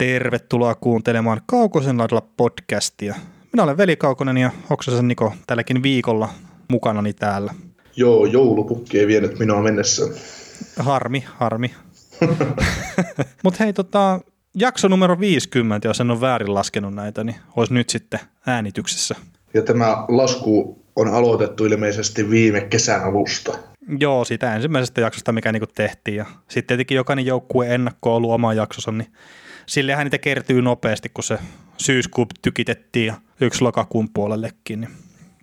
Tervetuloa kuuntelemaan Kaukosen laidalla podcastia. Minä olen Veli Kaukonen ja Oksasen Niko tälläkin viikolla mukanani täällä. Joo, joulupukki ei vienyt minua mennessä. Harmi, harmi. Mutta hei, tota, jakso numero 50, jos en ole väärin laskenut näitä, niin olisi nyt sitten äänityksessä. Ja tämä lasku on aloitettu ilmeisesti viime kesän alusta. Joo, siitä ensimmäisestä jaksosta, mikä niinku tehtiin. Ja sitten tietenkin jokainen joukkue ennakko on ollut oma jaksonsa, niin sillehän niitä kertyy nopeasti, kun se syyskuu tykitettiin ja yksi lokakuun puolellekin, niin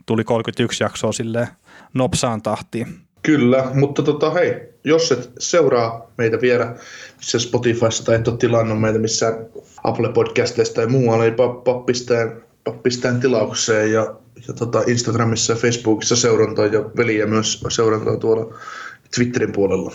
tuli 31 jaksoa silleen nopsaan tahtiin. Kyllä, mutta tota, hei, jos et seuraa meitä vielä missä Spotifyssa tai et ole tilannut meitä missään Apple Podcasteista tai muualla, niin pappistään, pappistään tilaukseen ja, ja tota Instagramissa ja Facebookissa seurantaa ja veliä myös seurantaa tuolla Twitterin puolella.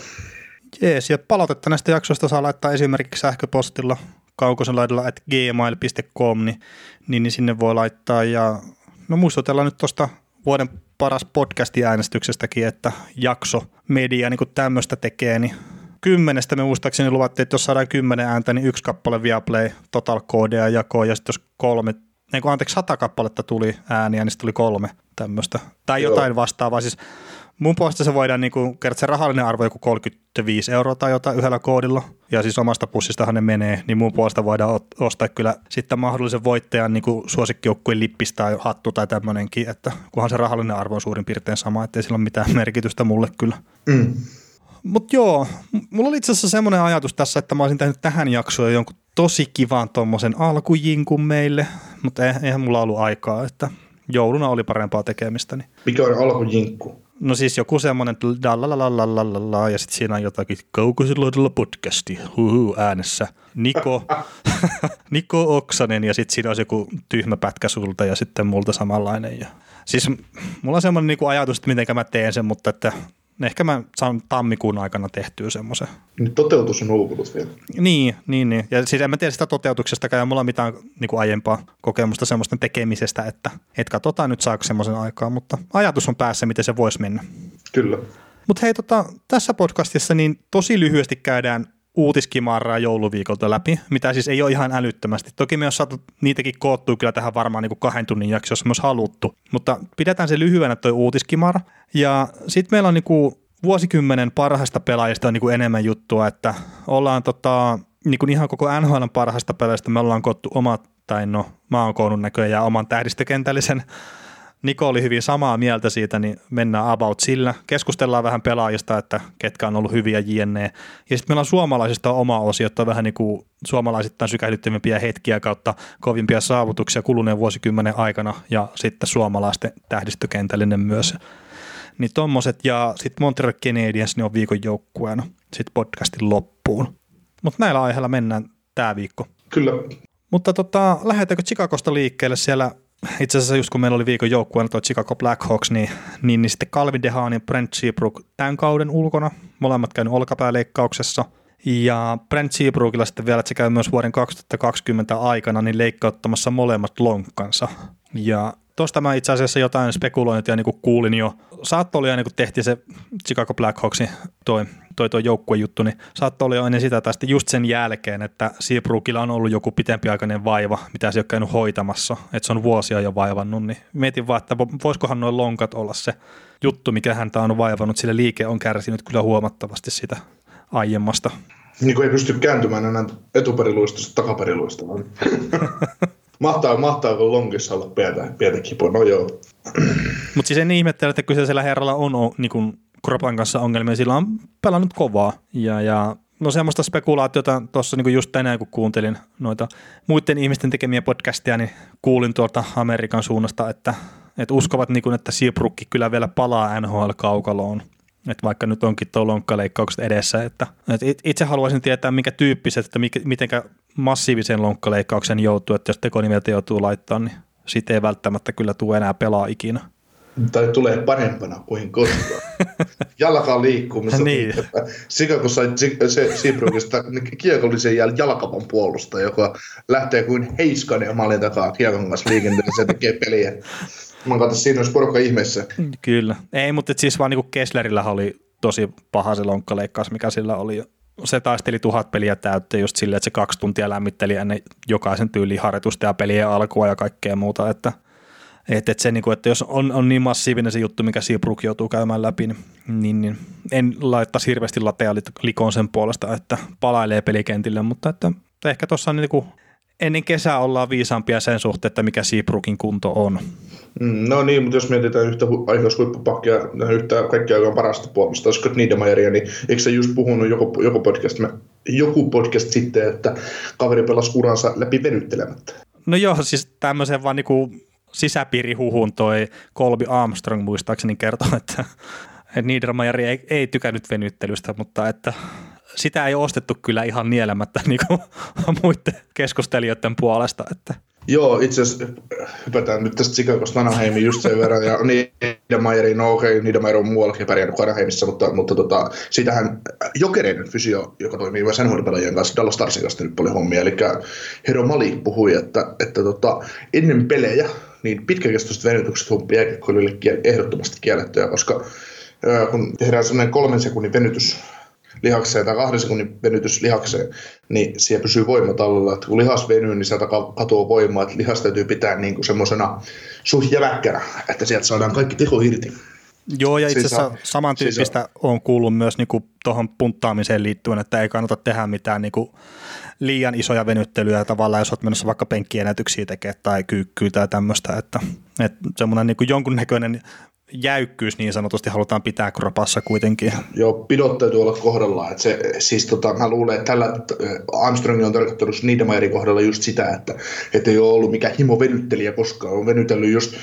Jees, ja palautetta näistä jaksoista saa laittaa esimerkiksi sähköpostilla kaukoselaidalla at gmail.com, niin, niin, niin sinne voi laittaa. Ja no muistutellaan nyt tuosta vuoden paras podcast-äänestyksestäkin, että jakso media niin tämmöistä tekee, niin kymmenestä me muistaakseni luvattiin, että jos saadaan kymmenen ääntä, niin yksi kappale Viaplay Total Codea jakoon, ja sitten jos kolme, niin kun anteeksi, sata kappaletta tuli ääniä, niin sitten tuli kolme tämmöistä. Tai jotain Joo. vastaavaa. Siis Mun puolesta se voidaan niin kertoa se rahallinen arvo joku 35 euroa tai jotain yhdellä koodilla, ja siis omasta pussistahan ne menee, niin mun puolesta voidaan ostaa kyllä sitten mahdollisen voittajan niin suosikkijoukkueen lippis tai hattu tai tämmöinenkin, että kunhan se rahallinen arvo on suurin piirtein sama, ettei sillä ole mitään merkitystä mulle kyllä. Mm. Mutta joo, mulla oli itse asiassa semmoinen ajatus tässä, että mä olisin tehnyt tähän jaksoon jonkun tosi kivan tuommoisen alkujinkun meille, mutta eihän mulla ollut aikaa, että jouluna oli parempaa tekemistä. Niin. Mikä on alkujinkku? No siis joku semmoinen la ja sitten siinä on jotakin kaukosiloidella podcasti huhu äänessä. Niko, Niko Oksanen ja sitten siinä olisi joku tyhmä pätkä sulta ja sitten multa samanlainen. Ja, siis mulla on semmoinen niinku ajatus, että miten mä teen sen, mutta että ehkä mä saan tammikuun aikana tehtyä semmoisen. Niin toteutus on uupunut vielä. Niin, niin, niin. Ja siis en mä tiedä sitä toteutuksesta, ja mulla on mitään niin kuin aiempaa kokemusta semmoista tekemisestä, että et katsotaan nyt saako semmoisen aikaa, mutta ajatus on päässä, miten se voisi mennä. Kyllä. Mutta hei, tota, tässä podcastissa niin tosi lyhyesti käydään uutiskimaraa jouluviikolta läpi, mitä siis ei ole ihan älyttömästi. Toki me on saatu niitäkin koottua kyllä tähän varmaan niin kuin kahden tunnin jaksossa myös haluttu, mutta pidetään se lyhyenä toi uutiskimara. Ja sitten meillä on niin kuin vuosikymmenen parhaista pelaajista on niin kuin enemmän juttua, että ollaan tota, niin kuin ihan koko NHL parhaista pelaajista me ollaan koottu omat, tai no mä oon koonnut näköjään oman tähdistökentällisen Niko oli hyvin samaa mieltä siitä, niin mennään about sillä. Keskustellaan vähän pelaajista, että ketkä on ollut hyviä jne. Ja sitten meillä on suomalaisista oma osio, että on vähän niin kuin suomalaisittain sykähdyttävimpiä hetkiä kautta kovimpia saavutuksia kuluneen vuosikymmenen aikana ja sitten suomalaisten tähdistökentällinen myös. Niin tommoset ja sitten Montreal Canadiens niin on viikon joukkueena sitten podcastin loppuun. Mutta näillä aiheilla mennään tämä viikko. Kyllä. Mutta tota, lähdetäänkö Chicagosta liikkeelle siellä itse asiassa just kun meillä oli viikon joukkueena tuo Chicago Blackhawks, niin, niin, niin sitten Calvin Dehaan ja Brent Seabrook tämän kauden ulkona, molemmat käynyt olkapääleikkauksessa. Ja Brent Seabrookilla sitten vielä, että se käy myös vuoden 2020 aikana, niin leikkauttamassa molemmat lonkkansa. Ja tuosta mä itse asiassa jotain spekulointia niin kuulin jo. Saattoi olla niin tehtiin se Chicago Blackhawksin toi, toi, toi joukkuejuttu, niin saattoi olla ennen sitä tai sitten just sen jälkeen, että Seabrookilla on ollut joku pitempiaikainen vaiva, mitä se ei ole käynyt hoitamassa, että se on vuosia jo vaivannut, niin mietin vaan, että voisikohan noin lonkat olla se juttu, mikä häntä on vaivannut, sillä liike on kärsinyt kyllä huomattavasti sitä aiemmasta. Niin kuin ei pysty kääntymään enää etuperiluistosta takaperiluistoon. Mahtaa, mahtaako lonkissa olla pientä, pientä kipua? No joo. Mutta siis en ihmettele, että kyseisellä herralla on, niin kropan kanssa ongelmia, sillä on pelannut kovaa. Ja, ja no semmoista spekulaatiota tuossa niin just tänään, kun kuuntelin noita muiden ihmisten tekemiä podcastia, niin kuulin tuolta Amerikan suunnasta, että, että uskovat, niin kuin, että Seabrooki kyllä vielä palaa NHL-kaukaloon. Että vaikka nyt onkin tuo lonkkaleikkaukset edessä, että, että itse haluaisin tietää, minkä tyyppiset, että mikä, mitenkä massiivisen lonkkaleikkauksen joutuu, että jos tekonimeltä joutuu laittaa, niin siitä ei välttämättä kyllä tule enää pelaa ikinä. Tai tulee parempana kuin koskaan. Jalka liikkumista. niin. Sika, kun sai se Seabrookista kiekollisen jäl jalkavan puolusta, joka lähtee kuin heiskanen maalin takaa kiekon kanssa liikenteessä ja tekee peliä. Mä katsoin, siinä olisi porukka ihmeessä. Kyllä. Ei, mutta siis vaan niin Kesslerillä oli tosi paha se lonkkaleikkaus, mikä sillä oli. se taisteli tuhat peliä täyttä just silleen, että se kaksi tuntia lämmitteli ennen jokaisen tyyliin harjoitusta ja pelien alkua ja kaikkea muuta, että että, että, se, niin kuin, että jos on, on niin massiivinen se juttu, mikä Seabrook joutuu käymään läpi, niin, niin, niin en laittaisi hirveästi latea likoon sen puolesta, että palailee pelikentille, mutta että, ehkä tuossa niin kuin ennen kesää ollaan viisaampia sen suhteen, että mikä Seabrookin kunto on. Mm, no niin, mutta jos mietitään yhtä aikaishuippupakkia, yhtä kaikkia aikaan parasta puolusta, Scott Niedermayeria, niin eikö se just puhunut joku, joku, podcast, joku podcast sitten, että kaveri pelasi uransa läpi venyttelemättä? No joo, siis tämmöisen vaan niinku sisäpiirihuhun toi Colby Armstrong muistaakseni kertoo, että, että Niedermayer ei, ei tykännyt venyttelystä, mutta että sitä ei ostettu kyllä ihan nielemättä niin kuin muiden keskustelijoiden puolesta. Että. Joo, itse asiassa hypätään nyt tästä Chicagosta Anaheimiin just sen verran, ja Niedermayerin, no okei, okay, Niedermayer on muuallakin pärjännyt kuin Anaheimissa, mutta, mutta tota, siitähän jokereiden fysio, joka toimii myös nhl kanssa, Dallas Starsin kanssa nyt paljon hommia, eli Hero Mali puhui, että, että tota, ennen pelejä niin pitkäkestoiset venytykset humppi jääkiekkoilijoille ehdottomasti kiellettyä, koska kun tehdään sellainen kolmen sekunnin venytys lihakseen tai kahden sekunnin venytys lihakseen, niin siellä pysyy voima tallella. Että kun lihas venyy, niin sieltä katoaa voimaa, että lihas täytyy pitää niin kuin semmoisena suht jäväkkänä, että sieltä saadaan kaikki teho irti. Joo, ja itse asiassa siis samantyyppistä siis on kuullut myös niinku tuohon punttaamiseen liittyen, että ei kannata tehdä mitään niinku liian isoja venyttelyjä tavallaan, jos olet menossa vaikka penkkiennätyksiä tekemään tai kyykkyä tai tämmöistä, että, että semmoinen niinku jonkunnäköinen jäykkyys niin sanotusti halutaan pitää kropassa kuitenkin. Joo, pidot täytyy olla kohdallaan. Että se, siis tota, mä luulen, että tällä Armstrong on tarkoittanut Niedermayerin kohdalla just sitä, että, että ei ole ollut mikään himo venyttelijä koskaan. On venytellyt just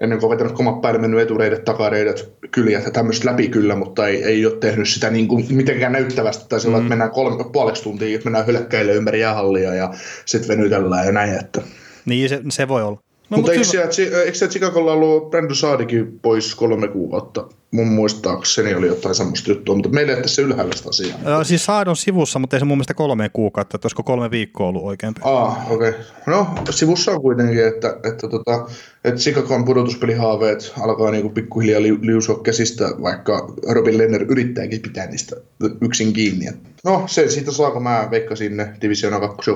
ennen kuin on vetänyt komat päälle mennyt etureidet, takareidet, kyljät ja tämmöistä läpi kyllä, mutta ei, ei ole tehnyt sitä niin kuin mitenkään näyttävästi tai sillä, mm. että mennään kolme, puoleksi tuntia, että mennään hylkkäille ympäri jäähallia ja sitten venytellään ja näin. Että. Niin se, se voi olla. No, mutta eikö, siellä, eikö siellä Chicagolla ollut Brandon Saadikin pois kolme kuukautta? Mun muistaakseni oli jotain semmoista juttua, mutta meillä ei tässä ylhäällä sitä asiaa. Äh, siis Saad on sivussa, mutta ei se mun mielestä kolme kuukautta, että olisiko kolme viikkoa ollut oikein. Ah, okei. Okay. No, sivussa on kuitenkin, että, että, tota, että Chicagon pudotuspelihaaveet alkaa niinku pikkuhiljaa li, liusua käsistä, vaikka Robin Lenner yrittääkin pitää niistä yksin kiinni. No, se siitä saako mä veikkasin ne Divisiona 2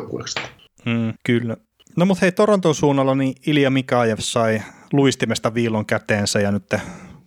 Mm, kyllä. No mutta hei, Toronton suunnalla niin Ilja Mikaev sai luistimesta viilon käteensä ja nyt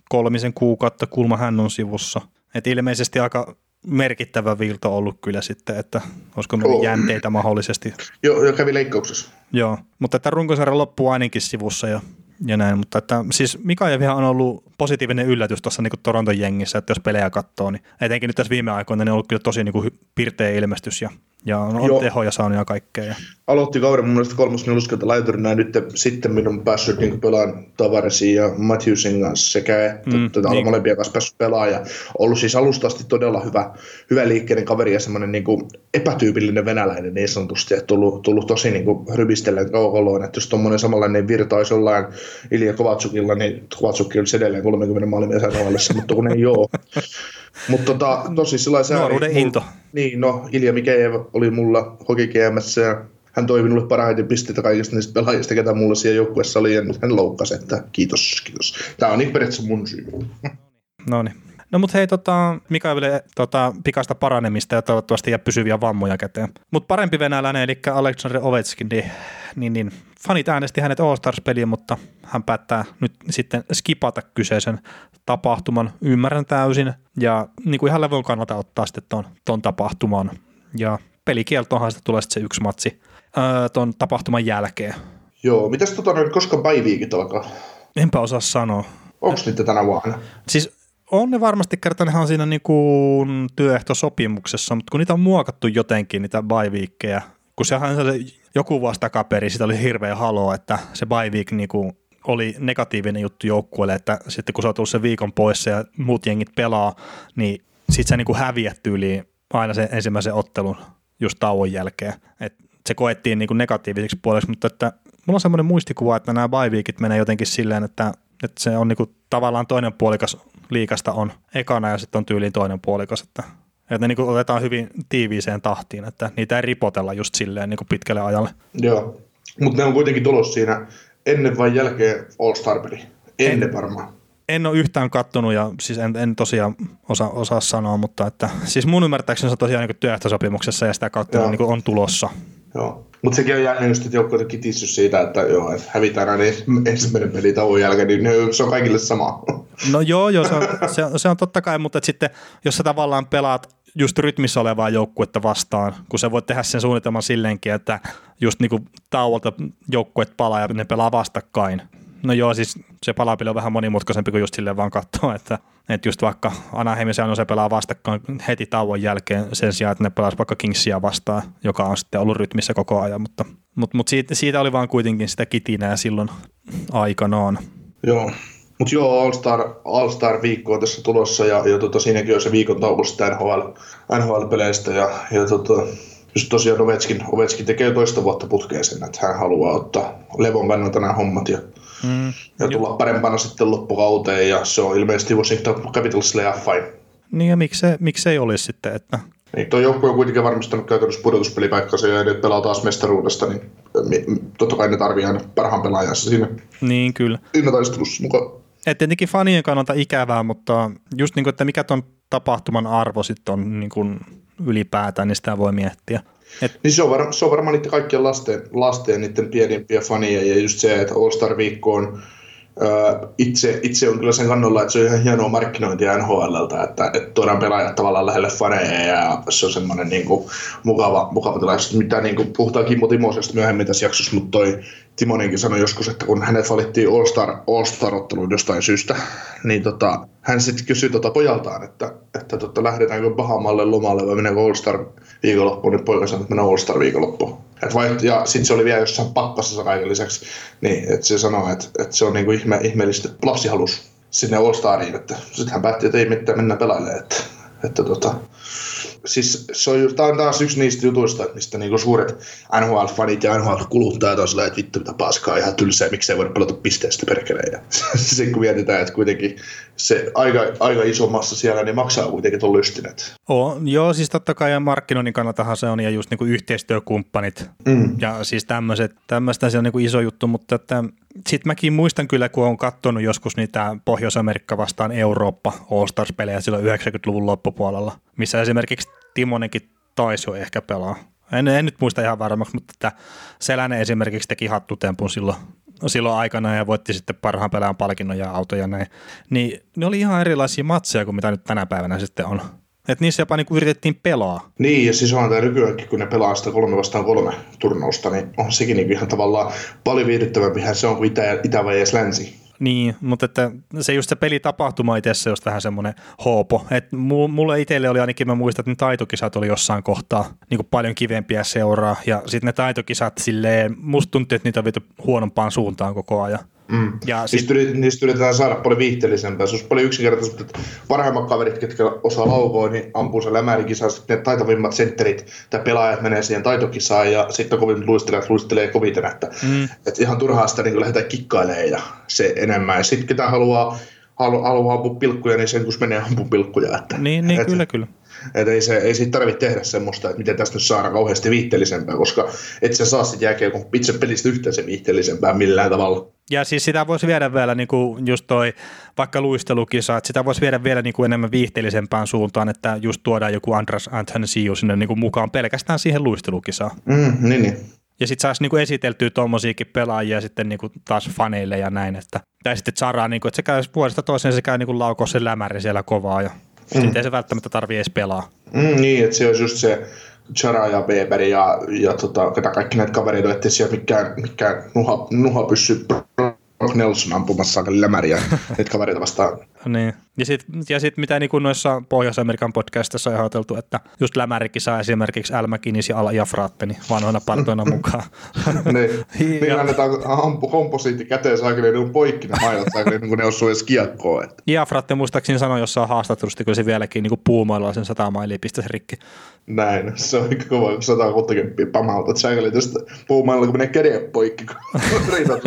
kolmisen kuukautta kulma hän on sivussa. Et ilmeisesti aika merkittävä viilto ollut kyllä sitten, että olisiko oh. jänteitä mahdollisesti. Joo, jo kävi leikkauksessa. Joo, mutta että runkosarja loppuu ainakin sivussa ja, ja näin, mutta että siis Mikaevhan on ollut positiivinen yllätys tuossa niin Toronton jengissä, että jos pelejä katsoo, niin etenkin nyt tässä viime aikoina niin on ollut kyllä tosi niin kuin pirteä ilmestys ja ja on Joo. tehoja saanut ja kaikkea. Aloitti kauden mun mielestä kolmas neluskelta laiturina ja nyt sitten minun päässyt niin pelaan Tavaresiin ja Matthewsin kanssa sekä että mm, tätä niin. molempia kanssa päässyt pelaamaan ja ollut siis alusta asti todella hyvä, hyvä liikkeinen kaveri ja semmoinen niin kuin epätyypillinen venäläinen niin sanotusti, että tullut, tullut tosi niin kuin rybistellen kaukoloon, että jos tuommoinen samanlainen virta olisi jollain Ilja Kovatsukilla, niin Kovatsukki olisi edelleen 30 maalimia mutta kun ei ole. Mutta tota, tosi sellaisen... Nuoruuden into. Niin, no Ilja Mikejev oli mulla Hoki ja hän toi minulle parhaiten pisteitä kaikista niistä pelaajista, ketä mulla siellä joukkueessa oli, ja nyt hän loukkasi, että kiitos, kiitos. Tämä on niin periaatteessa mun syy. No niin. No mutta hei, tota, Mikaelille tota, pikaista paranemista ja toivottavasti jää pysyviä vammoja käteen. Mutta parempi venäläinen, eli Alexander Ovechkin, niin, niin, niin fanit äänesti hänet All-Stars-peliin, mutta hän päättää nyt sitten skipata kyseisen tapahtuman. Ymmärrän täysin ja niin kuin ihan levon kannalta ottaa sitten ton, ton tapahtuman. Ja pelikieltoonhan sitten tulee sitten se yksi matsi öö, ton tapahtuman jälkeen. Joo, mitäs tota noin, koska päiviikit alkaa? Enpä osaa sanoa. Onko niitä tänä vuonna? Siis on ne varmasti kertaan siinä niinku työehtosopimuksessa, mutta kun niitä on muokattu jotenkin, niitä bye kun sehän se joku vuosi takaperi, sitä oli hirveä halo, että se bye week niinku oli negatiivinen juttu joukkueelle, että sitten kun sä oot se viikon poissa ja muut jengit pelaa, niin sit sä niinku häviät tyyliin aina sen ensimmäisen ottelun just tauon jälkeen. Et se koettiin niinku negatiiviseksi puoleksi, mutta että mulla on semmoinen muistikuva, että nämä bye menee jotenkin silleen, että, että se on niinku tavallaan toinen puolikas liikasta on ekana ja sitten on tyyliin toinen puolikas, että, että ne niin kuin otetaan hyvin tiiviiseen tahtiin, että niitä ei ripotella just silleen niin kuin pitkälle ajalle. Joo, mutta ne on kuitenkin tulos siinä ennen vai jälkeen All-Star-peli? Ennen varmaan. en ole yhtään kattonut ja siis en, en tosiaan osaa, osaa sanoa, mutta että, siis mun ymmärtääkseni se on tosiaan niin työehtosopimuksessa ja sitä kautta niin on tulossa. Joo. Mutta sekin on jännä just, että on kitissy siitä, että joo, että hävitään aina ensimmäinen peli tauon jälkeen, niin se on kaikille sama. No joo, joo se, on, se, on, se on totta kai, mutta sitten jos sä tavallaan pelaat just rytmissä olevaa joukkuetta vastaan, kun sä voit tehdä sen suunnitelman silleenkin, että just niinku tauolta joukkueet palaa ja ne pelaa vastakkain. No joo, siis se palapeli on vähän monimutkaisempi kuin just silleen vaan katsoa, että, että just vaikka Anaheim ja se pelaa vastakkain heti tauon jälkeen sen sijaan, että ne pelaa vaikka Kingsia vastaan, joka on sitten ollut rytmissä koko ajan, mutta, mutta, mutta siitä, siitä, oli vaan kuitenkin sitä kitinää silloin aikanaan. Joo, mutta joo, All-Star, All-Star viikko on tässä tulossa ja, ja tota, siinäkin on se viikon tauko NHL, NHL-peleistä ja, ja tota, just tosiaan Ovechkin, Ovechkin tekee toista vuotta putkeen sen, että hän haluaa ottaa levon kannalta nämä hommat ja, mm, ja tulla jo. parempana sitten loppukauteen ja se on ilmeisesti Washington Capitalsille ja fine. Niin ja miksei, miksei olisi sitten, että niin, tuo joukkue on kuitenkin varmistanut käytännössä pudotuspelipaikkansa ja nyt pelaa taas mestaruudesta, niin totta kai ne tarvii aina parhaan pelaajansa siinä niin, kyllä. taistelussa mukaan. Et tietenkin fanien kannalta ikävää, mutta just niin kuin, että mikä tuon tapahtuman arvo sitten on niin kuin ylipäätään, niin sitä voi miettiä. Et... Niin se on, var, se on varmaan niiden kaikkien lasten, lasten niiden pienimpiä faneja ja just se, että All-Star-viikko on itse, itse on kyllä sen kannalla, että se on ihan hienoa markkinointia NHLltä, että, että tuodaan pelaajat tavallaan lähelle faneja ja se on semmoinen niin kuin, mukava, mukava tilaisuus, mitä niin kuin, puhutaan Kimmo Timosesta myöhemmin tässä jaksossa, mutta toi Timoninkin sanoi joskus, että kun hänet valittiin All-Star, All-Star-otteluun jostain syystä, niin tota, hän sitten kysyi tota pojaltaan, että, että tota, lähdetäänkö Bahamalle lomalle vai mennäänkö All-Star viikonloppuun, niin poika sanoi, että mennään All-Star viikonloppuun. Et ja sitten se oli vielä jossain pakkasessa kaiken lisäksi, niin että se sanoi, että, että se on niinku ihme, ihmeellistä, että lapsi halusi sinne All-Stariin, että sitten hän päätti, että ei mitään mennä pelailemaan, että, että tota, siis se on, tämä on taas yksi niistä jutuista, mistä niinku suuret NHL-fanit ja NHL-kuluttajat on sellainen, että vittu mitä paskaa, ihan tylsää, miksei voida pelata pisteestä perkeleen. Ja sitten kun mietitään, että kuitenkin se aika, aika iso massa siellä, niin maksaa kuitenkin tuon lystinet. Oh, joo, siis totta kai ja markkinoinnin kannaltahan se on ja just niinku yhteistyökumppanit mm. ja siis tämmöiset, tämmöistä se on niinku iso juttu, mutta että sitten mäkin muistan kyllä, kun olen katsonut joskus niitä Pohjois-Amerikka vastaan Eurooppa All-Stars-pelejä silloin 90-luvun loppupuolella, missä esimerkiksi Timonenkin taisi jo ehkä pelaa. En, en nyt muista ihan varmaksi, mutta että Selänen esimerkiksi teki hattutempun silloin, silloin aikana ja voitti sitten parhaan pelaajan palkinnon ja autoja ja näin. Niin ne oli ihan erilaisia matseja kuin mitä nyt tänä päivänä sitten on. Että niissä jopa niin yritettiin pelaa. Niin, ja siis on tämä nykyäänkin, kun ne pelaa sitä kolme vastaan kolme turnausta, niin on sekin niin ihan tavallaan paljon viihdyttävämpihän se on kuin Itä, Itä vai edes Länsi. Niin, mutta että se just se pelitapahtuma itse just vähän semmoinen hoopo. että mulle itselle oli ainakin, mä muistan, että ne taitokisat oli jossain kohtaa niin kuin paljon kivempiä seuraa. Ja sitten ne taitokisat silleen, musta tuntuu, että niitä on viety huonompaan suuntaan koko ajan. Mm. Ja sit... niistä, niistä yritetään saada paljon viihteellisempää. Se olisi paljon yksinkertaisesti, että parhaimmat kaverit, ketkä osaa laukoa, niin ampuu se lämärikisaan, sitten ne taitavimmat sentterit tai pelaajat menee siihen taitokisaan ja sitten kovin luistelijat luistelee koviten, että, mm. että ihan turhaa sitä niin lähdetään kikkailemaan ja se enemmän. Ja sitten ketä haluaa, haluaa, haluaa ampua pilkkuja, niin sen kun menee ampua pilkkuja. Että, niin, niin että, kyllä, kyllä. Että ei, se, ei siitä tarvitse tehdä semmoista, että miten tästä nyt saadaan kauheasti viihteellisempää, koska et sä saa sitten jälkeen kun itse pelistä yhtään se viihteellisempää millään tavalla. Ja siis sitä voisi viedä vielä niin kuin just toi vaikka luistelukisa, että sitä voisi viedä vielä niin kuin enemmän viihteellisempään suuntaan, että just tuodaan joku Andras Anthony sinne niin kuin mukaan pelkästään siihen luistelukisaan. Mm, niin, niin. Ja sitten saisi niinku esiteltyä tuommoisiakin pelaajia sitten niinku taas faneille ja näin. Että, tai sitten saadaan, niinku, että se käy vuodesta toiseen, se käy niinku laukoa se lämäri siellä kovaa ja mm. sitten ei se välttämättä tarvitse edes pelaa. Mm, niin, että se olisi just se Chara ja Weber ja, ja tota, ketä kaikki näitä kavereita, ettei siellä mikään, mikään nuha, nuha pysy Brock Nelson ampumassa aika lämäriä niitä kavereita vastaan. Niin. Ja sitten ja sit mitä niin noissa Pohjois-Amerikan podcastissa on ajateltu, että just lämärikki saa esimerkiksi McInnes ja Al Jafratte, niin vanhoina partoina mukaan. niin, niin annetaan komposiitti käteen saakeli, ne on poikki ne mailat saakeli, niin kun ne osuu edes kiekkoon. Että. Jafratte muistaakseni sanoi jossain haastattelusta, kun se vieläkin niin puumailla sen sata mailia pistäisi rikki. Näin, se on aika kova, kun 160 pamauta, että saakeli tästä puumailla, kun menee käden poikki, kun riitat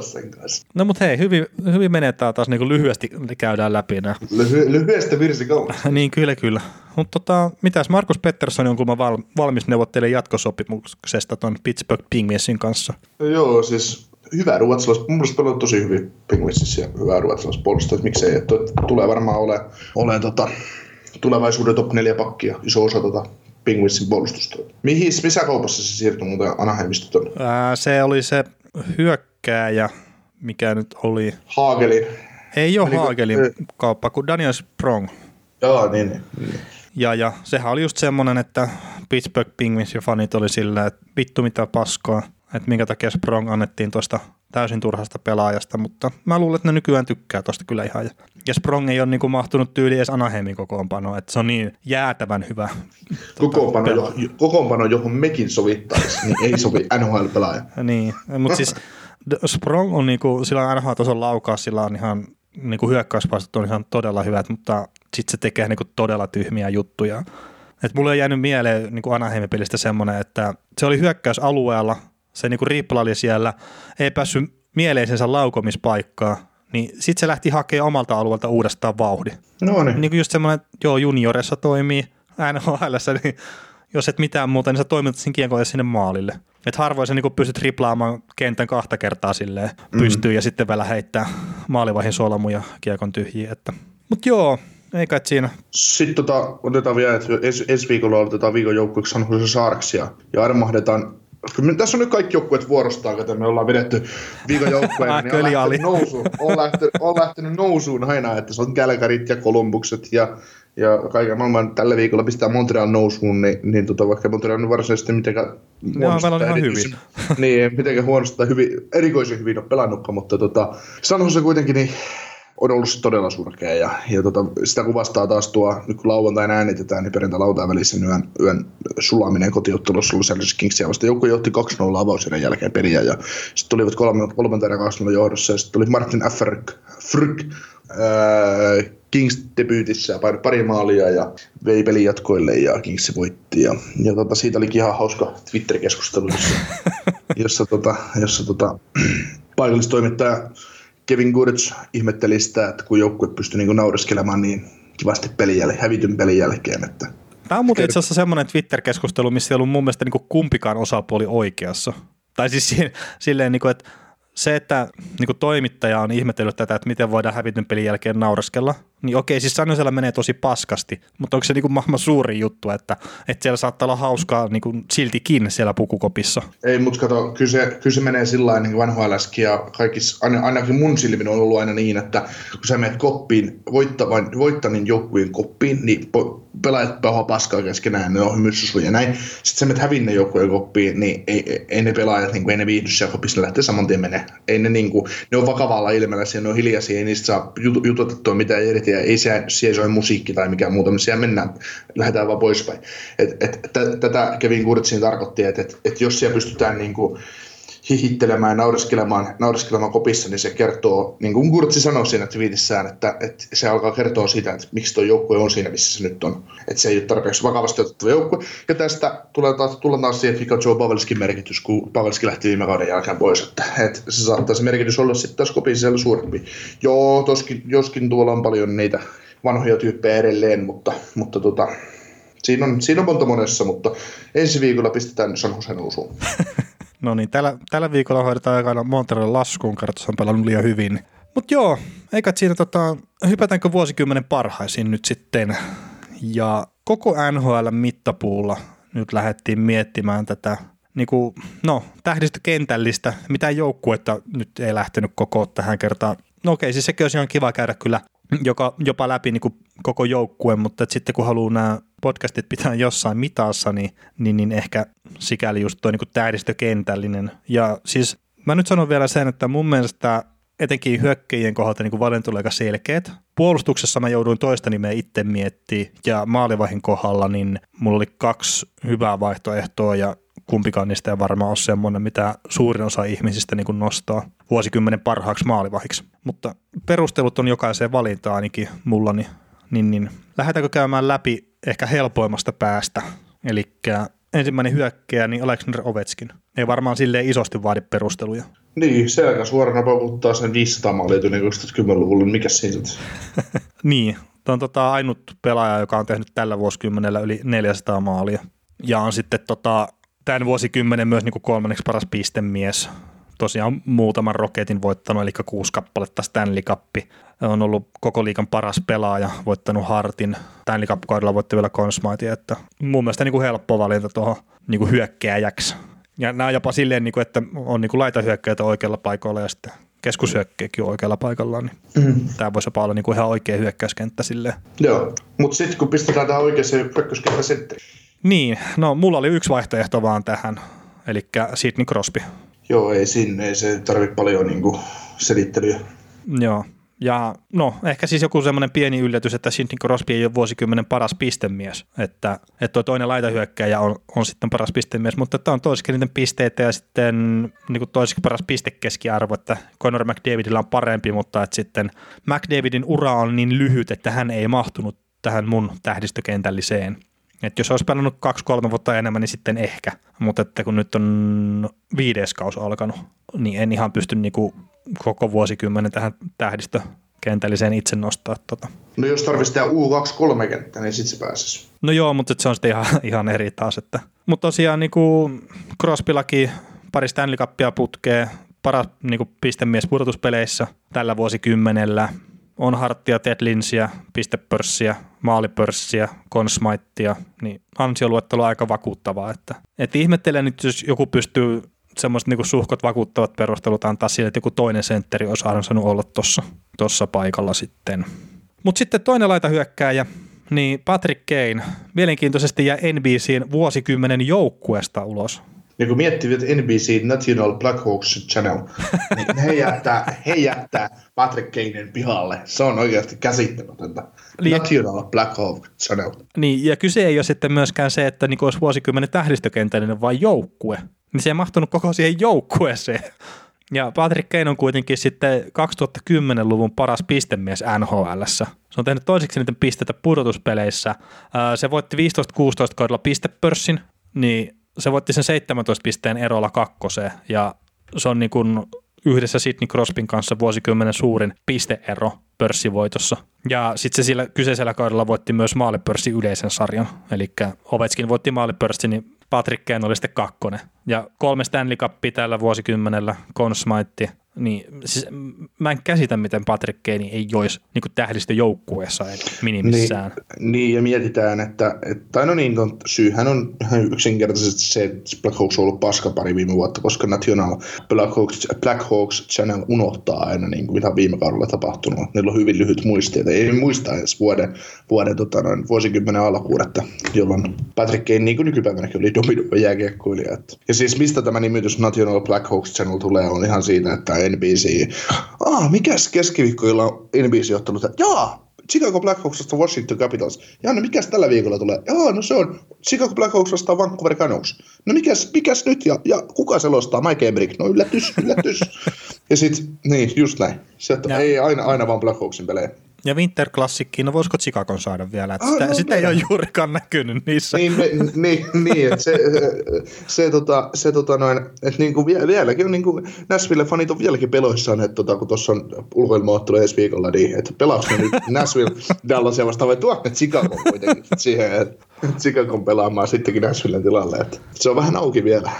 sen kanssa. No mutta hei, hyvin, hyvin menetään taas niin lyhyesti käydään läpi nämä. Lyhy- lyhyestä virsi niin, kyllä, kyllä. Mutta tota, mitäs Markus Pettersson on val- valmis neuvottelemaan jatkosopimuksesta tuon Pittsburgh Penguinsin kanssa? No joo, siis hyvä ruotsalais, mun mielestä pelaa tosi hyvin Penguinsissä ja hyvää ruotsalaispuolustusta, että miksei, että tulee varmaan ole, ole tota, tulevaisuuden top 4 pakkia, iso osa tota Penguinsin puolustusta. Mihin, missä kaupassa se siirtyi muuten Anaheimista tuonne? Ää, se oli se hyökkääjä, mikä nyt oli. Haagelin. Ei ole Oliko- Haagelin ei. kauppa, kuin Daniel Sprong. Joo, niin, niin. niin. Ja, ja sehän oli just semmoinen, että Pittsburgh Penguinsin fanit oli silleen, että vittu mitä paskaa, että minkä takia Sprong annettiin tuosta täysin turhasta pelaajasta, mutta mä luulen, että ne nykyään tykkää tosta kyllä ihan. Ja, Sprong ei ole niinku mahtunut tyyli edes Anaheimin kokoonpanoon, että se on niin jäätävän hyvä. Kokoonpano, pelaaja. johon, kokoonpano, johon mekin sovittaisi, niin ei sovi NHL-pelaaja. Niin, mutta siis Sprong on niinku, sillä on NHL-tason laukaus, sillä on ihan niinku hyökkäyspaistot on ihan todella hyvät, mutta sitten se tekee niinku todella tyhmiä juttuja. Et mulle on jäänyt mieleen niinku Anaheimin pelistä semmoinen, että se oli hyökkäysalueella, se niinku riplaili siellä, ei päässyt mieleisensä laukomispaikkaa, niin sitten se lähti hakemaan omalta alueelta uudestaan vauhdin. No niin. Niin kuin just semmoinen, että joo, juniorissa toimii, NHLssä, niin jos et mitään muuta, niin sä toimitat sen kiekon sinne maalille. Et harvoin sä niin pystyt triplaamaan kentän kahta kertaa silleen Mhm. pystyy ja sitten vielä heittää maalivahin solmuja kiekon tyhjiä. Että. Mut joo, ei kai siinä. Sitten tota, otetaan vielä, että ensi, ensi viikolla otetaan viikon joukkueeksi San Jose Sharks ja, ja armahdetaan Kyllä tässä on nyt kaikki joukkueet vuorostaan, kun me ollaan vedetty viikon joukkueena, niin on lähtenyt, nousuun, on, lähtenyt, on lähtenyt nousuun aina, että se on Kälkärit ja Kolumbukset ja, ja kaiken maailman tällä viikolla pistää Montreal nousuun, niin, niin tota, vaikka Montreal nyt varsinaisesti mitenkään huonosti tai erityisen- niin, mitenkään huonosti tai hyvin, erikoisen hyvin on pelannutkaan, mutta tota, San Jose kuitenkin niin on ollut se todella surkea ja, ja tota, sitä kuvastaa taas tuo, nyt kun lauantaina äänitetään, niin perjantai lauantai välissä yön, yön sulaminen kotiottelussa Los Angeles Kingsia vasta. Joukko johti 2-0 avauserän jälkeen peliä ja sitten tulivat kolme, kolmantena erä 2 johdossa ja sitten tuli Martin Frk ää, Kings debyytissä ja pari maalia ja vei pelin jatkoille ja Kings voitti. Ja, ja tota, siitä olikin ihan hauska Twitter-keskustelu, jossa, jossa, tota, jossa tota, paikallistoimittaja Kevin Gurch ihmetteli sitä, että kun joukkue pystyi niin naureskelemaan niin kivasti pelin jälkeen, hävityn pelin jälkeen, että Tämä on muuten itse asiassa semmoinen Twitter-keskustelu, missä ei ollut mun mielestä niin kumpikaan osapuoli oikeassa. Tai siis si- silleen, niin kuin, että se, että niin toimittaja on ihmetellyt tätä, että miten voidaan hävityn pelin jälkeen naureskella, niin okei, siis Sanosella menee tosi paskasti, mutta onko se niin kuin maailman suuri juttu, että, että siellä saattaa olla hauskaa niin kuin siltikin siellä pukukopissa? Ei, mutta kato, kyllä se, kyllä se menee sillä lailla, niin NHLskin ja kaikissa, aina- ainakin mun silmin on ollut aina niin, että kun sä menet koppiin, voittavan, voittanin joukkueen koppiin, niin po- pelaajat pahoa paskaa keskenään, ne on hymyssusuja ja näin. Sitten sä menet hävinneen joukkueen koppiin, niin ei, ei, ne pelaajat, niin kuin, ei ne viihdy siellä kopissa, ne lähtee saman tien menee. Ei ne, niin kuin, ne on vakavalla ilmeellä, ne on hiljaisia, ei niistä saa jut- jututettua mitään irti, ja ei siellä, siellä soi musiikki tai mikään muuta, mutta siellä mennään, lähdetään vaan poispäin. Et, et, tätä Kevin Kurtsin tarkoitti, että et, et jos siellä pystytään niin kuin, hihittelemään ja naureskelemaan, naureskelemaan kopissa, niin se kertoo, niin kuin Kurtsi sanoi siinä twiitissään, että, että se alkaa kertoa siitä, että miksi tuo joukkue on siinä, missä se nyt on. Että se ei ole tarpeeksi vakavasti otettava joukkue. Ja tästä tulee taas, tullaan taas siihen, on Joe Pavelskin merkitys, kun Pavelski lähti viime kauden jälkeen pois. Että, että se saattaa se merkitys olla sitten taas kopin siellä suurempi. Joo, toskin, joskin tuolla on paljon niitä vanhoja tyyppejä edelleen, mutta, mutta tota, siinä on, siinä on monta monessa, mutta ensi viikolla pistetään San Jose nousuun. No niin, tällä, tällä viikolla hoidetaan aikana Montrealin laskuun, kartoissa on pelannut liian hyvin. Mutta joo, eikä siinä tota, hypätäänkö vuosikymmenen parhaisiin nyt sitten. Ja koko NHL mittapuulla nyt lähdettiin miettimään tätä niin kuin, no, tähdistökentällistä, mitä joukkuetta nyt ei lähtenyt koko tähän kertaan. No okei, siis sekin olisi ihan kiva käydä kyllä joka, jopa läpi niin kuin koko joukkueen, mutta sitten kun haluaa nämä podcastit pitää jossain mitassa, niin, niin, niin ehkä sikäli just tuo niin tähdistökentällinen. Ja siis mä nyt sanon vielä sen, että mun mielestä etenkin hyökkäjien kohdalta niin valinta oli aika selkeät. Puolustuksessa mä jouduin toista nimeä itse miettimään ja maalivahin kohdalla niin mulla oli kaksi hyvää vaihtoehtoa ja kumpikaan niistä ei varmaan ole semmoinen, mitä suurin osa ihmisistä niin kuin nostaa vuosikymmenen parhaaksi maalivahiksi. Mutta perustelut on jokaiseen valintaan ainakin mulla, niin, niin, niin lähdetäänkö käymään läpi ehkä helpoimmasta päästä. Eli ensimmäinen hyökkäjä, niin Alexander Ovechkin. Ei varmaan silleen isosti vaadi perusteluja. Niin, selkä suorana paukuttaa sen 500 maalia yli 2010-luvulla, niin mikä siinä sitten? niin, Tämä on tota ainut pelaaja, joka on tehnyt tällä vuosikymmenellä yli 400 maalia. Ja on sitten tota, tämän vuosikymmenen myös niin kuin kolmanneksi paras pistemies tosiaan muutaman roketin voittanut, eli kuusi kappaletta Stanley Cup. On ollut koko liikan paras pelaaja, voittanut Hartin. Stanley Cup-kaudella voitti vielä Consmightin, että mun mielestä niin kuin helppo valinta tuohon niin kuin hyökkääjäksi. Ja nämä jopa silleen, niin kuin, että on niin kuin laitahyökkäitä oikealla paikalla ja sitten keskushyökkäjäkin on oikealla paikallaan, niin mm. tämä voisi jopa olla niin kuin ihan oikea hyökkäyskenttä silleen. Joo, mutta sitten kun pistetään tähän oikeaan pökköskenttä sitten. Niin, no mulla oli yksi vaihtoehto vaan tähän, eli Sidney Crosby. Joo, ei sinne, ei se tarvitse paljon niin kuin, selittelyä. Joo, ja no, ehkä siis joku semmoinen pieni yllätys, että Sidney Crosby ei ole vuosikymmenen paras pistemies, että, että tuo toinen laitahyökkäjä on, on sitten paras pistemies, mutta tämä on toisikin niiden pisteitä ja sitten niin kuin toisikin paras pistekeskiarvo, että Conor McDavidilla on parempi, mutta että sitten McDavidin ura on niin lyhyt, että hän ei mahtunut tähän mun tähdistökentälliseen. Että jos olisi pelannut kaksi-kolme vuotta enemmän, niin sitten ehkä. Mutta että kun nyt on viides kausi alkanut, niin en ihan pysty niinku koko vuosikymmenen tähän tähdistökentälliseen itse nostaa. Tota. No jos tarvitsisi tehdä U23 kenttä, niin sitten se pääsisi. No joo, mutta se on sitten ihan, ihan eri taas. Että. Mutta tosiaan niinku Crosbyllakin pari Stanley Cupia putkee, paras niinku pistemies pudotuspeleissä tällä vuosikymmenellä – on Harttia, Ted Linsiä, pistepörssiä, maalipörssiä, konsmaittia, niin ansioluettelo on aika vakuuttavaa. Että, että ihmettelen nyt, jos joku pystyy semmoiset niin suhkot vakuuttavat perustelut antaa sille, että joku toinen sentteri olisi ansainnut olla tuossa tossa paikalla sitten. Mutta sitten toinen laita hyökkääjä, niin Patrick Kane mielenkiintoisesti jää NBCin vuosikymmenen joukkueesta ulos niin kun miettii, että NBC National Blackhawks Channel, niin he jättää, he jättää Patrick Kanein pihalle. Se on oikeasti käsittämätöntä. Liek... National Blackhawks Channel. Niin, ja kyse ei ole sitten myöskään se, että niin olisi vuosikymmenen tähdistökentällinen, vaan joukkue. Niin se ei mahtunut koko siihen joukkueeseen. Ja Patrick Kane on kuitenkin sitten 2010-luvun paras pistemies NHL. Se on tehnyt toiseksi niiden pisteitä pudotuspeleissä. Se voitti 15-16 kaudella pistepörssin, niin se voitti sen 17 pisteen erolla kakkoseen ja se on niin kuin yhdessä Sidney Crosbyn kanssa vuosikymmenen suurin pisteero pörssivoitossa. Ja sitten se sillä kyseisellä kaudella voitti myös maalipörssi yleisen sarjan. Eli Ovechkin voitti maalipörssin, niin Patrick Kane oli sitten kakkonen. Ja kolme Stanley Cupia tällä vuosikymmenellä, Conn niin siis mä en käsitä, miten Patrick Kane ei olisi niin tähdistöjoukkueessa minimissään. Niin, niin, ja mietitään, että, että no niin, on, syyhän on yksinkertaisesti se, että Black Hawks on ollut paska pari viime vuotta, koska National Black Hawks, Black Hawks Channel unohtaa aina, niin kuin mitä viime kaudella tapahtunut. Niillä on hyvin lyhyt muisti, että ei muista edes vuoden, vuoden tota, noin, vuosikymmenen alkuudetta, jolloin Patrick Kane niin kuin nykypäivänäkin oli dominoiva jääkiekkoilija. Ja siis mistä tämä nimitys National Black Hawks Channel tulee, on ihan siinä, että NBC. Ah, mikäs keskiviikkoilla on NBC ottanut? Jaa, Chicago Blackhawksista Washington Capitals. Ja no mikäs tällä viikolla tulee? Joo, no se on Chicago Blackhawks vastaan Vancouver Canucks. No mikäs, mikäs nyt? Ja, ja kuka selostaa? Mike Emrick. No yllätys, yllätys. ja sit, niin, just näin. Sieltä ei aina, aina vaan Blackhawksin pelejä. Ja Winter Classickiin, no voisiko Chicagon saada vielä? Että sitä, ah, no, sitä ei ole juurikaan näkynyt niissä. Niin, me, niin, niin että se, se, tota, se tota noin, että niin kuin vieläkin on niin kuin Nashville-fanit on vieläkin peloissaan, että tota, kun tuossa on ulkoilmoottelu ensi viikolla, niin että pelaako nyt Nashville Dallasia vastaan vai tuonne Chicago kuitenkin siihen, että Chicagon pelaamaan sittenkin Nashvillen tilalle. Että se on vähän auki vielä.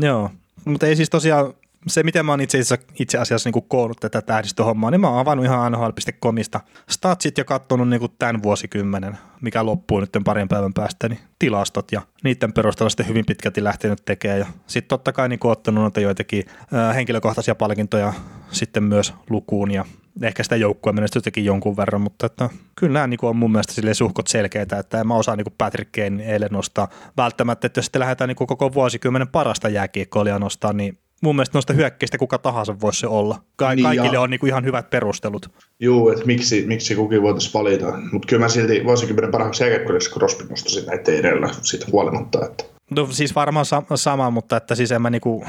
Joo, mutta ei siis tosiaan se, miten mä oon itse asiassa, itse asiassa niin koonnut tätä tähdistöhommaa, niin mä oon avannut ihan nhl.comista statsit ja katsonut niin tämän vuosikymmenen, mikä loppuu nyt parin päivän päästä, niin tilastot ja niiden perusteella sitten hyvin pitkälti lähtenyt tekemään. Ja sitten totta kai niin ottanut noita joitakin äh, henkilökohtaisia palkintoja sitten myös lukuun ja ehkä sitä joukkueen menestystäkin jonkun verran, mutta että kyllä nämä niin on mun mielestä sille suhkot selkeitä, että en mä osaa niin Patrick Kane eilen nostaa välttämättä, että jos sitten lähdetään niin koko vuosikymmenen parasta jääkiekkoilijaa nostaa, niin mun mielestä noista hyökkäistä kuka tahansa voisi se olla. Ka- niin kaikille ja... on niinku ihan hyvät perustelut. Joo, että miksi, miksi kukin voitaisiin valita. Mutta kyllä mä silti vuosikymmenen parhaaksi jääkäkkölissä Crosby nostaisin näitä edellä siitä huolimatta. Että. No siis varmaan sa- sama, mutta että siis en mä niinku...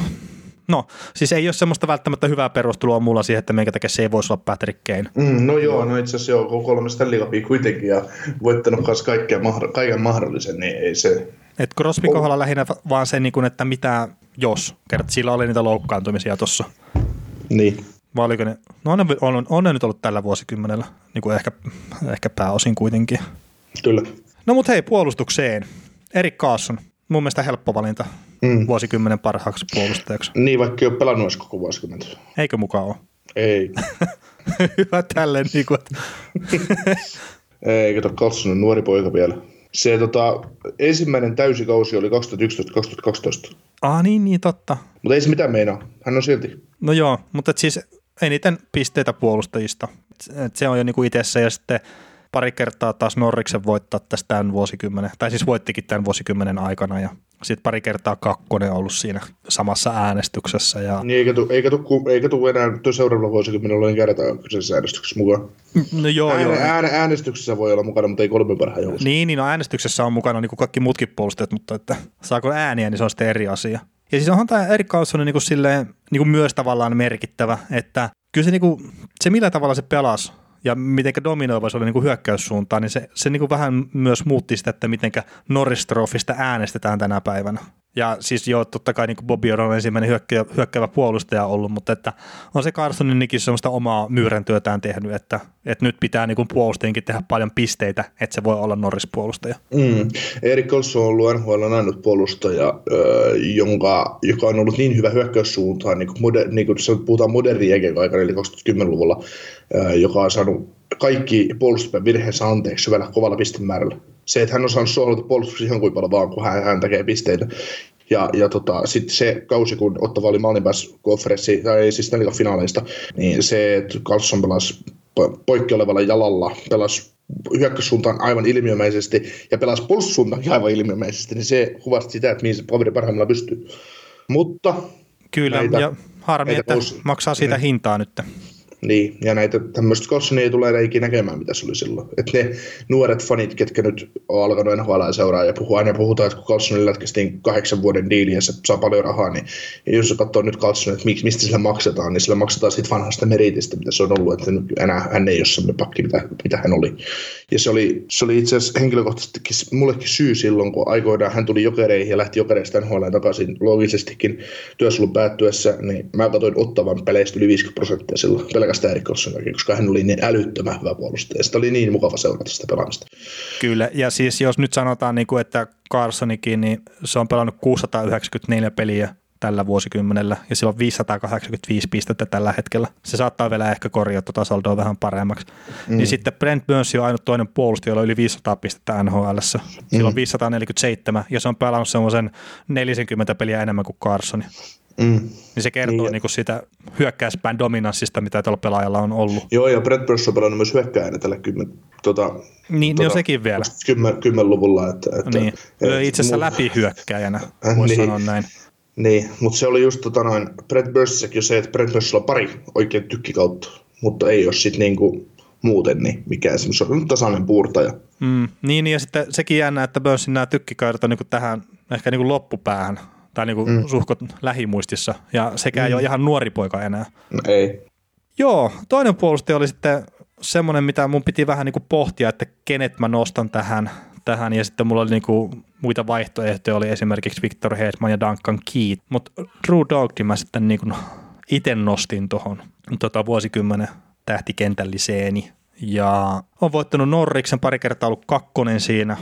No, siis ei ole semmoista välttämättä hyvää perustelua mulla siihen, että minkä takia se ei voisi olla Patrick Kane. Mm, no joo, no itse asiassa joo, kun kolme Stanley kuitenkin ja voittanut kanssa kaikkea, kaiken mahdollisen, niin ei se... Et Crosby kohdalla lähinnä vaan se, niin että mitä jos, kerta sillä oli niitä loukkaantumisia tuossa. Niin. Vai oliko ne, no on, on, on ne nyt ollut tällä vuosikymmenellä, niin kuin ehkä, ehkä pääosin kuitenkin. Kyllä. No mutta hei, puolustukseen. Erik Kaasson, mun mielestä helppo valinta. mm. vuosikymmenen parhaaksi puolustajaksi. Niin, vaikka ei ole pelannut edes koko vuosikymmentä. Eikö mukaan ole? Ei. Hyvä tälleen, niin kuin, että... ei, kato, Carlson on nuori poika vielä. Se tota, ensimmäinen täysikausi oli 2011-2012. Ah niin, niin totta. Mutta ei se mitään meinaa. Hän on silti. No joo, mutta siis eniten pisteitä puolustajista. Et se on jo niinku itsessä ja sitten pari kertaa taas Norriksen voittaa tästä tämän vuosikymmenen, tai siis voittikin tämän vuosikymmenen aikana ja sitten pari kertaa kakkonen on ollut siinä samassa äänestyksessä. Ja... Niin, eikä tule eikä tu, eikä tu enää seuraavalla vuosikymmenellä ole kertaa kyseisessä äänestyksessä mukaan. No joo, Ääne, joo. Ääne, äänestyksessä voi olla mukana, mutta ei kolme parhaan joukossa. Niin, niin no äänestyksessä on mukana niin kuin kaikki muutkin puolustajat, mutta että saako ääniä, niin se on sitten eri asia. Ja siis onhan tämä Erik Karlsson niin kuin silleen, niin kuin myös tavallaan merkittävä, että kyllä se, niin kuin, se millä tavalla se pelasi ja miten dominoiva se oli niin kuin hyökkäyssuuntaan, niin se, se niin kuin vähän myös muutti sitä, että miten Norris Trophysta äänestetään tänä päivänä. Ja siis joo, totta kai niin Bobby on ensimmäinen hyökkävä, hyökkävä puolustaja ollut, mutta että on se Carsoninkin sellaista omaa myyrän työtään tehnyt, että, että nyt pitää niin puolustajienkin tehdä paljon pisteitä, että se voi olla Norris-puolustaja. Mm. Erik Kolso on ollut NHL ainut puolustaja, jonka, joka on ollut niin hyvä hyökkäyssuuntaan, niin kuin, moder, niin kuin puhutaan modernin aikana, eli 2010-luvulla, joka on saanut kaikki puolustuspäin virheensä anteeksi hyvällä kovalla pistemäärällä. Se, että hän on saanut suojelta puolustuksen ihan kuin paljon vaan, kun hän, hän tekee pisteitä. Ja, ja tota, sitten se kausi, kun Ottava oli maailmanpäässä konferenssi, tai siis finaaleista, niin se, että Carlson pelasi poikkeolevalla jalalla, pelasi hyökkäyssuuntaan aivan ilmiömäisesti ja pelasi puolustussuuntaan aivan ilmiömäisesti, niin se kuvasti sitä, että mihin se Pavide parhaimmillaan pystyy. Mutta Kyllä, näitä, ja harmi, että pous... maksaa siitä mm. hintaa nyt. Niin, ja näitä tämmöistä Colsonia ei tule enää ikinä näkemään, mitä se oli silloin. Että ne nuoret fanit, ketkä nyt on alkanut NHL seuraa ja puhuu, aina puhutaan, että kun Carlsonille lätkästiin kahdeksan vuoden diili ja se saa paljon rahaa, niin jos se katsoo nyt Carlsonia, että mistä sillä maksetaan, niin sillä maksetaan siitä vanhasta meritistä, mitä se on ollut, että nyt enää hän ei ole semmoinen pakki, mitä, mitä hän oli. Ja se oli, se oli itse asiassa henkilökohtaisesti mullekin syy silloin, kun aikoinaan hän tuli jokereihin ja lähti jokereista NHL takaisin logisestikin työsulun päättyessä, niin mä katsoin ottavan peleistä yli 50 prosenttia silloin Erik koska hän oli niin älyttömän hyvä puolustaja. Sitä oli niin mukava seurata sitä pelaamista. Kyllä, ja siis jos nyt sanotaan, niin kuin, että Carsonikin, niin se on pelannut 694 peliä tällä vuosikymmenellä, ja sillä on 585 pistettä tällä hetkellä. Se saattaa vielä ehkä korjata tuota saldoa vähän paremmaksi. Mm. Niin sitten Brent Burns on ainut toinen puolustaja, jolla on yli 500 pistettä NHL. Sillä on 547, mm. ja se on pelannut semmoisen 40 peliä enemmän kuin Carson. Mm. Niin se kertoo niin, niinku sitä hyökkäyspään dominanssista, mitä tällä pelaajalla on ollut. Joo, ja Brett Burns on pelannut myös hyökkäjänä tällä kymmen, tota, niin, tota, niin sekin vielä. 10-luvulla. Että, että, niin. Et, itse asiassa läpi hyökkäjänä, voisi niin. sanoa näin. Niin, mutta se oli just tota noin, Brett Burnsissäkin se, että Brett Burnsilla on pari oikein tykkikautta, mutta ei ole sitten niinku muuten niin mikään se on tasainen puurtaja. Mm, niin, ja sitten sekin jännä, että Burnsin nämä tykkikaudet on niinku tähän ehkä niinku loppupäähän tai niinku mm. suhkot lähimuistissa, ja sekään mm. ei ole ihan nuori poika enää. No, ei. Joo, toinen puolustaja oli sitten semmoinen, mitä mun piti vähän niinku pohtia, että kenet mä nostan tähän, tähän ja sitten mulla oli niinku muita vaihtoehtoja, oli esimerkiksi Victor Hedman ja Duncan Keat, mutta Drew Dogdi mä sitten niinku itse nostin tuohon tota vuosikymmenen tähtikentälliseeni. Ja on voittanut Norriksen pari kertaa ollut kakkonen siinä,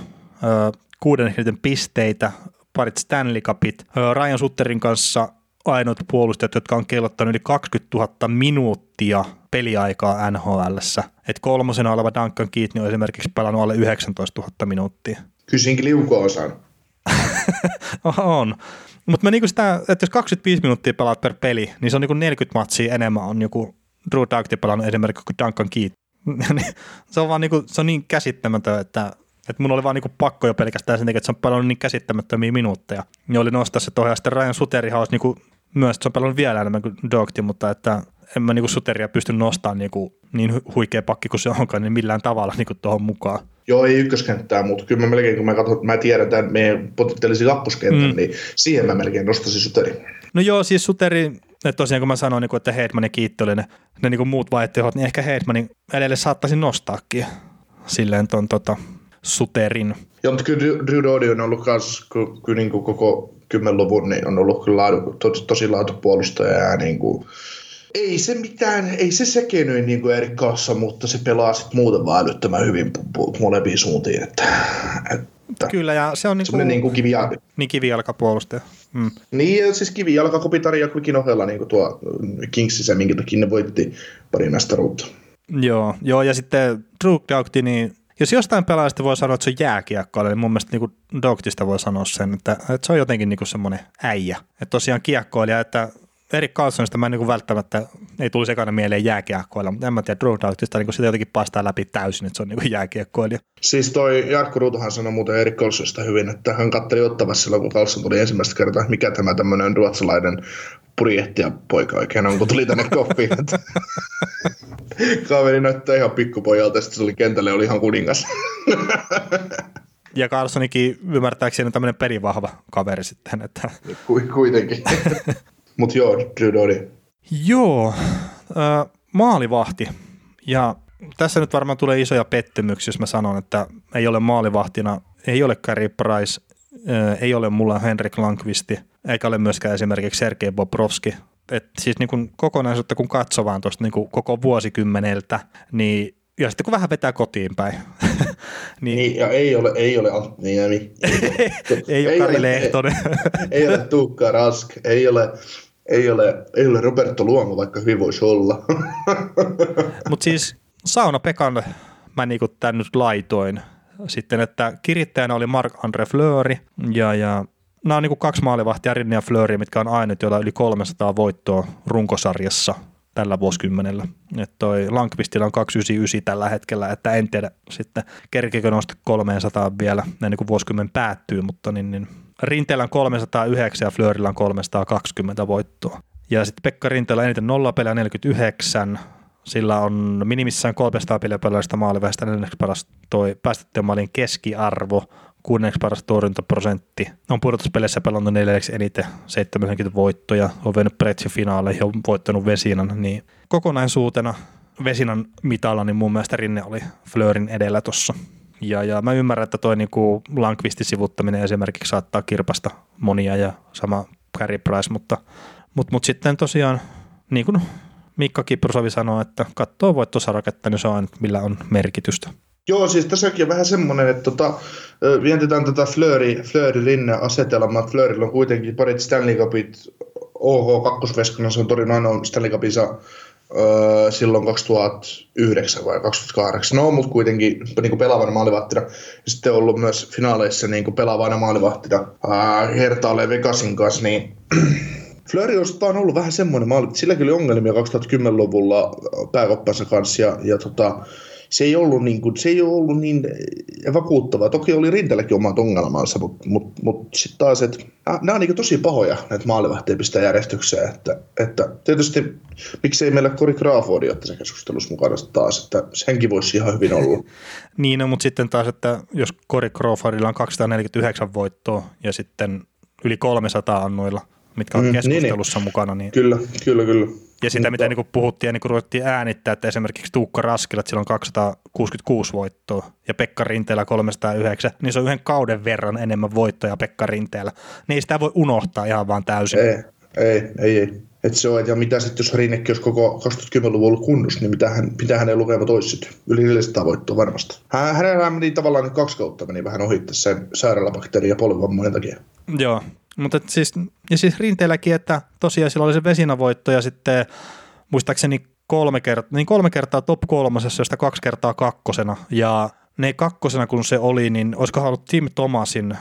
kuuden pisteitä, parit Stanley Cupit. Ryan Sutterin kanssa ainoat puolustajat, jotka on kellottanut yli 20 000 minuuttia peliaikaa nhl Et kolmosena oleva Duncan Keaton on esimerkiksi pelannut alle 19 000 minuuttia. Kysinkin liuko-osan. on. Mutta niinku sitä, että jos 25 minuuttia pelaat per peli, niin se on niinku 40 matsia enemmän on joku Drew Doughty pelannut esimerkiksi kuin Duncan Keaton. se on vaan niinku, se on niin käsittämätön, että että mun oli vaan niinku pakko jo pelkästään sen takia, että se on pelannut niin käsittämättömiä minuutteja. Ja oli nostaa se tuohon. Ja sitten Ryan Suterihan olisi niinku myös, että se on pelannut vielä enemmän kuin Dogti, mutta että en mä niinku Suteria pysty nostamaan niinku niin huikea pakki kuin se onkaan, niin millään tavalla niinku tuohon mukaan. Joo, ei ykköskenttää, mutta kyllä mä melkein, kun mä katson, mä tiedän tämän meidän potentiaalisen kakkoskentän, mm. niin siihen mä melkein nostaisin Suterin. No joo, siis Suteri, että tosiaan kun mä sanoin, niin että Heidman ja Kiitti oli ne, ne niin muut vaihtoehdot, niin ehkä Heidmanin edelle saattaisin nostaakin silleen ton tota, Suterin. Joo, mutta kyllä Drew Doty on ollut kans, kyllä niin kuin koko kymmenluvun niin on ollut kyllä laadu, to, tosi laatupuolustaja ja niin kuin, ei se mitään, ei se sekenöi niin kuin Erik Kassa, mutta se pelaa sitten muuten vaan älyttömän hyvin molempiin suuntiin. Että, et, Kyllä, ja se on niin kuin, niin kuin kivijalka. Niin kivijalkapuolustaja. Mm. Niin, siis kivijalka, Kopitari ja Quikin ohella niin kuin tuo Kingsissä, minkä takia ne voitti pari mestaruutta. Joo, joo, ja sitten Drew Doughty, niin jos jostain pelaajasta voi sanoa, että se on jääkiekkoilija, niin mun mielestä niin Doughtysta voi sanoa sen, että, että se on jotenkin niin semmoinen äijä. Että tosiaan kiekkoilija, että Erik Carlsonista mä en niin välttämättä, ei tulisi ekana mieleen jääkiekkoilla, mutta en mä tiedä, Drew Doughtista niin sitä jotenkin paistaa läpi täysin, että se on niin jääkiekkoilija. Siis toi Jarkko Ruutohan sanoi muuten Erik Carlsonista hyvin, että hän katteli ottavassa silloin, kun Carlson tuli ensimmäistä kertaa, mikä tämä tämmöinen ruotsalainen purjehtia poika oikein on, kun tuli tänne koppiin. Kaveri näyttää ihan pikkupojalta, ja sitten se oli kentälle oli ihan kuningas. ja Carlsonikin ymmärtääkseni on tämmöinen perivahva kaveri sitten. Että... Kuitenkin. Mutta joo, Drew Doughty. Joo, äh, maalivahti. Ja tässä nyt varmaan tulee isoja pettymyksiä, jos mä sanon, että ei ole maalivahtina, ei ole Carey Price, äh, ei ole mulla Henrik Lankvisti, eikä ole myöskään esimerkiksi Sergei Bobrovski. Et siis niin kun kokonaisuutta kun katsoo vaan tuosta niin koko vuosikymmeneltä, niin ja sitten kun vähän vetää kotiin päin. niin, niin, ja ei ole, ei ole Antti Niemi. ei, ei ole Kari Lehtonen. ei, ei ole Tuukka Rask, ei ole, ei ole, ei ole Roberto Luomo, vaikka hyvin voisi olla. Mutta siis Sauna Pekan mä niinku tän nyt laitoin. Sitten, että kirittäjänä oli Mark-Andre Fleury ja, ja nämä on niinku kaksi maalivahtia, Rinne ja Fleury, mitkä on ainut, joilla yli 300 voittoa runkosarjassa – tällä vuosikymmenellä. Että toi Lankvistilla on 299 tällä hetkellä, että en tiedä sitten kerkikö nostaa 300 vielä ennen kuin vuosikymmen päättyy, mutta niin, niin Rinteellä on 309 ja Flörillä on 320 voittoa. Ja sitten Pekka Rinteellä eniten nollapelejä 49, sillä on minimissään 300 peliä pelaajista maaliväistä neljänneksi paras toi päästettyjen maalin keskiarvo, kuudenneksi paras torjuntaprosentti. On pudotuspeleissä pelannut neljänneksi eniten 70 voittoja, on vennyt pretsi-finaaleihin ja on voittanut Vesinan, niin kokonaisuutena Vesinan mitalla, niin mun mielestä Rinne oli Flörin edellä tuossa. Ja, ja mä ymmärrän, että toi niinku Lankvistin sivuttaminen esimerkiksi saattaa kirpasta monia ja sama Carey Price, mutta, mutta, mutta sitten tosiaan niin kuin Mikka Kiprusovi sanoi, että katsoo voittosaraketta, niin se on millä on merkitystä. Joo, siis tässäkin on vähän semmoinen, että tota, vientitään tätä Flööri, Flööri rinne asetelmaa. Flöörillä on kuitenkin parit Stanley Cupit, OH kakkosveskana, se on torin ainoa Stanley Cupissa öö, silloin 2009 vai 2008. No, mutta kuitenkin niin pelaavana maalivahtina. Sitten ollut myös finaaleissa niin pelaavana maalivahtina Hertaalle Vegasin kanssa, niin Flööri on ollut vähän semmoinen maali, silläkin oli ongelmia 2010-luvulla pääkoppansa kanssa ja, ja tota, se ei ollut niin, kuin, se ei ollut niin vakuuttavaa. Toki oli Rintelläkin omat ongelmansa, mutta mut, mut sitten taas, että nämä on niin tosi pahoja näitä maalivahtia pistää järjestykseen. Että, että tietysti miksei meillä Kori Crawfordi ole tässä keskustelussa mukana taas, että senkin voisi ihan hyvin olla. niin, no, mutta sitten taas, että jos Kori Crawfordilla on 249 voittoa ja sitten yli 300 annoilla, mitkä on mm, keskustelussa niin, niin. mukana. Niin... Kyllä, kyllä, kyllä. Ja sitä, Mutta... mitä niin puhuttiin ja niin ruvettiin äänittää, että esimerkiksi Tuukka Raskilat sillä on 266 voittoa ja Pekka Rinteellä 309, niin se on yhden kauden verran enemmän voittoja Pekka Rinteellä. Niin sitä voi unohtaa ihan vaan täysin. Ei, ei, ei. ei. Et se on, ja mitä sitten, jos Rinnekin olisi koko 2010-luvun ollut kunnossa, niin mitä, hän, mitä hänen lukemat olisi Yli 400 voittoa varmasti. Hän, hänellä meni tavallaan nyt kaksi kautta meni vähän ohi sen sairaalabakteeri ja polvivammojen takia. Joo, mutta siis, ja siis Rinteelläkin, että tosiaan sillä oli se vesinavoitto ja sitten muistaakseni kolme kertaa, niin kolme kertaa top kolmosessa, josta kaksi kertaa kakkosena. Ja ne kakkosena kun se oli, niin olisiko ollut Tim Thomasin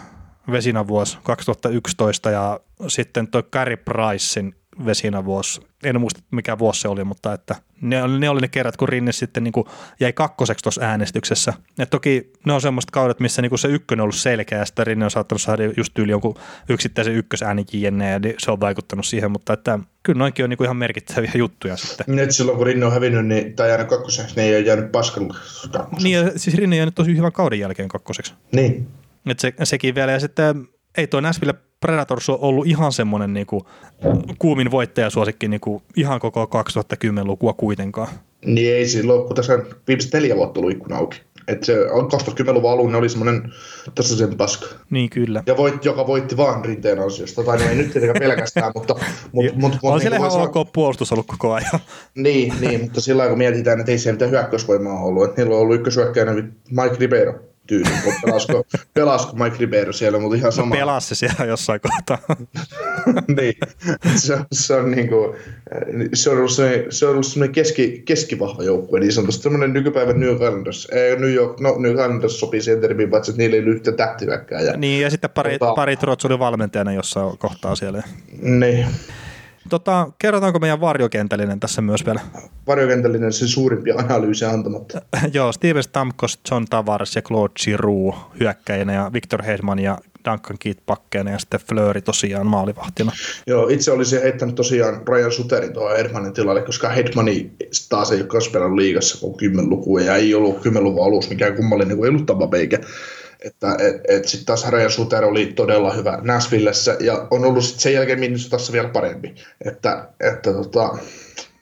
vesinavuosi 2011 ja sitten toi Gary Pricein vesinavuosi. En muista mikä vuosi se oli, mutta että ne, ne oli ne kerrat, kun Rinne sitten niin kuin jäi kakkoseksi tuossa äänestyksessä. Et toki ne on semmoista kaudet, missä niin kuin se ykkönen on ollut selkeä, ja sitten Rinne on saattanut saada just yli jonkun yksittäisen ykkösääni jne, ja se on vaikuttanut siihen, mutta että kyllä noinkin on niin kuin ihan merkittäviä juttuja sitten. Niin, että silloin kun Rinne on hävinnyt niin, tai jäänyt kakkoseksi, niin ei ole jäänyt paskan kakkoseksi. Niin, ja siis Rinne on jäänyt tosi hyvän kauden jälkeen kakkoseksi. Niin. Et se, sekin vielä, ja sitten ei tuo Nashville Predators on ollut ihan semmoinen niinku kuumin voittajasuosikki niinku ihan koko 2010-lukua kuitenkaan. Niin ei silloin, kun tässä viimeiset neljä vuotta ollut ikkuna auki. Että se 2010-luvun alun ne oli semmoinen sen paska. Niin kyllä. Ja voit, joka voitti vaan rinteen ansiosta. Tai no ei nyt tietenkään pelkästään, mutta... mut, mut, on niin siellä ihan ok saa... puolustus ollut koko ajan. niin, niin, mutta sillä kun mietitään, että ei siellä mitään hyökkäysvoimaa ollut. Että niillä on ollut ykkösyökkäinen Mike Ribeiro tyyli. Pelasko, pelasko Mike Ribeiro siellä, mutta ihan sama. No pelasi se siellä jossain kohtaa. niin, se, se, on niin kuin, se on ollut sellainen, se on ollut sellainen keski, keskivahva joukkue, niin sanotusti semmoinen nykypäivän New Islanders. Ei, New York, no New Islanders sopii siihen termiin, paitsi että niillä ei ole yhtä tähtiväkkää. Ja, niin, ja sitten pari, tota, pari Trots oli valmentajana jossain kohtaa siellä. Niin. Tota, kerrotaanko meidän varjokentällinen tässä myös vielä? Varjokentällinen sen suurimpia analyysejä antamatta. Joo, Steven Stamkos, John Tavares ja Claude Giroux hyökkäjänä ja Victor Hedman ja Duncan Keith pakkeena ja sitten Fleury tosiaan maalivahtina. Joo, itse olisin heittänyt tosiaan Ryan Suterin tuohon Hedmanin tilalle, koska Hedmani taas ei ole kasvanut liigassa kuin kymmenlukua ja ei ollut kymmenluvun alus mikään kummallinen kuin ei ollut Tampa että et, et sitten taas Ryan Suter oli todella hyvä Nashvillessä ja on ollut sitten sen jälkeen Minnesotassa vielä parempi. Että, että tota...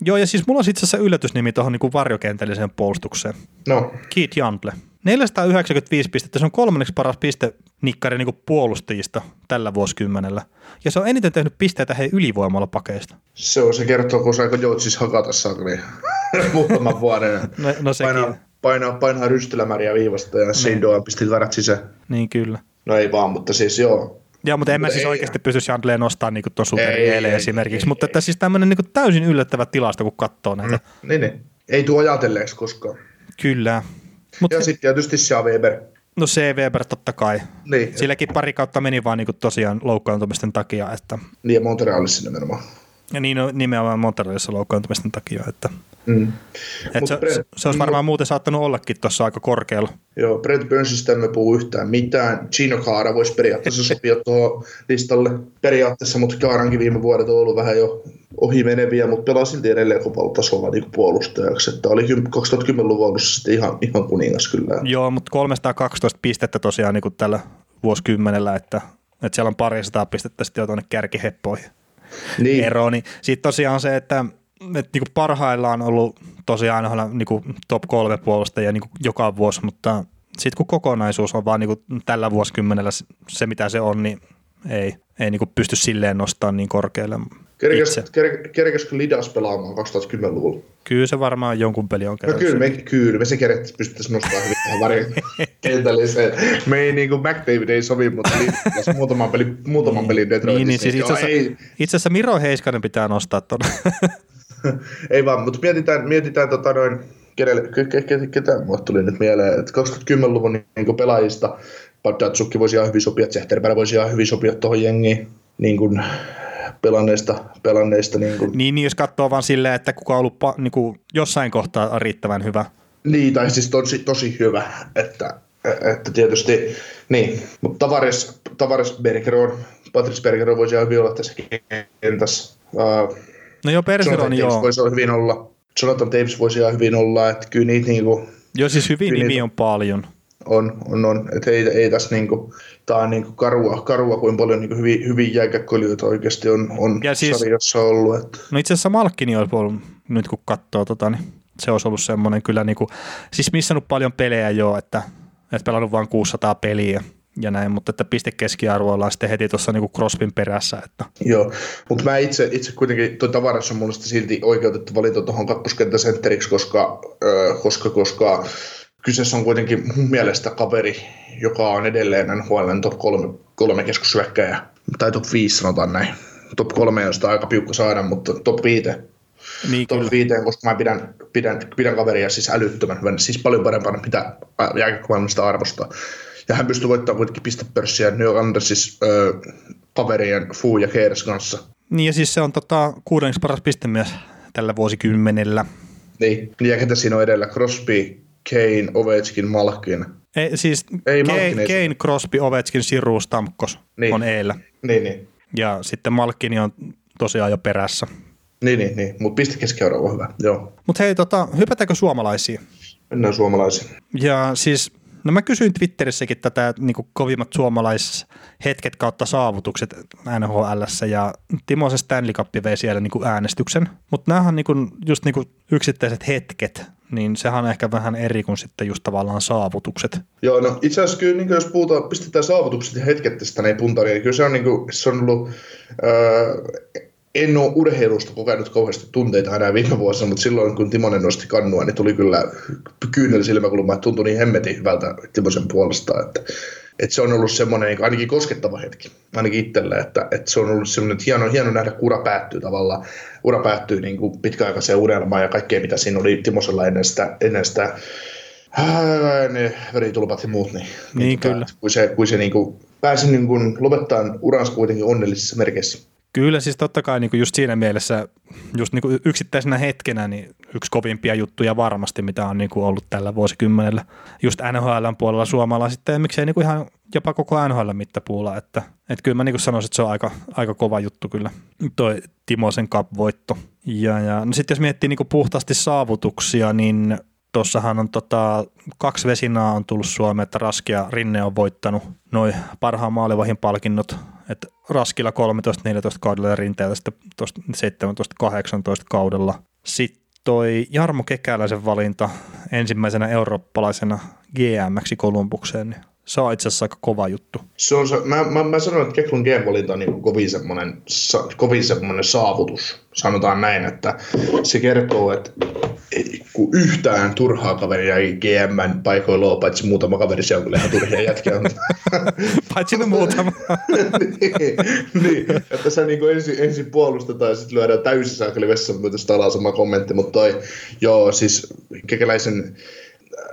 Joo, ja siis mulla on itse asiassa yllätysnimi tuohon niin varjokentälliseen puolustukseen. No. Keith Jantle. 495 pistettä, se on kolmanneksi paras piste nikkari niin puolustajista tällä vuosikymmenellä. Ja se on eniten tehnyt pisteitä hei ylivoimalla pakeista. Se on se kertoo, kun saiko Joutsis hakata sakli muutaman vuoden. no, no sekin. Painaa, painaa, painaa rystylämäriä viivasta ja Seindoan pisti karat sisään. Niin kyllä. No ei vaan, mutta siis joo. Joo, mutta en mä siis ei, oikeasti pysty Chandleen nostamaan niin tuon superieleen esimerkiksi, ei, mutta että siis tämmöinen niin täysin yllättävä tilasto, kun katsoo näitä. Mm, niin, niin. Ei tule ajatelleeksi koskaan. Kyllä. Mut ja sitten tietysti Sia Weber. No C. Weber totta kai. Niin. Silläkin pari kautta meni vaan niin tosiaan loukkaantumisten takia. Että... Niin ja Montrealissa nimenomaan. Ja niin nimenomaan Montrealissa loukkaantumisten takia. Että... Mm. Et se, Brent, se olisi varmaan muuten saattanut ollakin tuossa aika korkealla. Joo, Brent Burnsista emme puhu yhtään mitään. Gino Kaara voisi periaatteessa sopia tuohon listalle periaatteessa, mutta Kaarankin viime vuodet on ollut vähän jo ohi meneviä, mutta pelasi silti edelleen kopalla tasolla niin puolustajaksi. Että oli 2010-luvun alussa sitten ihan, ihan kuningas kyllä. Joo, mutta 312 pistettä tosiaan niin kuin tällä vuosikymmenellä, että, että siellä on pari sataa pistettä sitten jo tuonne kärkiheppoihin niin. ero. Niin sitten tosiaan se, että että niin parhaillaan on ollut tosiaan aina niin top kolme puolustajia niin joka vuosi, mutta sitten kun kokonaisuus on vaan niin tällä vuosikymmenellä se, mitä se on, niin ei, ei niin pysty silleen nostamaan niin korkealle. Kerkesikö Lidas pelaamaan 2010-luvulla? Kyllä se varmaan jonkun peli on No kyllä me, kyllä me se kerättäisiin pystyttäisiin nostamaan hyvin tähän värin kentälliseen. Me ei niin kuin McDavid ei sovi, mutta Lidas muutaman pelin, muutaman pelin Detroitissa. Niin, niin siis itse asiassa, itse asiassa Miro Heiskanen pitää nostaa tuonne. ei vaan, mutta mietitään, mietitään tota noin, kenelle, ketä mulle tuli nyt mieleen, että 2010-luvun niin pelaajista Padatsukki voisi ihan hyvin sopia, Zehterberg voisi ihan hyvin sopia tuohon jengiin niin kuin pelanneista. pelanneista niin, kuin. niin, niin, jos katsoo vaan silleen, että kuka on ollut niin kuin jossain kohtaa riittävän hyvä. Niin, tai siis tosi, tosi hyvä, että, että tietysti, niin, mutta Tavares, Tavares Bergeron, Patrice Bergeron voisi ihan hyvin olla tässä kentässä. Uh, No joo, Bergeron joo. voisi hyvin olla. Jonathan Davis voisi ihan hyvin olla, että kyllä niitä niinku... Joo, siis hyvin nimi niitä, on paljon. On, on, on. Että ei, ei tässä niinku, tää on niinku karua, karua kuin paljon niinku hyvin, hyvin jääkäkköilijöitä oikeasti on, on ja siis, sarjassa ollut. Että. No itse asiassa Malkkini olisi ollut, nyt kun katsoo tota, niin se olisi ollut semmoinen kyllä niinku, siis missannut paljon pelejä jo, että, että pelannut vain 600 peliä ja näin, mutta että pistekeskiarvo ollaan sitten heti tuossa niin Crospin perässä. Että. Joo, mutta mä itse, itse kuitenkin, toi Tavares on mun silti oikeutettu valita tuohon kakkoskenttäsentteriksi, koska, äh, koska, koska kyseessä on kuitenkin mun mielestä kaveri, joka on edelleen NHL top kolme, kolme keskushyökkäjä, tai top 5 sanotaan näin. Top kolme on sitä aika piukka saada, mutta top 5 niin, top 5, koska mä pidän, pidän, pidän kaveria siis älyttömän, siis paljon parempana, mitä jääkäkkömaailmasta arvostaa. Ja hän pystyi voittamaan kuitenkin pistepörssiä New Andersis öö, kaverien Fu ja Keers kanssa. Niin ja siis se on tota, kuudenneksi paras pistemies tällä vuosikymmenellä. Niin, ja ketä siinä on edellä? Crosby, Kane, Ovechkin, Malkin. Ei, siis ei, Kane, Kane, Crosby, Ovechkin, Siru, Stamkos niin. on eellä. Niin, niin. Ja sitten Malkini on tosiaan jo perässä. Niin, niin, niin. mutta piste keskiarvo on hyvä, joo. Mutta hei, tota, hypätäänkö suomalaisiin? Mennään suomalaisiin. Ja siis No mä kysyin Twitterissäkin tätä niin kovimmat suomalaishetket kautta saavutukset NHL ja Timo se Stanley Cup vei siellä niin äänestyksen, mutta nämähän niin kuin, just niin yksittäiset hetket, niin sehän on ehkä vähän eri kuin sitten just tavallaan saavutukset. Joo, no itse asiassa kyllä niin jos puhutaan, pistetään saavutukset ja hetket tästä näin puntariin, niin kyllä se on, niin kuin, se on ollut, öö, en ole urheilusta kokenut kauheasti tunteita enää viime vuosina, mutta silloin kun Timonen nosti kannua, niin tuli kyllä kyynel silmäkulma, että tuntui niin hemmetin hyvältä Timosen puolesta, että, että se on ollut semmoinen niin ainakin koskettava hetki, ainakin itselle, että, että se on ollut semmoinen, että hieno, hieno nähdä, kun ura päättyy tavallaan, ura päättyy niin kuin pitkäaikaiseen unelmaan ja kaikkea, mitä siinä oli Timosella ennen sitä, ennen sitä ne veritulpat ja muut, niin, niin, niin tota, kyllä. kun se, kun se niin kuin, pääsi niin kuin lopettaa uransa kuitenkin onnellisissa merkeissä. Kyllä, siis totta kai niin kuin just siinä mielessä, just niin kuin yksittäisenä hetkenä, niin yksi kovimpia juttuja varmasti, mitä on niin kuin ollut tällä vuosikymmenellä. Just NHLn puolella suomalaisista ja miksei niin kuin ihan jopa koko NHL mittapuulla, että, että kyllä mä niin kuin sanoisin, että se on aika, aika kova juttu kyllä, toi Timosen Cup-voitto. Ja, ja no sitten jos miettii niin kuin puhtaasti saavutuksia, niin Tuossahan on tota, kaksi vesinaa on tullut Suomeen, että Raski ja Rinne on voittanut noin parhaan maalivahin palkinnot, että Raskilla 13-14 kaudella ja Rinteellä sitten 17-18 kaudella. Sitten toi Jarmo Kekäläisen valinta ensimmäisenä eurooppalaisena GMX Kolumbukseen, niin se on itse asiassa aika kova juttu. Se on se, mä, mä, mä sanon, että Keklun G-valinta on niin kovin, semmoinen, sa, kovin semmoinen saavutus. Sanotaan näin, että se kertoo, että kun yhtään turhaa kaveria ei GM paikoilla ole, paitsi muutama kaveri, se on kyllä ihan turhia jätkiä. paitsi ne muutama. niin, niin, että se niin ensin, ensin puolustetaan ja sitten lyödään täysin saakeli vessan myötä alas sama kommentti, mutta toi, joo, siis kekäläisen,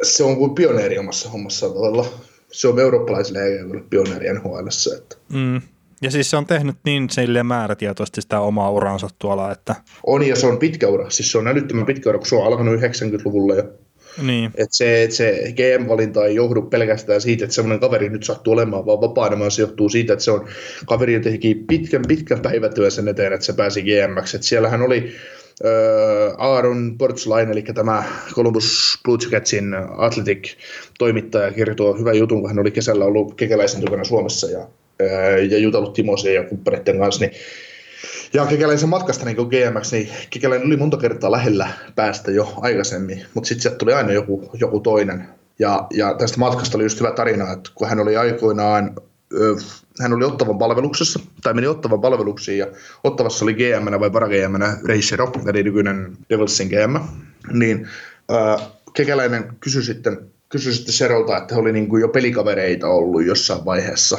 se on kuin pioneeri omassa hommassa tavalla se on eurooppalaisille ei pioneeri nhl että. Mm. Ja siis se on tehnyt niin silleen määrätietoisesti sitä omaa uransa tuolla, että... On ja se on pitkä ura. Siis se on älyttömän pitkä ura, kun se on alkanut 90-luvulla jo. Niin. Et se, et se GM-valinta ei johdu pelkästään siitä, että semmoinen kaveri nyt sattuu olemaan vaan vapaana, vaan se johtuu siitä, että se on kaveri teki pitkän, pitkän päivätyön sen eteen, että se pääsi GM-ksi. Et siellähän oli Aaron Portsline, eli tämä Columbus Blue Jacketsin Athletic-toimittaja, kertoo hyvän jutun, kun hän oli kesällä ollut kekäläisen tukana Suomessa ja, ja jutellut Timosen ja kumppaneiden kanssa, niin ja kekäläisen matkasta niin GMX, niin kekäläinen oli monta kertaa lähellä päästä jo aikaisemmin, mutta sitten sieltä tuli aina joku, joku toinen. Ja, ja tästä matkasta oli just hyvä tarina, että kun hän oli aikoinaan hän oli Ottavan palveluksessa, tai meni Ottavan palveluksiin, ja Ottavassa oli gm vai para gm Reisero, eli nykyinen Devilsin GM, niin ää, Kekäläinen kysyi sitten, kysyi sitten Serolta, että he oli niin kuin jo pelikavereita ollut jossain vaiheessa,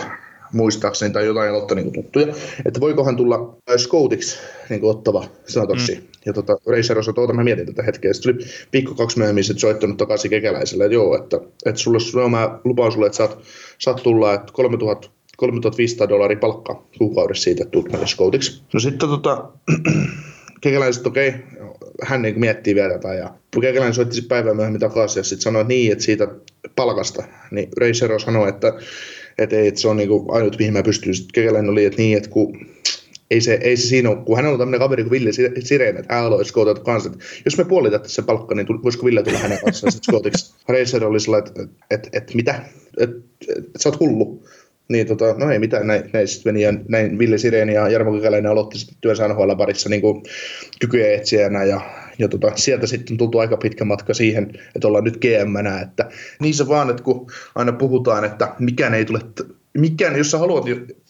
muistaakseni, tai jotain aloitta niin tuttuja, että voikohan tulla scoutiksi niin ottava sanotoksi. Mm. Ja tota, Racer osoi, tuota mä mietin tätä hetkeä. Sitten tuli viikko kaksi myöhemmin sitten soittanut takaisin kekäläiselle, että joo, että, että sulle, sulle mä lupaan sulle, että saat, saat tulla, että 3000 3500 dollaria palkkaa kuukaudessa siitä, että tulet meille scoutiksi. No sitten tota, kekäläiset, okei, okay, hän niin miettii vielä tätä ja kekäläinen soitti päivän myöhemmin takaisin ja sitten sanoi, että niin, että siitä palkasta, niin Racer sanoi, että että, ei, että se on niin kuin ainut, mihin mä pystyn. Sitten kekäläinen oli, että niin, että kun ei se, ei se siinä ole, kun hänellä on tämmöinen kaveri kuin Ville Sireen, että hän haluaisi skootata kanssa, että jos me puolitettaisiin se palkka, niin voisiko Ville tulla hänen kanssaan sitten skootiksi. Racer oli sellainen, että, että, että, että mitä, että, että, että sä oot hullu. Niin tota, no ei mitään, näin, näin sitten meni ja näin Ville Sireeni ja Jarmo Kekäläinen aloitti sitten työnsä NHL parissa niin kykyjä etsijänä ja, ja tota, sieltä sitten on tultu aika pitkä matka siihen, että ollaan nyt gm että niin se vaan, että kun aina puhutaan, että mikään ei tule, mikään, jos sä haluat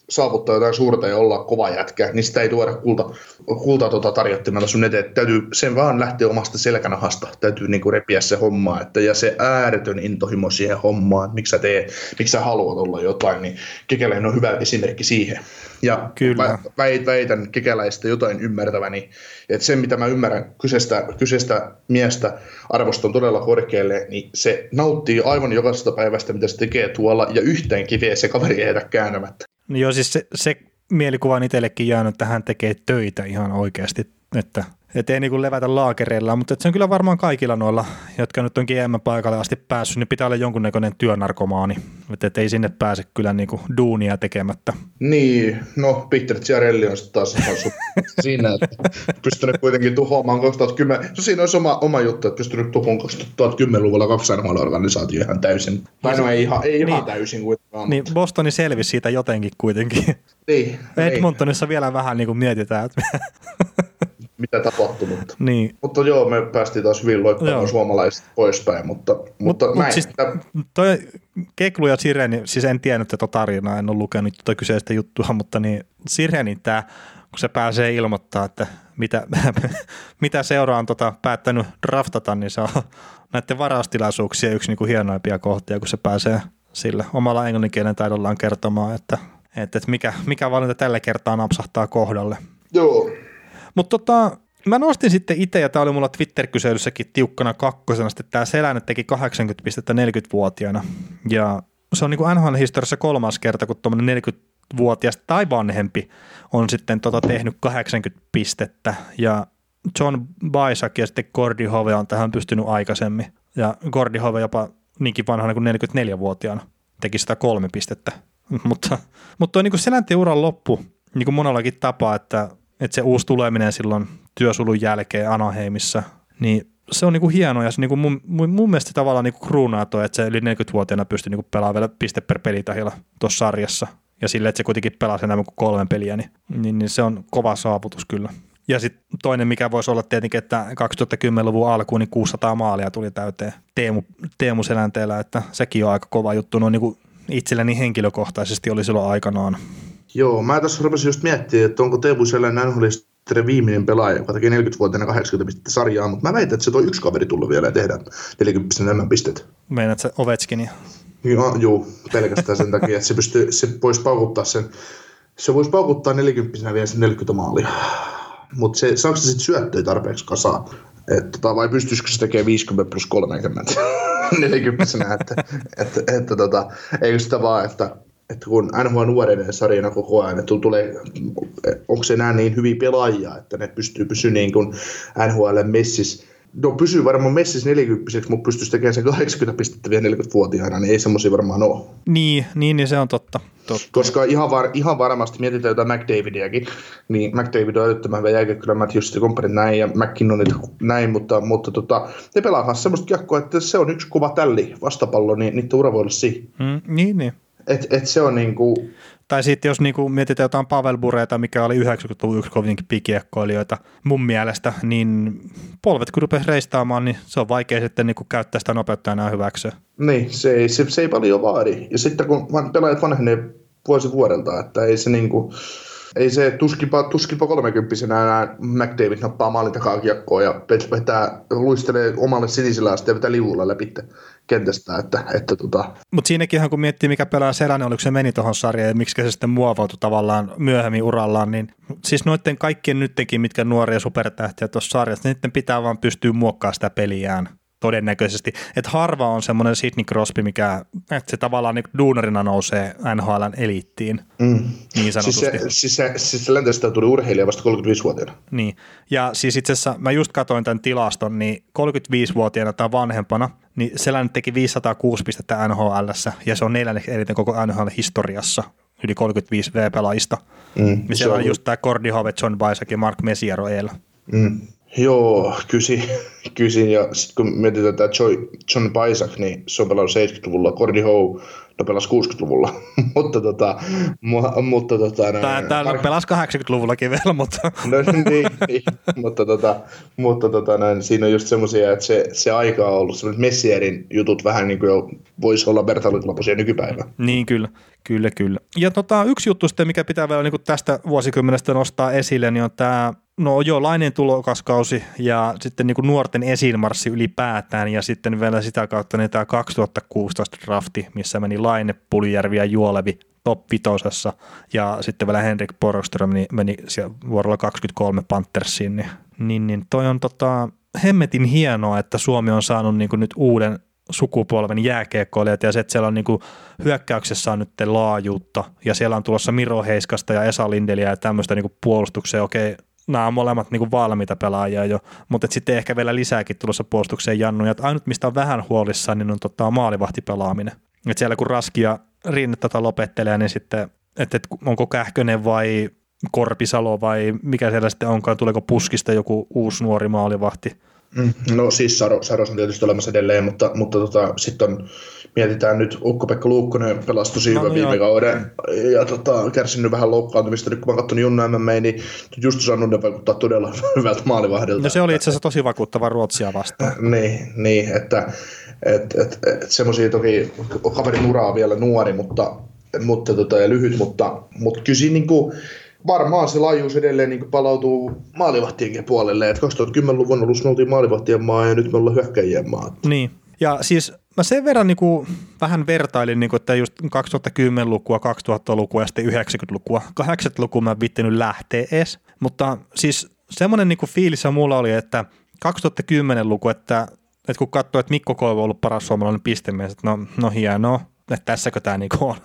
saavuttaa jotain suurta ja olla kova jätkä, niin sitä ei tuoda kulta, kulta tota tarjottimella sun eteen. Täytyy sen vaan lähteä omasta selkänahasta. Täytyy niinku repiä se homma. Että, ja se ääretön intohimo siihen hommaan, miksi sä, tee, miksi sä haluat olla jotain, niin Kekäläinen on hyvä esimerkki siihen. Ja Kyllä. väitän kekäläistä jotain ymmärtäväni, että se mitä mä ymmärrän kyseistä, kyseistä miestä arvoston todella korkealle, niin se nauttii aivan jokaisesta päivästä, mitä se tekee tuolla, ja yhteen kiveä se kaveri ei kääntämättä. Niin joo, siis se, se mielikuva on itsellekin jäänyt, että hän tekee töitä ihan oikeasti, että et ei niinku levätä laakereilla, mutta se on kyllä varmaan kaikilla noilla, jotka nyt on GM-paikalle asti päässyt, niin pitää olla jonkunnäköinen työnarkomaani, että et ei sinne pääse kyllä niinku duunia tekemättä. Niin, no Peter Ciarelli on sitten taas siinä, että pystynyt kuitenkin tuhoamaan 2010, no siinä olisi oma, oma juttu, että pystynyt tuhoamaan 2010-luvulla kaksi organisaatio ihan täysin. Tai no ei ihan, ei ihan niin, täysin kuitenkaan. Niin, Bostoni selvisi siitä jotenkin kuitenkin. Niin. Edmontonissa niin. vielä vähän niin kuin mietitään, että mitä tapahtui. Mutta, niin. mutta joo, me päästiin taas hyvin loikkaamaan suomalaiset poispäin, mutta, mutta Mut, näin. mut siis, toi Keklu ja Sireni, siis en tiennyt tätä tarinaa, en ole lukenut tuota kyseistä juttua, mutta niin Sireni tämä, kun se pääsee ilmoittaa, että mitä, mitä seura on tota päättänyt draftata, niin se on näiden varaustilaisuuksien yksi niin kuin hienoimpia kohtia, kun se pääsee sillä omalla englanninkielen taidollaan kertomaan, että, että, että mikä, mikä valinta tällä kertaa napsahtaa kohdalle. Joo. Mutta tota, mä nostin sitten itse, ja tämä oli mulla Twitter-kyselyssäkin tiukkana kakkosena, että tämä Selänne teki 80 pistettä 40-vuotiaana, ja se on niin kuin NHL-historiassa kolmas kerta, kun tuommoinen 40-vuotias tai vanhempi on sitten tota tehnyt 80 pistettä, ja John Baisak ja sitten Gordy Hove on tähän pystynyt aikaisemmin, ja Gordy Hove jopa niinkin vanhana kuin 44-vuotiaana teki sitä kolme pistettä, mutta, mutta tuo niin Selänteen uran loppu, niin kuin monellakin tapaa, että, että se uusi tuleminen silloin työsulun jälkeen Anaheimissa, niin se on niinku hienoa ja se niinku mun, mun, mun mielestä tavallaan niinku kruunaa toi, että se yli 40-vuotiaana pystyy niinku pelaamaan vielä piste per pelitahilla tuossa sarjassa ja sille, että se kuitenkin pelasi enemmän kuin kolme peliä, niin, niin, niin se on kova saavutus kyllä. Ja sitten toinen, mikä voisi olla tietenkin, että 2010-luvun alkuun niin 600 maalia tuli täyteen Teemu, Teemu Selänteellä, että sekin on aika kova juttu. No niin kuin itselleni henkilökohtaisesti oli silloin aikanaan. Joo, mä tässä rupesin just miettimään, että onko Teemu Selänne NHLista viimeinen pelaaja, joka teki 40-vuotiaana 80 pistettä sarjaa, mutta mä väitän, että se toi yksi kaveri tullut vielä ja tehdä 40 enemmän pistettä. Meinaat se Ovechkinia? Joo, joo, pelkästään sen takia, että se, pystyy, se voisi paukuttaa sen, se voisi paukuttaa 40 vielä sen 40 maalia. Mutta se, saako se sitten syöttöjä tarpeeksi kasaan? Et, tota, vai pystyisikö se tekemään 50 plus 30 40 että, että, että tota, eikö sitä vaan, että, että kun NHL nuorenee sarjana koko ajan, että tulee, onko se enää niin hyviä pelaajia, että ne pystyy pysyä niin kuin NHL messissä No pysyy varmaan messis 40 mutta pystyisi tekemään sen 80 pistettä vielä 40-vuotiaana, niin ei semmoisia varmaan ole. Niin, niin, niin se on totta. totta. Koska ihan, var, ihan varmasti, mietitään jotain McDavidiakin, niin McDavid on älyttömän hyvä jälkeen, kyllä Matthews Company näin ja McKinnonit näin, mutta, mutta tota, ne pelaa semmoista kiekkoa, että se on yksi kuva tälli vastapallo, niin niitä ura voi olla siihen. Mm, niin, niin. Et, et se on niinku, tai sitten jos niinku mietitään jotain Pavel Bureita, mikä oli 90-luvun yksi kovinkin pikiekkoilijoita mun mielestä, niin polvet kun rupesi reistaamaan, niin se on vaikea sitten niinku käyttää sitä nopeutta enää hyväksi. Niin, se ei, se, se ei paljon vaadi. Ja sitten kun pelaajat vanhenee vuosi vuodelta, että ei se niinku, ei se tuskipa, tuskipa 30 enää McDavid nappaa maalin takaa kiekkoa ja vetää, luistelee omalle sinisellä ja sitten vetää liuulla läpi kentästä. Että, että tota. Mutta siinäkin kun miettii, mikä pelaa Selänne, oliko se meni tuohon sarjaan ja miksi se sitten muovautui tavallaan myöhemmin urallaan, niin siis noiden kaikkien nytkin, mitkä nuoria supertähtiä tuossa sarjassa, niin pitää vaan pystyä muokkaamaan sitä peliään todennäköisesti. Että harva on semmoinen Sidney Crosby, mikä, että se tavallaan niin duunarina nousee NHLn eliittiin, mm. niin sanotusti. Siis se, siis se, siis se läntästä tuli urheilija vasta 35-vuotiaana. Niin, ja siis itse asiassa mä just katsoin tämän tilaston, niin 35-vuotiaana tai vanhempana, niin Selän teki 506 pistettä nhl ja se on neljänneksi eniten koko NHL-historiassa yli 35 V-pelaajista. Mm, ja siellä on, on just tämä Cordy Hove, John Baisak ja Mark eellä. Mm. Joo, kysin, kysin ja sitten kun mietitään tämä John Baisak, niin se on pelannut 70-luvulla, Cordy Howe no pelasi 60-luvulla, mutta tota, mu- mutta tota, no, Tää, tää Mark... pelasi 80-luvullakin vielä, mutta... no niin, niin, mutta tota, mutta tota, näin, siinä on just semmoisia, että se, se aika on ollut semmoiset Messierin jutut vähän niin kuin jo voisi olla vertailukelpoisia nykypäivänä. Niin kyllä, kyllä, kyllä. Ja tota, yksi juttu sitten, mikä pitää vielä niin tästä vuosikymmenestä nostaa esille, niin on tämä No joo, lainen tulokaskausi ja sitten niin kuin nuorten esiinmarssi ylipäätään ja sitten vielä sitä kautta niin tämä 2016 drafti, missä meni Laine, Puljärvi ja Juolevi top vitosessa ja sitten vielä Henrik Borgström niin meni siellä vuorolla 23 Panthersiin, niin, niin, niin toi on tota, hemmetin hienoa, että Suomi on saanut niin kuin nyt uuden sukupolven jääkiekkoilijat ja se, että siellä on niin kuin hyökkäyksessä on nyt laajuutta ja siellä on tulossa Miro Heiskasta ja Esa Lindeliä ja tämmöistä niin puolustukseen. Okei, nämä on molemmat niin kuin valmiita pelaajia jo, mutta sitten ehkä vielä lisääkin tulossa puolustukseen jannuja. Että ainut, mistä on vähän huolissaan, niin on tota, maalivahtipelaaminen. Et siellä kun Raski ja Rinne tätä lopettelee, niin sitten, että et, onko Kähkönen vai Korpisalo vai mikä siellä sitten onkaan, tuleeko puskista joku uusi nuori maalivahti. Mm, no siis Saro, Saros on tietysti olemassa edelleen, mutta, mutta tota, sitten mietitään nyt Ukko-Pekka Luukkonen pelastui siinä no, viime joo. kauden ja tota, kärsinyt vähän loukkaantumista. Nyt kun mä katson Junna MMA, niin just saanut ne vaikuttaa todella hyvältä maalivahdilta. No se oli itse asiassa tosi vakuuttava Ruotsia vastaan. niin, niin, että et, et, et, semmoisia toki, kaverin uraa vielä nuori, mutta, mutta tota, ja lyhyt, mutta, mutta kyllä siinä niin kuin, varmaan se laajuus edelleen niin palautuu maalivahtienkin puolelle. Et 2010-luvun alussa me oltiin maalivahtien maa ja nyt me ollaan hyökkäjien maa. Niin. Ja siis mä sen verran niin kuin, vähän vertailin, niin kuin, että just 2010-lukua, 2000-lukua ja sitten 90-lukua. 80-lukua mä en vittinyt lähteä edes. Mutta siis semmoinen niin fiilis mulla oli, että 2010-luku, että, että kun katsoo, että Mikko Koivu on ollut paras suomalainen pistemies, että no, no hienoa, että tässäkö tämä niinku on,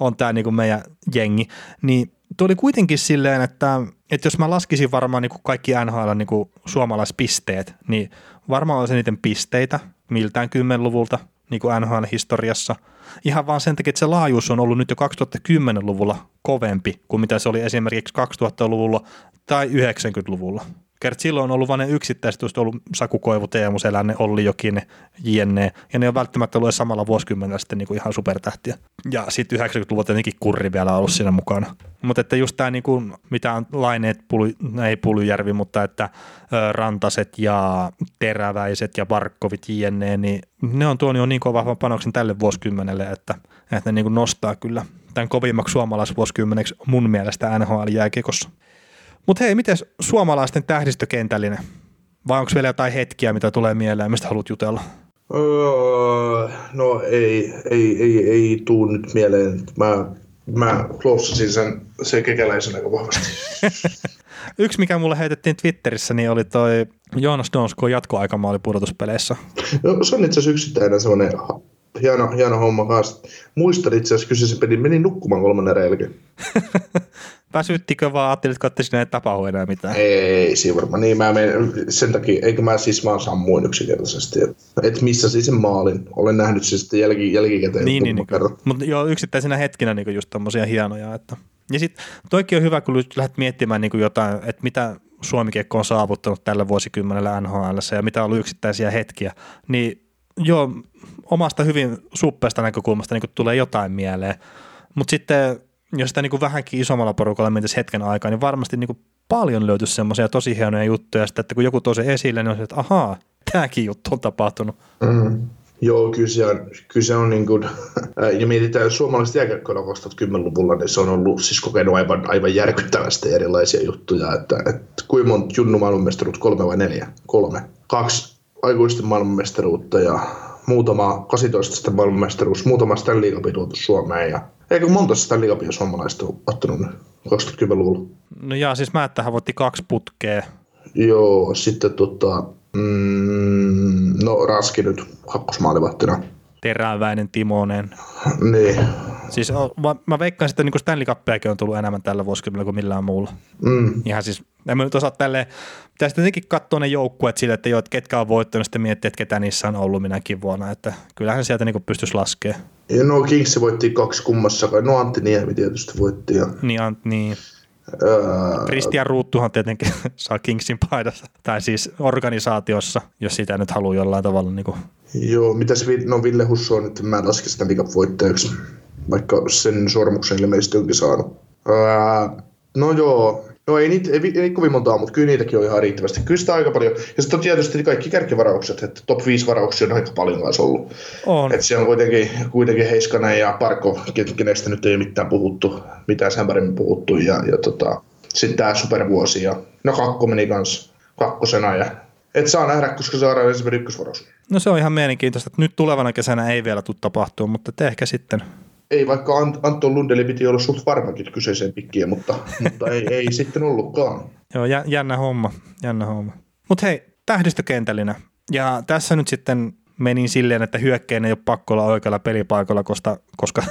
on tämä niinku meidän jengi, niin tuli kuitenkin silleen, että, että jos mä laskisin varmaan niin kaikki NHL niin suomalaispisteet, niin varmaan olisi eniten pisteitä miltään kymmenluvulta niin kuin NHL-historiassa. Ihan vaan sen takia, että se laajuus on ollut nyt jo 2010-luvulla kovempi kuin mitä se oli esimerkiksi 2000-luvulla tai 90-luvulla. Kert silloin on ollut vain ne yksittäiset, just ollut Saku Koivu, Teemu Selänne, Olli Jokinen, jne. Ja ne on välttämättä ollut samalla vuosikymmenellä sitten niin kuin ihan supertähtiä. Ja sitten 90-luvulta tietenkin kurri vielä ollut siinä mukana. Mutta että just tämä, niin mitä on laineet, pulu, ei Pulyjärvi, mutta että Rantaset ja Teräväiset ja Barkovit jne, niin ne on tuonut jo niin kova panoksen tälle vuosikymmenelle, että, että ne niin kuin nostaa kyllä tämän kovimmaksi suomalaisvuosikymmeneksi mun mielestä NHL-jääkiekossa. Mutta hei, miten suomalaisten tähdistökentällinen? Vai onko vielä jotain hetkiä, mitä tulee mieleen, mistä haluat jutella? Öö, no ei, ei, ei, ei tuu nyt mieleen. Mä, mä kloussasin sen, sen kekäläisen aika vahvasti. Yksi, mikä mulle heitettiin Twitterissä, niin oli toi Joonas Donsko jatkoaikamaali pudotuspeleissä. No, se on itse asiassa yksittäinen semmoinen hieno, hieno homma kanssa. Muistan itse asiassa kyseisen pelin, menin nukkumaan kolmannen jälkeen. Väsyttikö vaan, ajattelitko, että sinne ei tapahdu enää mitään? Ei, siinä varmaan. Niin mä menen, sen takia, eikö mä siis vaan sammuin yksinkertaisesti. Että missä siis sen maalin. Olen nähnyt siis sitten jälki, jälkikäteen. Niin, niin, niin mutta joo, yksittäisenä hetkinä niin just tommosia hienoja. Että. Ja sitten toikin on hyvä, kun lähdet miettimään niin jotain, että mitä Suomi on saavuttanut tällä vuosikymmenellä NHL ja mitä on ollut yksittäisiä hetkiä, niin joo, omasta hyvin suppeasta näkökulmasta niin tulee jotain mieleen. Mutta sitten jos sitä niin kuin vähänkin isommalla porukalla mentäisi hetken aikaa, niin varmasti niin kuin paljon löytyisi semmoisia tosi hienoja juttuja, sitten, että kun joku tosi esille, niin on se, että ahaa, tämäkin juttu on tapahtunut. Mm. Joo, kyllä se on, kyllä on niin kuin, ja mietitään, suomalaiset jääkäkköillä 2010-luvulla, niin se on ollut siis kokenut aivan, aivan järkyttävästi erilaisia juttuja, että, että kuinka monta junnu maailmanmestaruutta, kolme vai neljä? Kolme. Kaksi aikuisten maailmanmestaruutta ja muutama 18 maailmanmestaruus, muutama Stanley Cup tuotu Suomeen ja Eikö monta Stanley Cupia suomalaiset ole ottanut 2010-luvulla? No jaa, siis mä että voitti kaksi putkea. Joo, sitten tota, mm, no Raski nyt kakkosmaalivahtina. Teräväinen Timonen. Niin. Siis mä, mä veikkaan, että niin Stanley Cupiakin on tullut enemmän tällä vuosikymmenellä kuin millään muulla. Mm. Ihan siis, en mä nyt osaa tälleen, pitäisi tietenkin katsoa ne joukkueet sille, että, jo, että ketkä on voittanut, sitten miettiä, että ketä niissä on ollut minäkin vuonna, että kyllähän sieltä niin pystyisi laskemaan. Ja no Kings voitti kaksi kummassakaan, no Antti Niemi tietysti voitti. Ja... Niin, Ant, niin. Öö... Christian Ruuttuhan tietenkin saa Kingsin paidassa, tai siis organisaatiossa, jos sitä nyt haluaa jollain tavalla. Niin kuin... Joo, mitäs no Ville Husso on nyt, mä en laske sitä voittajaksi, vaikka sen sormuksen ilmeisesti onkin saanut. Öö... No joo, No ei niitä, ei, ei kovin montaa, mutta kyllä niitäkin on ihan riittävästi. Kyllä sitä aika paljon. Ja sitten on tietysti kaikki kärkivaraukset, että top 5 varauksia on aika paljon kanssa ollut. On. Että siellä on kuitenkin, kuitenkin Heiskanen ja Parko, kenestä nyt ei mitään puhuttu, mitään sen paremmin puhuttu. Ja, ja tota, sitten tämä supervuosi ja no kakko meni kanssa kakkosena. Ja, et saa nähdä, koska saadaan ensimmäinen ykkösvaraus. No se on ihan mielenkiintoista, että nyt tulevana kesänä ei vielä tule tapahtua, mutta ehkä sitten ei, vaikka Anton Lundeli piti olla suht varmakin kyseiseen pikkiin, mutta, mutta ei, ei sitten ollutkaan. Joo, jännä homma, jännä homma. Mutta hei, tähdistökentällinen. Ja tässä nyt sitten menin silleen, että hyökkäin ei ole pakko olla oikealla pelipaikalla, koska, koska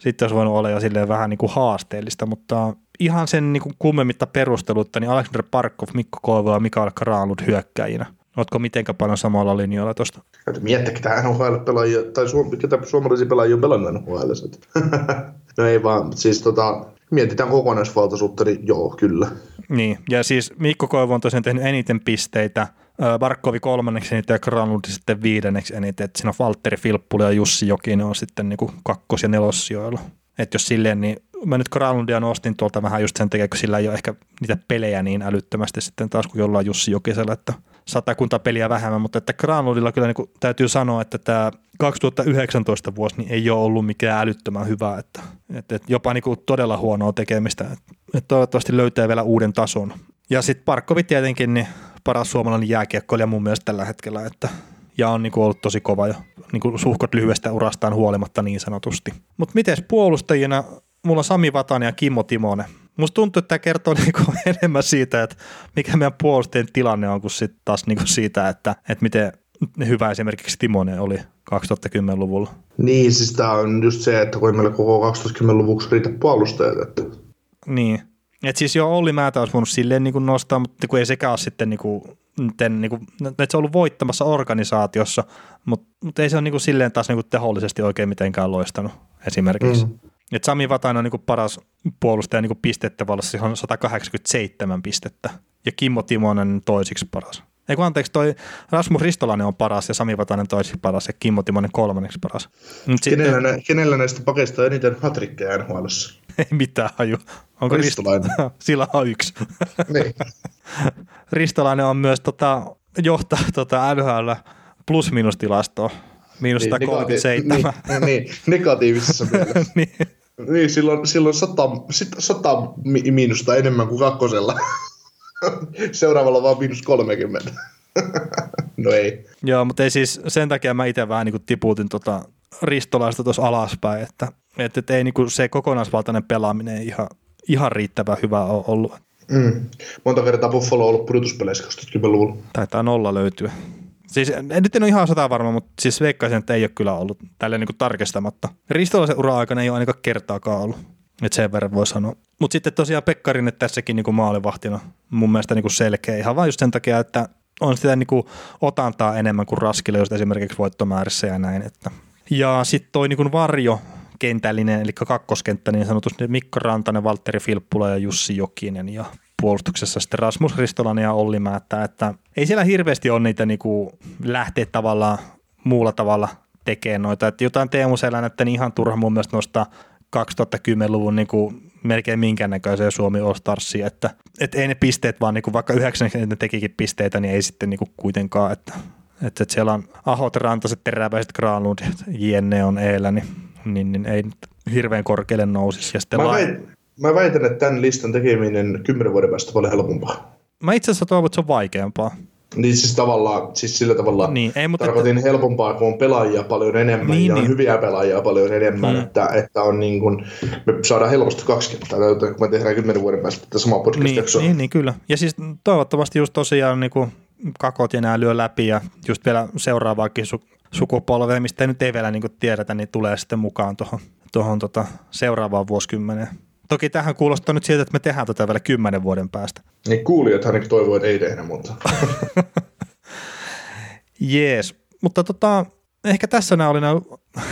sitten olisi voinut olla jo silleen vähän niin kuin haasteellista, mutta ihan sen niin kuin kummemmitta perustelutta, niin Alexander Parkov, Mikko Koivu ja Mikael Kraalud hyökkäjinä. Oletko mitenkä paljon samalla linjoilla tuosta? Miettä, ketä NHL-pelaajia, tai suom- ketä suomalaisia pelaajia on pelannut NHL. no ei vaan, siis tota, mietitään kokonaisvaltaisuutta, niin joo, kyllä. Niin, ja siis Mikko Koivu on tosiaan tehnyt eniten pisteitä, Barkovi kolmanneksi eniten ja Granlund sitten viidenneksi eniten, että siinä on Valtteri Filppula ja Jussi Jokinen on sitten niin kuin kakkos- ja nelossijoilla. Että jos silleen, niin mä nyt Granlundia nostin tuolta vähän just sen takia, kun sillä ei ole ehkä niitä pelejä niin älyttömästi sitten taas kuin jollain Jussi Jokisella, että satakunta peliä vähemmän, mutta että Granlundilla kyllä niin kuin täytyy sanoa, että tämä 2019 vuosi niin ei ole ollut mikään älyttömän hyvä, että, että, että jopa niin kuin todella huonoa tekemistä, että, että toivottavasti löytää vielä uuden tason. Ja sitten Parkkovi tietenkin, niin paras suomalainen jääkiekkoilija mun mielestä tällä hetkellä, että ja on niin kuin ollut tosi kova jo niin kuin suhkot lyhyestä urastaan huolimatta niin sanotusti. Mutta miten puolustajina, mulla on Sami Vatanen ja Kimmo Timonen. Musta tuntuu, että tämä kertoo niin kuin enemmän siitä, että mikä meidän puolustajien tilanne on, kuin sit taas niin kuin siitä, että, että miten hyvä esimerkiksi Timonen oli 2010-luvulla. Niin, siis tämä on just se, että kun meillä koko 2010-luvuksi riitä puolustajat. Että... Niin, et siis jo Olli Määtä olisi voinut silleen niin kuin nostaa, mutta kun ei sekään ole sitten niin kuin, niin kuin, että se on ollut voittamassa organisaatiossa, mutta, mutta ei se ole niin kuin silleen taas niin kuin tehollisesti oikein mitenkään loistanut esimerkiksi. Mm. Et Sami Vatainen on niin kuin paras puolustaja niin pistettä se on 187 pistettä ja Kimmo Timonen toisiksi paras. Ei kun anteeksi, toi Rasmus Ristolainen on paras ja Sami Vatainen toisiksi paras ja Kimmo Timonen kolmanneksi paras. Mut kenellä, sitten, nä, kenellä näistä pakeista on eniten hatrikkeja nhl Ei mitään haju. Onko Ristolainen? Rist- Sillä on yksi. niin. Ristolainen on myös tota, johtaa tota NHL plus-minus-tilastoa. Miinus niin, 137. Niin, niin, negatiivisessa mielessä. niin. Niin, silloin, silloin sata, sata miinusta enemmän kuin kakkosella. Seuraavalla vaan miinus 30. no ei. Joo, mutta ei siis sen takia mä itse vähän niin tiputin tota ristolaista tuossa alaspäin, että, että, että ei niin kuin se kokonaisvaltainen pelaaminen ihan, ihan riittävän hyvä ole ollut. Mm. Monta kertaa Buffalo on ollut pudotuspeleissä 2010-luvulla. Taitaa nolla löytyä. Siis en nyt en ole ihan sata varma, mutta siis veikkaisin, että ei ole kyllä ollut tälleen niin tarkistamatta. Ristolaisen ura-aikana ei ole ainakaan kertaakaan ollut. Että sen verran voi sanoa. Mutta sitten tosiaan Pekkarinen tässäkin niin kuin maalivahtina mun mielestä niin kuin selkeä. Ihan vain just sen takia, että on sitä niin kuin otantaa enemmän kuin raskille, jos esimerkiksi voittomäärissä ja näin. Että. Ja sitten toi niin kuin varjo kentällinen, eli kakkoskenttä niin sanotusti Mikko Rantanen, Valtteri Filppula ja Jussi Jokinen ja puolustuksessa sitten Rasmus Ristolainen ja Olli Määttä, että ei siellä hirveästi ole niitä niinku lähteä tavallaan muulla tavalla tekemään noita, että jotain Teemu Selänettä niin ihan turha mun mielestä nostaa 2010-luvun niin kuin melkein minkäännäköiseen Suomi All Starsiin, että, että ei ne pisteet vaan niin kuin vaikka 90 tekikin pisteitä, niin ei sitten niin kuin kuitenkaan, että, että, että siellä on Ahot, Rantaset, Teräväiset, Granlund, Jenne on eellä, niin, niin, niin ei nyt hirveän korkealle nousisi. Ja sitten mä, väitän, mä väitän, että tämän listan tekeminen kymmenen vuoden päästä paljon helpompaa. Mä itse asiassa toivon, että se on vaikeampaa. Niin siis tavallaan, siis sillä tavalla niin, ei, mutta tarkoitin että... helpompaa, kun on pelaajia paljon enemmän niin, ja on niin. hyviä pelaajia paljon enemmän, hmm. että, että on niin kuin, me saadaan helposti kaksi kertaa, kun me tehdään kymmenen vuoden päästä tätä samaa podcast niin, niin, niin, kyllä. Ja siis toivottavasti just tosiaan niin kuin kakot ja nämä lyö läpi ja just vielä seuraavaakin su- sukupolvea, mistä ei nyt ei vielä niin kuin tiedetä, niin tulee sitten mukaan tuohon tuohon tota seuraavaan vuosikymmeneen. Toki tähän kuulostaa nyt siltä, että me tehdään tätä vielä kymmenen vuoden päästä. Niin kuulijat ainakin toivoo, että ei tehdä, mutta... Jees, mutta tota, ehkä tässä nämä oli nämä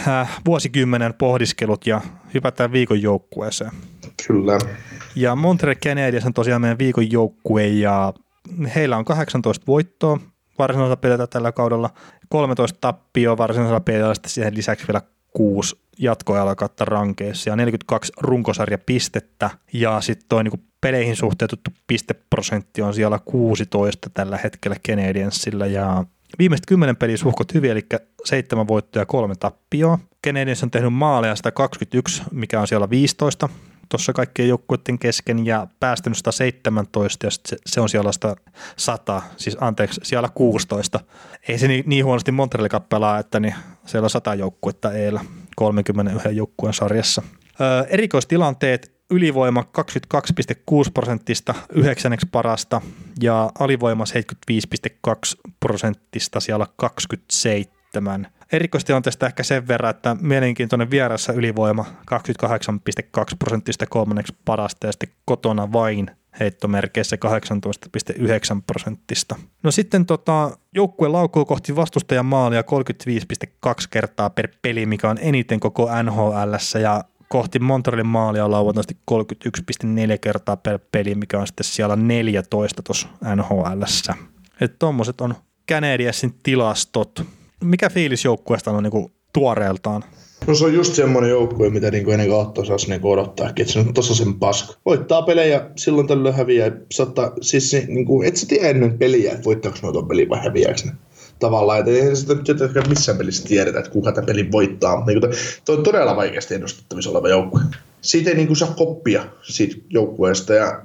äh, vuosikymmenen pohdiskelut ja hypätään viikon joukkueeseen. Kyllä. Ja Montreal Canadiens on tosiaan meidän viikon joukkue ja heillä on 18 voittoa varsinaisella pelillä tällä kaudella, 13 tappioa varsinaisella pelillä, sitten siihen lisäksi vielä kuusi jatkoajalakautta rankeissa. Ja 42 runkosarjapistettä. Ja sitten toi niinku peleihin suhteutettu pisteprosentti on siellä 16 tällä hetkellä Canadiensilla ja viimeiset kymmenen peliä suhkot hyvin, eli seitsemän voittoa ja kolme tappioa. Canadiens on tehnyt maaleja 121, mikä on siellä 15 tuossa kaikkien joukkueiden kesken. Ja päästänyt 117 ja se, se on siellä 100, siis anteeksi, siellä 16. Ei se niin, niin huonosti Montreal pelaa, että niin siellä on 100 joukkuetta eellä 31 joukkueen sarjassa. Öö, erikoistilanteet ylivoima 22,6 prosenttista yhdeksänneksi parasta ja alivoima 75,2 prosenttista siellä 27. Erikoistilanteesta ehkä sen verran, että mielenkiintoinen vieressä ylivoima 28,2 prosenttista kolmanneksi parasta ja sitten kotona vain heittomerkeissä 18,9 prosenttista. No sitten tota, joukkue laukuu kohti vastustajan maalia 35,2 kertaa per peli, mikä on eniten koko NHL ja kohti Montrealin maalia lauantaisesti 31,4 kertaa per peli, mikä on sitten siellä 14 tuossa NHLssä. Että tommoset on Canadiensin tilastot. Mikä fiilis joukkueesta on niinku tuoreeltaan? No se on just semmoinen joukkue, mitä niinku ennen kautta saisi niinku odottaa, että se on sen paska. Voittaa pelejä, silloin tällöin häviää. Saattaa, siis se, niinku, et sä tiedä ennen peliä, että voittaako noita peliä vai häviääkö ne tavallaan, että eihän sitä nyt missään pelissä tiedetä, että kuka tämän pelin voittaa. Niin kuin, toi on todella vaikeasti ennustettavissa oleva joukkue. Siitä ei niin kuin, saa koppia siitä joukkueesta ja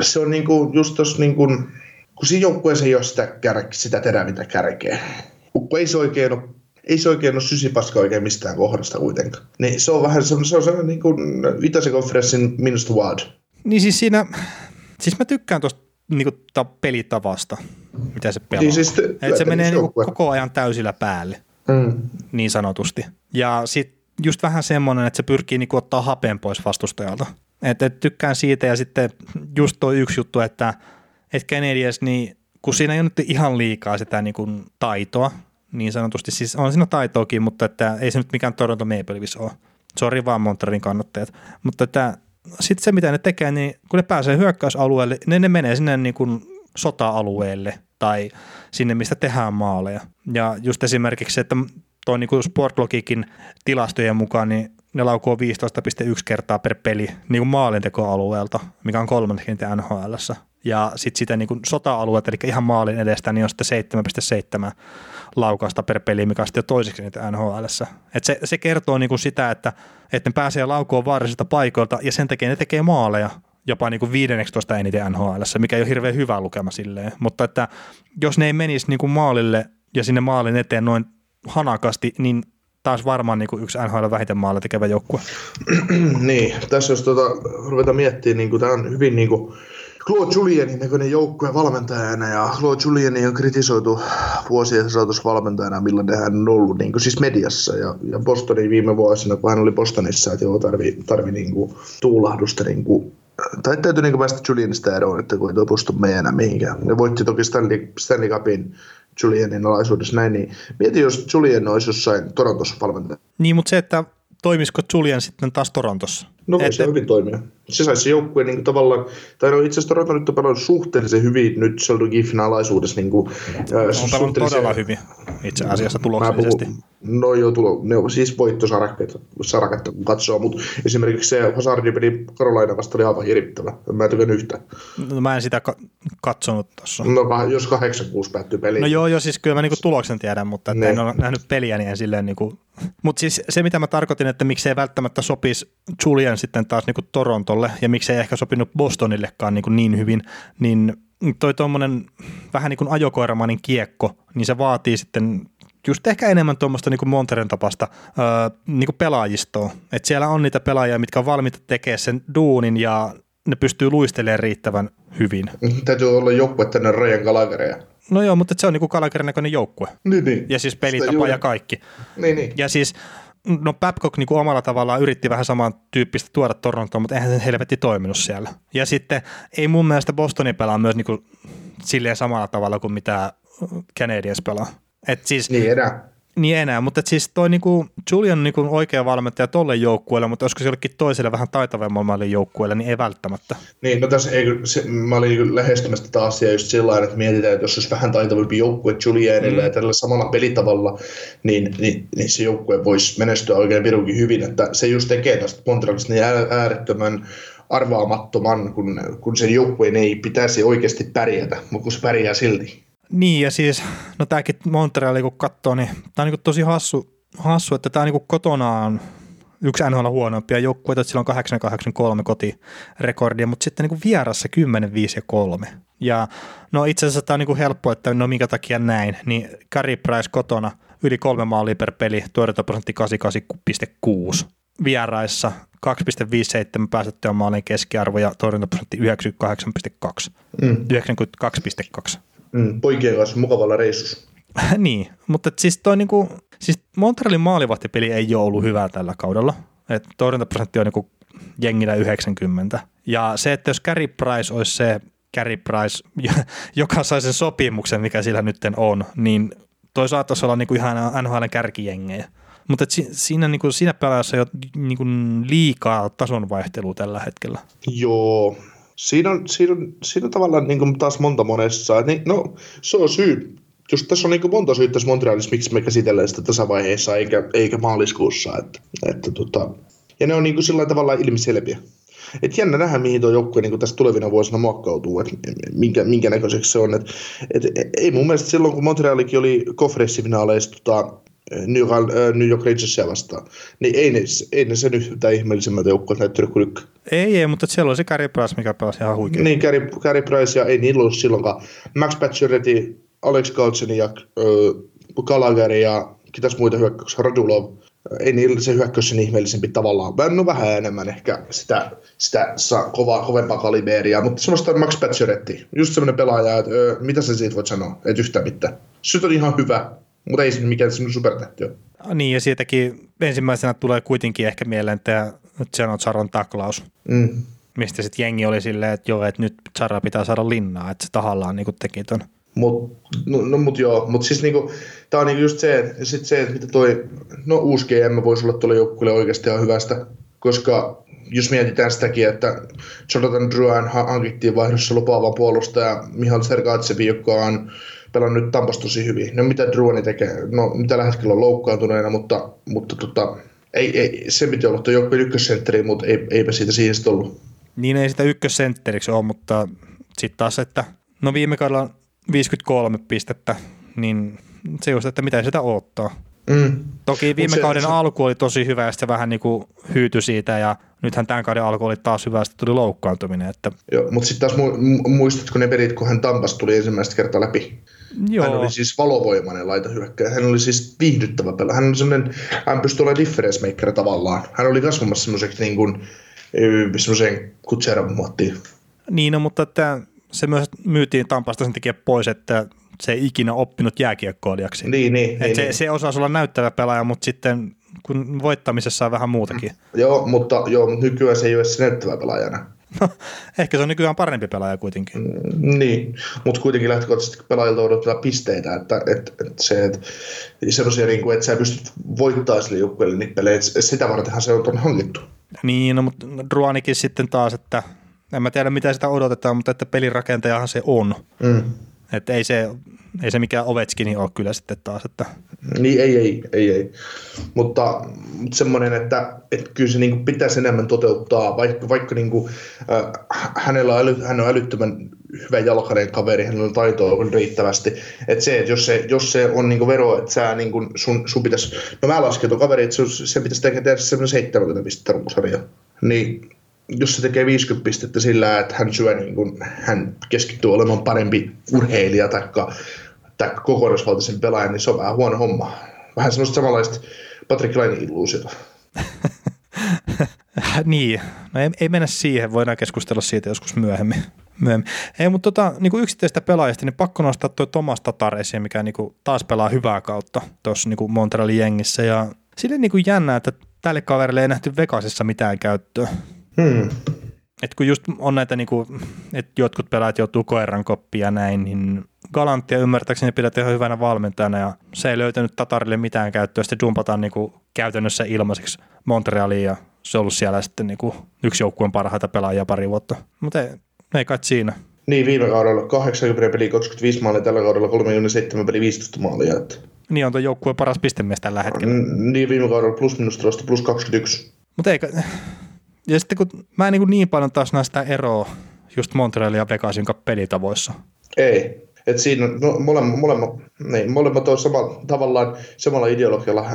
se on niin kuin, just tossa niin kuin, kun siinä joukkueessa ei ole sitä, kär, sitä terävintä kärkeä. Kun ei se oikein ole ei se oikein ole sysipaska oikein mistään kohdasta kuitenkaan. Niin se on vähän se on, se on sellainen niin kuin Itäisen konferenssin minusta wild. Niin siis siinä, siis mä tykkään tuosta niinku ta- pelitavasta, mitä se pelaa. Niin siis te, Et se menee niinku koko ajan täysillä päälle, mm. niin sanotusti. Ja sitten just vähän semmoinen, että se pyrkii niinku ottaa hapen pois vastustajalta. Et, et tykkään siitä ja sitten just toi yksi juttu, että et Canadiens, niin kun siinä ei ole nyt ihan liikaa sitä niinku taitoa, niin sanotusti, siis on siinä taitoakin, mutta että ei se nyt mikään Toronto Maple Leafs ole. Sori vaan Montrealin kannattajat. Mutta että sitten se, mitä ne tekee, niin kun ne pääsee hyökkäysalueelle, niin ne menee sinne niin kuin sota-alueelle tai sinne, mistä tehdään maaleja. Ja just esimerkiksi, että tuo niin Sportlogikin tilastojen mukaan, niin ne laukoo 15,1 kertaa per peli niin kuin maalintekoalueelta, mikä on kolmanneksi NHL. Ja sitten sitä niin kuin sota-alueet, eli ihan maalin edestä, niin on sitten 7,7 laukausta per peli, mikä on sitten toiseksi niitä NHL. Se, se kertoo niin kuin sitä, että, että ne pääsee laukoon vaarallisilta paikoilta ja sen takia ne tekee maaleja jopa niin kuin 15 eniten NHL, mikä ei ole hirveän hyvä lukema silleen. Mutta että jos ne ei menisi niin kuin maalille ja sinne maalin eteen noin hanakasti, niin taas varmaan niin kuin yksi NHL vähiten maalla tekevä joukkue. niin, tässä jos tuota, ruvetaan miettimään, niin kuin, tämä on hyvin niin kuin, Claude Julienin näköinen joukkue valmentajana ja Claude Julieni on kritisoitu vuosien saatossa valmentajana, millainen hän on ollut niin kuin siis mediassa ja, ja Bostonin viime vuosina, kun hän oli Bostonissa, että joo, tarvi, tarvi niin kuin tuulahdusta niin kuin tai täytyy niin päästä Julianista eroon, että kun ei tuo enää mihinkään. Ne voitti toki Stanley, Stanley Cupin Julianin alaisuudessa näin, niin mieti, jos Julian olisi jossain Torontossa valmentaja. Niin, mutta se, että toimisiko Julian sitten taas Torontossa? No voisi se hyvin toimia. Se saisi se joukkue niin tavallaan, tai no itse asiassa Toronto nyt on pelannut suhteellisen hyvin nyt Sheldon Giffin alaisuudessa. Niin kuin, on pelannut todella hyvin itse asiassa tuloksellisesti. Puhun, no joo, tulo, ne on siis voittosaraketta kun katsoo, mutta esimerkiksi se Hazardin peli Carolina vasta oli aivan hirvittävä. Mä en tykännyt yhtään. No, mä en sitä ka- katsonut tuossa. No jos 8-6 päättyy peli. No joo, joo, siis kyllä mä niinku tuloksen tiedän, mutta että en ole nähnyt peliä, niin en silleen niinku... Mutta siis se, mitä mä tarkoitin, että miksei välttämättä sopisi Julian sitten taas niinku Torontolle ja miksei ehkä sopinut Bostonillekaan niinku niin hyvin, niin toi tuommoinen vähän niin kuin ajokoiramainen kiekko, niin se vaatii sitten just ehkä enemmän tuommoista niin Monteren tapasta öö, niin kuin pelaajistoa. että siellä on niitä pelaajia, mitkä on valmiita tekemään sen duunin ja ne pystyy luistelemaan riittävän hyvin. Täytyy olla joukkue tänne Rajan Gallagheria. No joo, mutta se on niinku Gallagherin näköinen joukkue. Niin, niin. Ja siis pelitapa ja kaikki. Niin, niin. Ja siis no Babcock niin kuin omalla tavallaan yritti vähän saman tyyppistä tuoda Torontoon, mutta eihän se helvetti toiminut siellä. Ja sitten ei mun mielestä Bostonin pelaa myös niin kuin silleen samalla tavalla kuin mitä Canadiens pelaa. Et siis, niin enää. Niin enää, mutta siis toi niinku, Julian on niinku oikea valmentaja tolle joukkueelle, mutta olisiko se jollekin toiselle vähän taitavammalle joukkueelle, niin ei välttämättä. Niin, no tässä ei, se, mä olin lähestymässä tätä asiaa just sillä että mietitään, että jos olisi vähän taitavampi joukkue Julianille mm. ja tällä samalla pelitavalla, niin, niin, niin se joukkue voisi menestyä oikein virunkin hyvin, että se just tekee tästä Montrealista niin äärettömän arvaamattoman, kun, kun sen joukkueen ei pitäisi oikeasti pärjätä, mutta kun se pärjää silti. Niin ja siis, no tämäkin Montreali kun katsoo, niin tämä on niin tosi hassu, hassu, että tämä niin kotonaan yksi NHL huonompia joukkueita, että sillä on 883 kotirekordia, mutta sitten niin vierassa 10, 5 ja 3. Ja no itse asiassa tämä on niin helppo, että no minkä takia näin, niin Carey Price kotona yli kolme maalia per peli, tuotantoprosentti 88,6. Vieraissa 2,57 päästettyä maalin keskiarvo ja torjuntaprosentti 98,2. Mm. 92,2. Mm, poikien kanssa mukavalla reissussa. niin, mutta siis toi niinku, siis Montrealin maalivahtipeli ei ole ollut hyvä tällä kaudella. Et torjuntaprosentti on niinku jengillä 90. Ja se, että jos Carey Price olisi se Carey Price, joka sai sen sopimuksen, mikä sillä nyt on, niin toi saattaisi olla niinku ihan NHLn kärkijengejä. Mutta si, siinä, niin kuin, siinä pelaajassa on jo niin kuin liikaa tasonvaihtelua tällä hetkellä. Joo, siinä on, siinä on, siinä on tavallaan niin kuin taas monta monessa. Niin, no, se on syy. Jos tässä on niin kuin monta syytä tässä Montrealissa, miksi me käsitellään sitä tasavaiheessa eikä, eikä maaliskuussa. Että, että, tota, ja ne on niin kuin sillä tavalla ilmiselviä. Et jännä nähdä, mihin tuo joukkue niin tässä tulevina vuosina muokkautuu, että minkä, minkä näköiseksi se on. Et, et, ei mun mielestä silloin, kun Montrealikin oli konferenssifinaaleissa tota, New, York, New York Rangersia vastaan, niin ei ne, ei ne sen yhtään ihmeellisemmältä joukkueelta näyttänyt kuin nyt. Ei, ei, mutta siellä oli se Carey Price, mikä pelasi ihan huikea. Niin, Carey, Carey Price, ja ei niillä ollut silloinkaan. Max Pacioretty, Alex Galchenin ja äh, Gallagher ja kitäs muita hyökkäyksiä, Radulov, ei niillä se hyökkäys sen ihmeellisempi tavallaan. No vähän enemmän ehkä sitä, sitä saa kovaa, kovempaa kaliberia, mutta semmoista Max Pacioretti, just semmoinen pelaaja, että ö, mitä sä siitä voit sanoa, et yhtään mitään. Se on ihan hyvä, mutta ei se mikään semmoinen supertähti ole. Niin, ja siitäkin ensimmäisenä tulee kuitenkin ehkä mieleen tämä Janon Charon taklaus. Mm. Mistä sitten jengi oli silleen, että joo, että nyt Chara pitää saada linnaa, että se tahallaan niin teki ton. Mut, no, no mut joo, mut siis niinku, tää on niinku just se, että sit se, että mitä toi, no uusi GM voisi olla tuolle joukkueelle oikeasti ihan hyvästä, koska jos mietitään sitäkin, että Jonathan Drouin hankittiin vaihdossa lupaava puolustaja Mihal Sergatsevi, joka on pelannut Tampas tosi hyvin. No mitä Druani tekee? No mitä hetkellä on loukkaantuneena, mutta, mutta tota, ei, ei, se piti olla tuo joukkueen ykkössentteri, mutta ei, eipä siitä siihen ollut. Niin ei sitä ykkössentteriksi ole, mutta sitten taas, että no viime kaudella 53 pistettä, niin se just, että mitä sitä odottaa. Mm. Toki viime se, kauden se, alku oli tosi hyvä ja se vähän niin kuin hyytyi siitä ja nythän tämän kauden alku oli taas hyvä ja sitten tuli loukkaantuminen. Että... Joo, mutta sitten taas mu- muistatko ne pelit, kun hän Tampas tuli ensimmäistä kertaa läpi? Joo. Hän oli siis valovoimainen laitahyökkäjä. Hän oli siis viihdyttävä pelaaja. Hän oli sellainen, hän pystyi olemaan difference maker tavallaan. Hän oli kasvamassa semmoiseksi niin kuin, semmoiseen kutseran Niin, no, mutta että se myös myytiin Tampasta sen takia pois, että se ei ikinä oppinut jääkiekkoilijaksi. Niin, niin, niin, se, niin. se osaa olla näyttävä pelaaja, mutta sitten kun voittamisessa on vähän muutakin. Joo, mutta, joo, nykyään se ei ole se näyttävä pelaajana. No, ehkä se on nykyään parempi pelaaja kuitenkin. Mm, niin, mutta kuitenkin lähtökohtaisesti pelaajilta odotetaan pisteitä, että, että, että se, että sellaisia, niin kuin, että sä pystyt voittamaan sille joukkueelle niitä pelejä, sitä vartenhan se on hankittu. Niin, no, mutta Ruanikin sitten taas, että en mä tiedä mitä sitä odotetaan, mutta että pelirakentajahan se on. Mm. Että ei se, ei se mikään Ovechkin ole kyllä sitten taas. Että... Niin ei, ei, ei, ei. Mutta, mutta semmoinen, että, että kyllä se niin pitäisi enemmän toteuttaa, vaikka, vaikka niin kuin, äh, hänellä on, äly, hän on älyttömän hyvä jalkainen kaveri, hänellä on taitoa on riittävästi. Että se, että jos se, jos se on niin vero, että sä niin kuin sun, sun pitäisi, no mä lasken tuon kaveri, että se pitäisi tehdä semmoinen 70 pistettä runkosarja. Niin jos se tekee 50 pistettä sillä, että hän syö, niin kuin, hän keskittyy olemaan parempi urheilija tai, tai kokonaisvaltaisen pelaajan, niin se on vähän huono homma. Vähän semmoista samanlaista Patrick Lainin illuusiota. niin, no ei, ei, mennä siihen, voidaan keskustella siitä joskus myöhemmin. myöhemmin. Ei, mutta tota, niin kuin yksittäistä pelaajista, niin pakko nostaa tuo Thomas Tatar esiin, mikä niin kuin taas pelaa hyvää kautta tuossa niin Montrealin jengissä. Ja sille niin kuin jännä, että tälle kaverille ei nähty Vegasissa mitään käyttöä. Hmm. Et kun just on näitä, niinku, että jotkut pelaajat joutuu koiran koppia ja näin, niin Galanttia ymmärtääkseni pidät ihan hyvänä valmentajana ja se ei löytänyt Tatarille mitään käyttöä, sitten jumpataan niinku käytännössä ilmaiseksi Montrealiin ja se on ollut siellä sitten niinku yksi joukkueen parhaita pelaajia pari vuotta. Mutta ei, ei kai siinä. Niin, viime kaudella 80 peli 25 maalia, tällä kaudella 37 peli 15 maalia. Että... Niin on tuo joukkueen paras pistemies tällä hetkellä. Niin, viime kaudella plus minusta plus 21. Mutta eikä, ja sitten kun mä en niin, niin paljon taas näistä eroa just Montrealin ja Vegasin pelitavoissa. Ei. Et siinä no, molemmat, molemmat, niin, molemmat on sama, tavallaan samalla ideologialla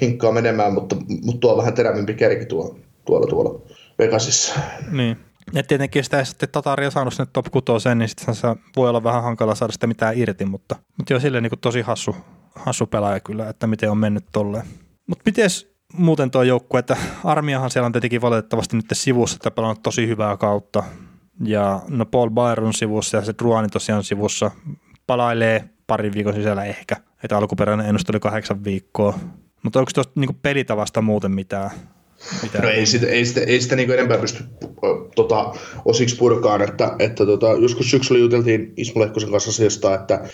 hinkkaa menemään, mutta, mutta tuo vähän terävimpi kerki tuo, tuolla, tuolla Vegasissa. Niin. Ja tietenkin sitä sitten Tataria saanut sinne top 6, niin sitten se voi olla vähän hankala saada sitä mitään irti, mutta, mutta joo, silleen niin tosi hassu, hassu pelaaja kyllä, että miten on mennyt tolleen. Mutta miten muuten tuo joukkue, että armiahan siellä on tietenkin valitettavasti nyt sivussa, että pelannut tosi hyvää kautta. Ja no Paul Byron sivussa ja se Druani tosiaan sivussa palailee parin viikon sisällä ehkä. Että alkuperäinen ennuste oli kahdeksan viikkoa. Mutta onko tuosta niin pelitavasta muuten mitään Mitä? No ei sitä, ei sitä, ei sitä niin enempää pysty tota, osiksi purkaan, että, että tota, joskus syksyllä juteltiin Ismo Lehkosen kanssa asiasta, että,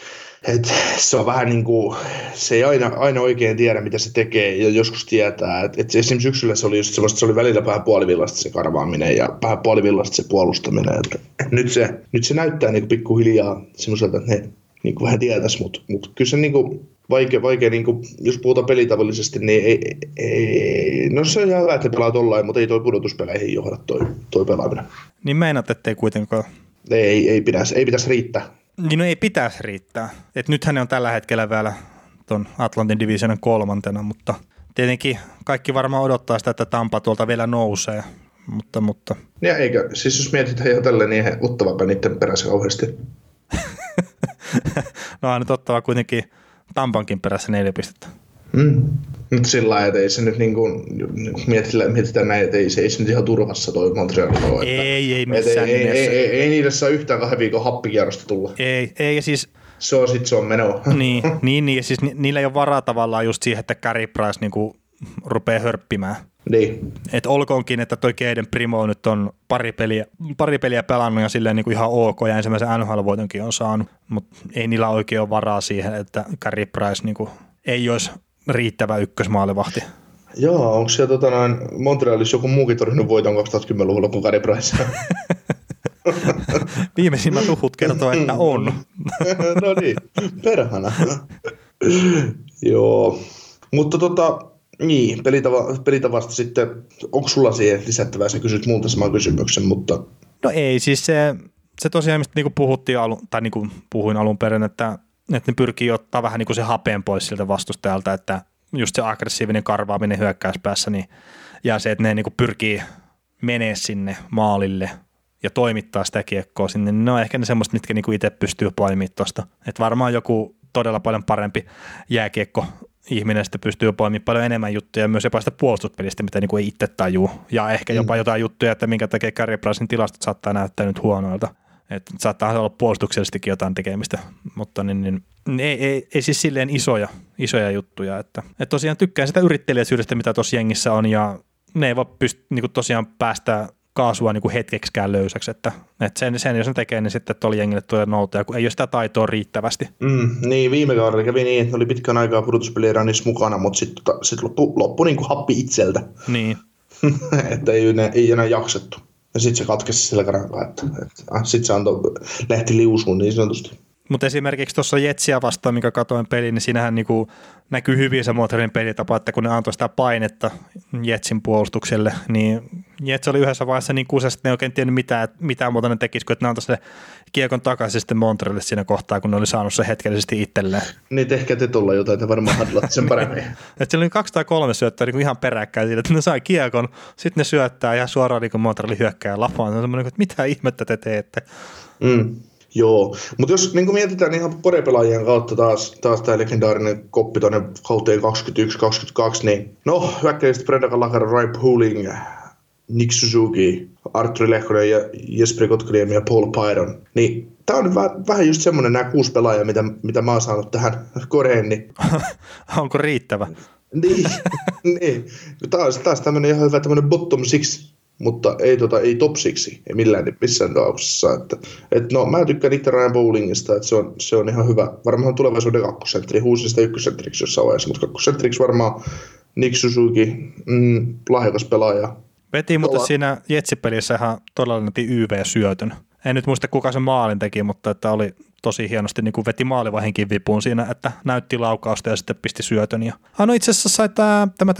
että se on vähän niin kuin, se ei aina, aina oikein tiedä, mitä se tekee, ja joskus tietää. Että, että esimerkiksi syksyllä se oli just semmoista, se oli välillä vähän puolivillasta se karvaaminen ja vähän puolivillasta se puolustaminen. Että, nyt, se, nyt se näyttää niin pikkuhiljaa semmoiselta, että ne niin kuin vähän tietäisi, mutta, mutta kyllä se niin kuin, vaikea, vaikea niin kuin, jos puhutaan pelitavallisesti, niin ei, ei, no se on ihan hyvä, että pelaa tollain, mutta ei toi pudotuspeleihin johda toi, toi pelaaminen. Niin meinaat, ettei kuitenkaan... Ei, ei, pitäisi, ei pitäisi riittää. Niin no ei pitäisi riittää. Et nythän ne on tällä hetkellä vielä tuon Atlantin divisionin kolmantena, mutta tietenkin kaikki varmaan odottaa sitä, että Tampa tuolta vielä nousee. Mutta, mutta... Ja eikö, siis jos mietitään jo tälleen, niin eihän ottavapa niiden perässä kauheasti. no on nyt ottava kuitenkin Tampankin perässä neljä pistettä. Mm. Mutta sillä lailla, että ei se nyt niin kuin, mietitään, mietitään näin, että ei se, ei se nyt ihan turvassa toi Montreal ole. Ei, ei missään ei, ei, ei, ei, ei, niille saa yhtään kahden viikon happikierrosta tulla. Ei, ei siis... Se on sit se on menoa. niin, niin, niin, siis ni, niillä ei ole varaa tavallaan just siihen, että Carey Price niinku rupeaa hörppimään. Niin. Et olkoonkin, että toi Keiden Primo nyt on pari peliä, pari peliä pelannut ja silleen niin kuin ihan ok ja ensimmäisen NHL-voitonkin on saanut, mutta ei niillä oikein ole varaa siihen, että Carey Price niin kuin ei olisi riittävä ykkösmaalivahti. Joo, onko siellä tota noin, Montrealissa joku muukin torjunut voiton 2010-luvulla kuin Carey Price? Viimeisimmät uhut kertoo, että on. no niin, perhana. Joo, mutta tota, niin, pelitava, pelitavasta sitten, onko sulla siihen lisättävää, sä kysyt multa saman kysymyksen, mutta... No ei, siis se, se tosiaan, mistä niinku puhuttiin alun, tai niinku puhuin alun perin, että, että ne pyrkii ottaa vähän niinku se hapeen pois siltä vastustajalta, että just se aggressiivinen karvaaminen hyökkäyspäässä, niin, ja se, että ne niinku pyrkii menee sinne maalille ja toimittaa sitä kiekkoa sinne, niin ne on ehkä ne semmoista, mitkä niinku itse pystyy poimimaan tuosta. Että varmaan joku todella paljon parempi jääkiekko ihminen sitten pystyy poimimaan paljon enemmän juttuja myös jopa sitä puolustuspelistä, mitä niin ei itse tajuu. Ja ehkä jopa mm. jotain juttuja, että minkä takia Carey Pricein tilastot saattaa näyttää nyt huonoilta. Että saattaa olla puolustuksellisestikin jotain tekemistä, mutta niin, niin, ei, ei, ei, siis silleen isoja, isoja juttuja. Että, että tosiaan tykkään sitä yrittelijäisyydestä, mitä tuossa jengissä on ja ne ei voi pysty niin tosiaan päästä kaasua niin kuin hetkeksikään löysäksi, että, että sen, sen, jos ne tekee, niin sitten tuolla jengille tulee noutoja, kun ei ole sitä taitoa riittävästi. Mm, niin, viime kaudella kävi niin, että oli pitkän aikaa pudotuspeliranissa mukana, mutta sitten tota, sit loppu, loppu niin kuin happi itseltä. Niin. että ei, enää, ei enää jaksettu. Ja sitten se katkesi selkärankaa, että, että äh, sitten se antoi, lähti liusuun niin sanotusti. Mutta esimerkiksi tuossa Jetsiä vastaan, mikä katoin pelin, niin siinähän niinku näkyy hyvin se Montrealin pelitapa, että kun ne antoi sitä painetta Jetsin puolustukselle, niin Jets oli yhdessä vaiheessa niin kusessa, että ne ei oikein tiennyt mitään, mitään muuta ne tekisi, kun ne antoi se kiekon takaisin sitten Montrealille siinä kohtaa, kun ne oli saanut se hetkellisesti itselleen. Niin, ehkä te tulla jotain, että varmaan hadlat sen paremmin. että siellä oli kaksi tai kolme syöttöä niin ihan peräkkäin siitä, että ne sai kiekon, sitten ne syöttää ja suoraan niin Montrealin hyökkää lapaan. Se on semmoinen, että mitä ihmettä te teette. Mm. Joo, mutta jos niin mietitään ihan porepelaajien kautta taas, taas tämä legendaarinen koppi tuonne kauteen 21-22, niin no, hyökkäistä Brenda Gallagher, Ray Pooling, Nick Suzuki, Arturi Lehkonen ja Jesperi Kotkaniemi ja Paul Pyron, niin tämä on vähän, vähän just semmoinen nämä kuusi pelaajaa, mitä, mitä mä oon saanut tähän koreen. Niin... Onko riittävä? niin, niin. Taas, taas tämmöinen ihan hyvä tämmöinen bottom six mutta ei, tota, ei top siksi, ei millään missään tapauksessa. Että, et no, mä tykkään itse Ryan Bowlingista, että se on, se on ihan hyvä. Varmaan tulevaisuuden kakkosentteri, huusin sitä ykkösentteriksi jossain vaiheessa, mutta kakkosentteriksi varmaan Nick Suzuki, mm, lahjakas pelaaja. Veti mutta siinä Jetsipelissä ihan todella YV-syötön. En nyt muista kuka sen maalin teki, mutta että oli tosi hienosti niin kuin veti maalivahinkin vipuun siinä, että näytti laukausta ja sitten pisti syötön. Ja... Ah, no itse asiassa sai tämä, tämä,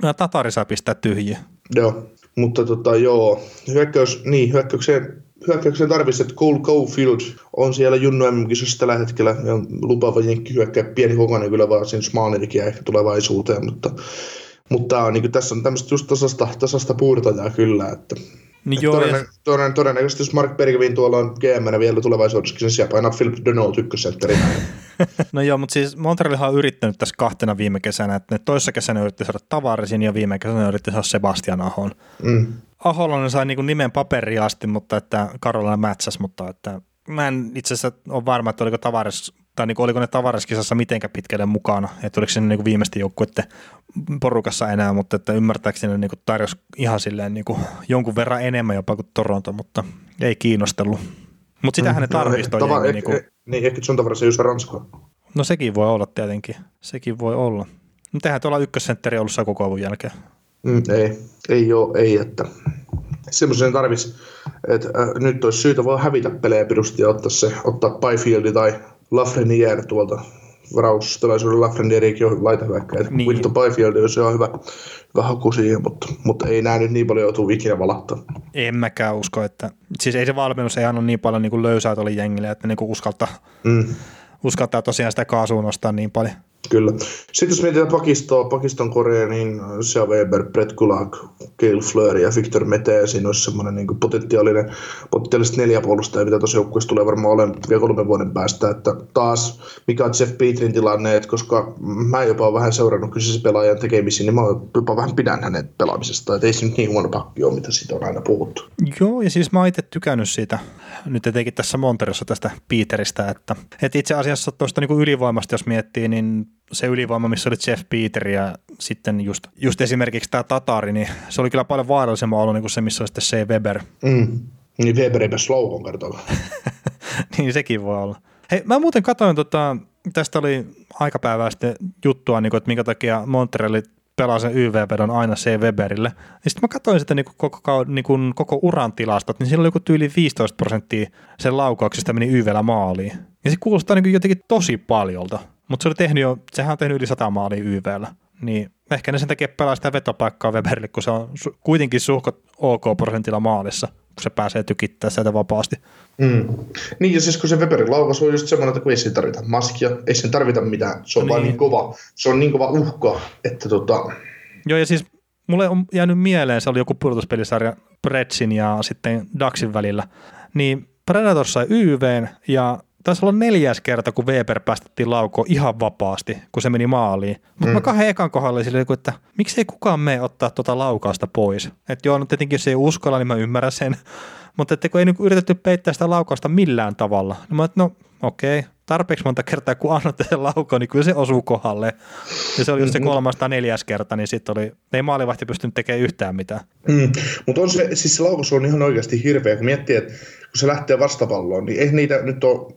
tämä Tatari saa pistää tyhjiä. Joo, mutta tota, joo, hyökkäys, niin, hyökkäykseen, hyökkäykseen tarvitsee, että Cole Caulfield on siellä Junnu mm tällä hetkellä ja lupaava jenkki hyökkää pieni kokoinen kyllä vaan siinä Smaanilikin ehkä tulevaisuuteen, mutta, mutta on, niin tässä on tämmöistä just tasasta, tasasta puurtajaa kyllä, että niin joo, todennä, ja... todennä, todennäköisesti jos Mark Bergevin tuolla on gm vielä tulevaisuudessa, niin siellä painaa Philip Donald ykkössentterinä. no joo, mutta siis Montreal on yrittänyt tässä kahtena viime kesänä, että ne toisessa kesänä yritti saada Tavarisin ja viime kesänä yritti saada Sebastian Ahon. Mm. Aholla ne sai niin nimen paperia asti, mutta että Karolina mätsäs, mutta että mä en itse asiassa ole varma, että oliko Tavares tai niin kuin, oliko ne tavaraskisassa mitenkä pitkälle mukana, että oliko se niin viimeisten joukkuiden porukassa enää, mutta että ymmärtääkseni ne niin kuin tarjosi ihan silleen niin kuin jonkun verran enemmän jopa kuin Toronto, mutta ei kiinnostellut. Mutta sitähän ne tarvitsisi no, tava, niin, kuin... niin, ehkä sun tavalla se just Ranskaa. No sekin voi olla tietenkin, sekin voi olla. Mutta eihän tuolla ykkössentteri ollut koko avun jälkeen. Mm, ei, ei ole, ei, että semmoisen tarvitsisi, että äh, nyt olisi syytä vaan hävitä pelejä pirusti ja ottaa se, ottaa Byfieldi tai Lafreniere tuolta varaustilaisuuden Lafrenierikin on laitahyökkäjä. Niin. Winton Byfield olisi ihan hyvä, hyvä haku siihen, mutta, mutta ei näe nyt niin paljon joutuu ikinä valahtaa. En mäkään usko, että siis ei se valmennus ei anna niin paljon niin kuin löysää tuolle jengille, että niin kuin uskaltaa, mm. uskaltaa tosiaan sitä kaasua nostaa niin paljon. Kyllä. Sitten jos mietitään Pakistoa, Pakistan Korea, niin se Weber, Brett Kulak, Cale Fleur ja Victor Mete. Siinä olisi semmoinen niin potentiaalinen, potentiaalisesti neljä puolustajaa, mitä tuossa joukkueessa tulee varmaan olemaan vielä kolmen vuoden päästä. Että taas, mikä on Jeff Petrin tilanne, että koska mä jopa vähän seurannut kyseisen pelaajan tekemisiä, niin mä jopa vähän pidän hänen pelaamisesta. Että ei se nyt niin huono pakki ole, mitä siitä on aina puhuttu. Joo, ja siis mä oon itse tykännyt siitä, nyt etenkin tässä Monterossa tästä Peteristä, että, että itse asiassa tuosta niin ylivoimasta, jos miettii, niin se ylivoima, missä oli Jeff Peter ja sitten just, just esimerkiksi tämä Tatari, niin se oli kyllä paljon vaarallisemmin ollut niin kuin se, missä oli sitten Shea Weber. Mm. Niin Weber ei päässyt loukon kertoilla. niin sekin voi olla. Hei, mä muuten katsoin, tota, tästä oli aikapäivää sitten juttua, niin kuin, että minkä takia Montreali pelaa sen YV-vedon aina C. Weberille. Ja sitten mä katsoin sitä niin kuin koko, niin kuin koko uran tilastot, niin siinä oli joku tyyli 15 prosenttia sen laukauksesta meni YVllä maaliin. Ja se kuulostaa niin kuin jotenkin tosi paljolta. Mutta se oli tehnyt jo, sehän on tehnyt yli 100 maalia YVllä. Niin ehkä ne sen takia pelaa sitä vetopaikkaa Weberille, kun se on su- kuitenkin suhkot OK prosentilla maalissa, kun se pääsee tykittämään sieltä vapaasti. Mm. Niin ja siis kun se Weberin laukaus on just semmoinen, että kun ei siinä tarvita maskia, ei sen tarvita mitään, se on niin. vaan niin kova, se on niin kova uhka, että tota... Joo ja siis mulle on jäänyt mieleen, se oli joku pudotuspelisarja Pretsin ja sitten Daxin välillä, niin Predator sai YVn ja taisi olla neljäs kerta, kun Weber päästettiin laukoon ihan vapaasti, kun se meni maaliin. Mutta mm. mä kahden ekan kohdalla sille, että miksi ei kukaan mene ottaa tuota laukausta pois. Että joo, no tietenkin jos ei uskalla, niin mä ymmärrän sen. Mutta että kun ei niinku yritetty peittää sitä laukausta millään tavalla, niin mä että no okei, okay, tarpeeksi monta kertaa, kun annatte sen laukoon, niin kyllä se osuu kohdalle. Ja se oli just se mm-hmm. kolmas tai neljäs kerta, niin sitten oli, ei maalivahti pystynyt tekemään yhtään mitään. Mm. Mutta on se, siis se laukaus on ihan oikeasti hirveä, kun miettii, että kun se lähtee vastapalloon, niin ei niitä nyt ole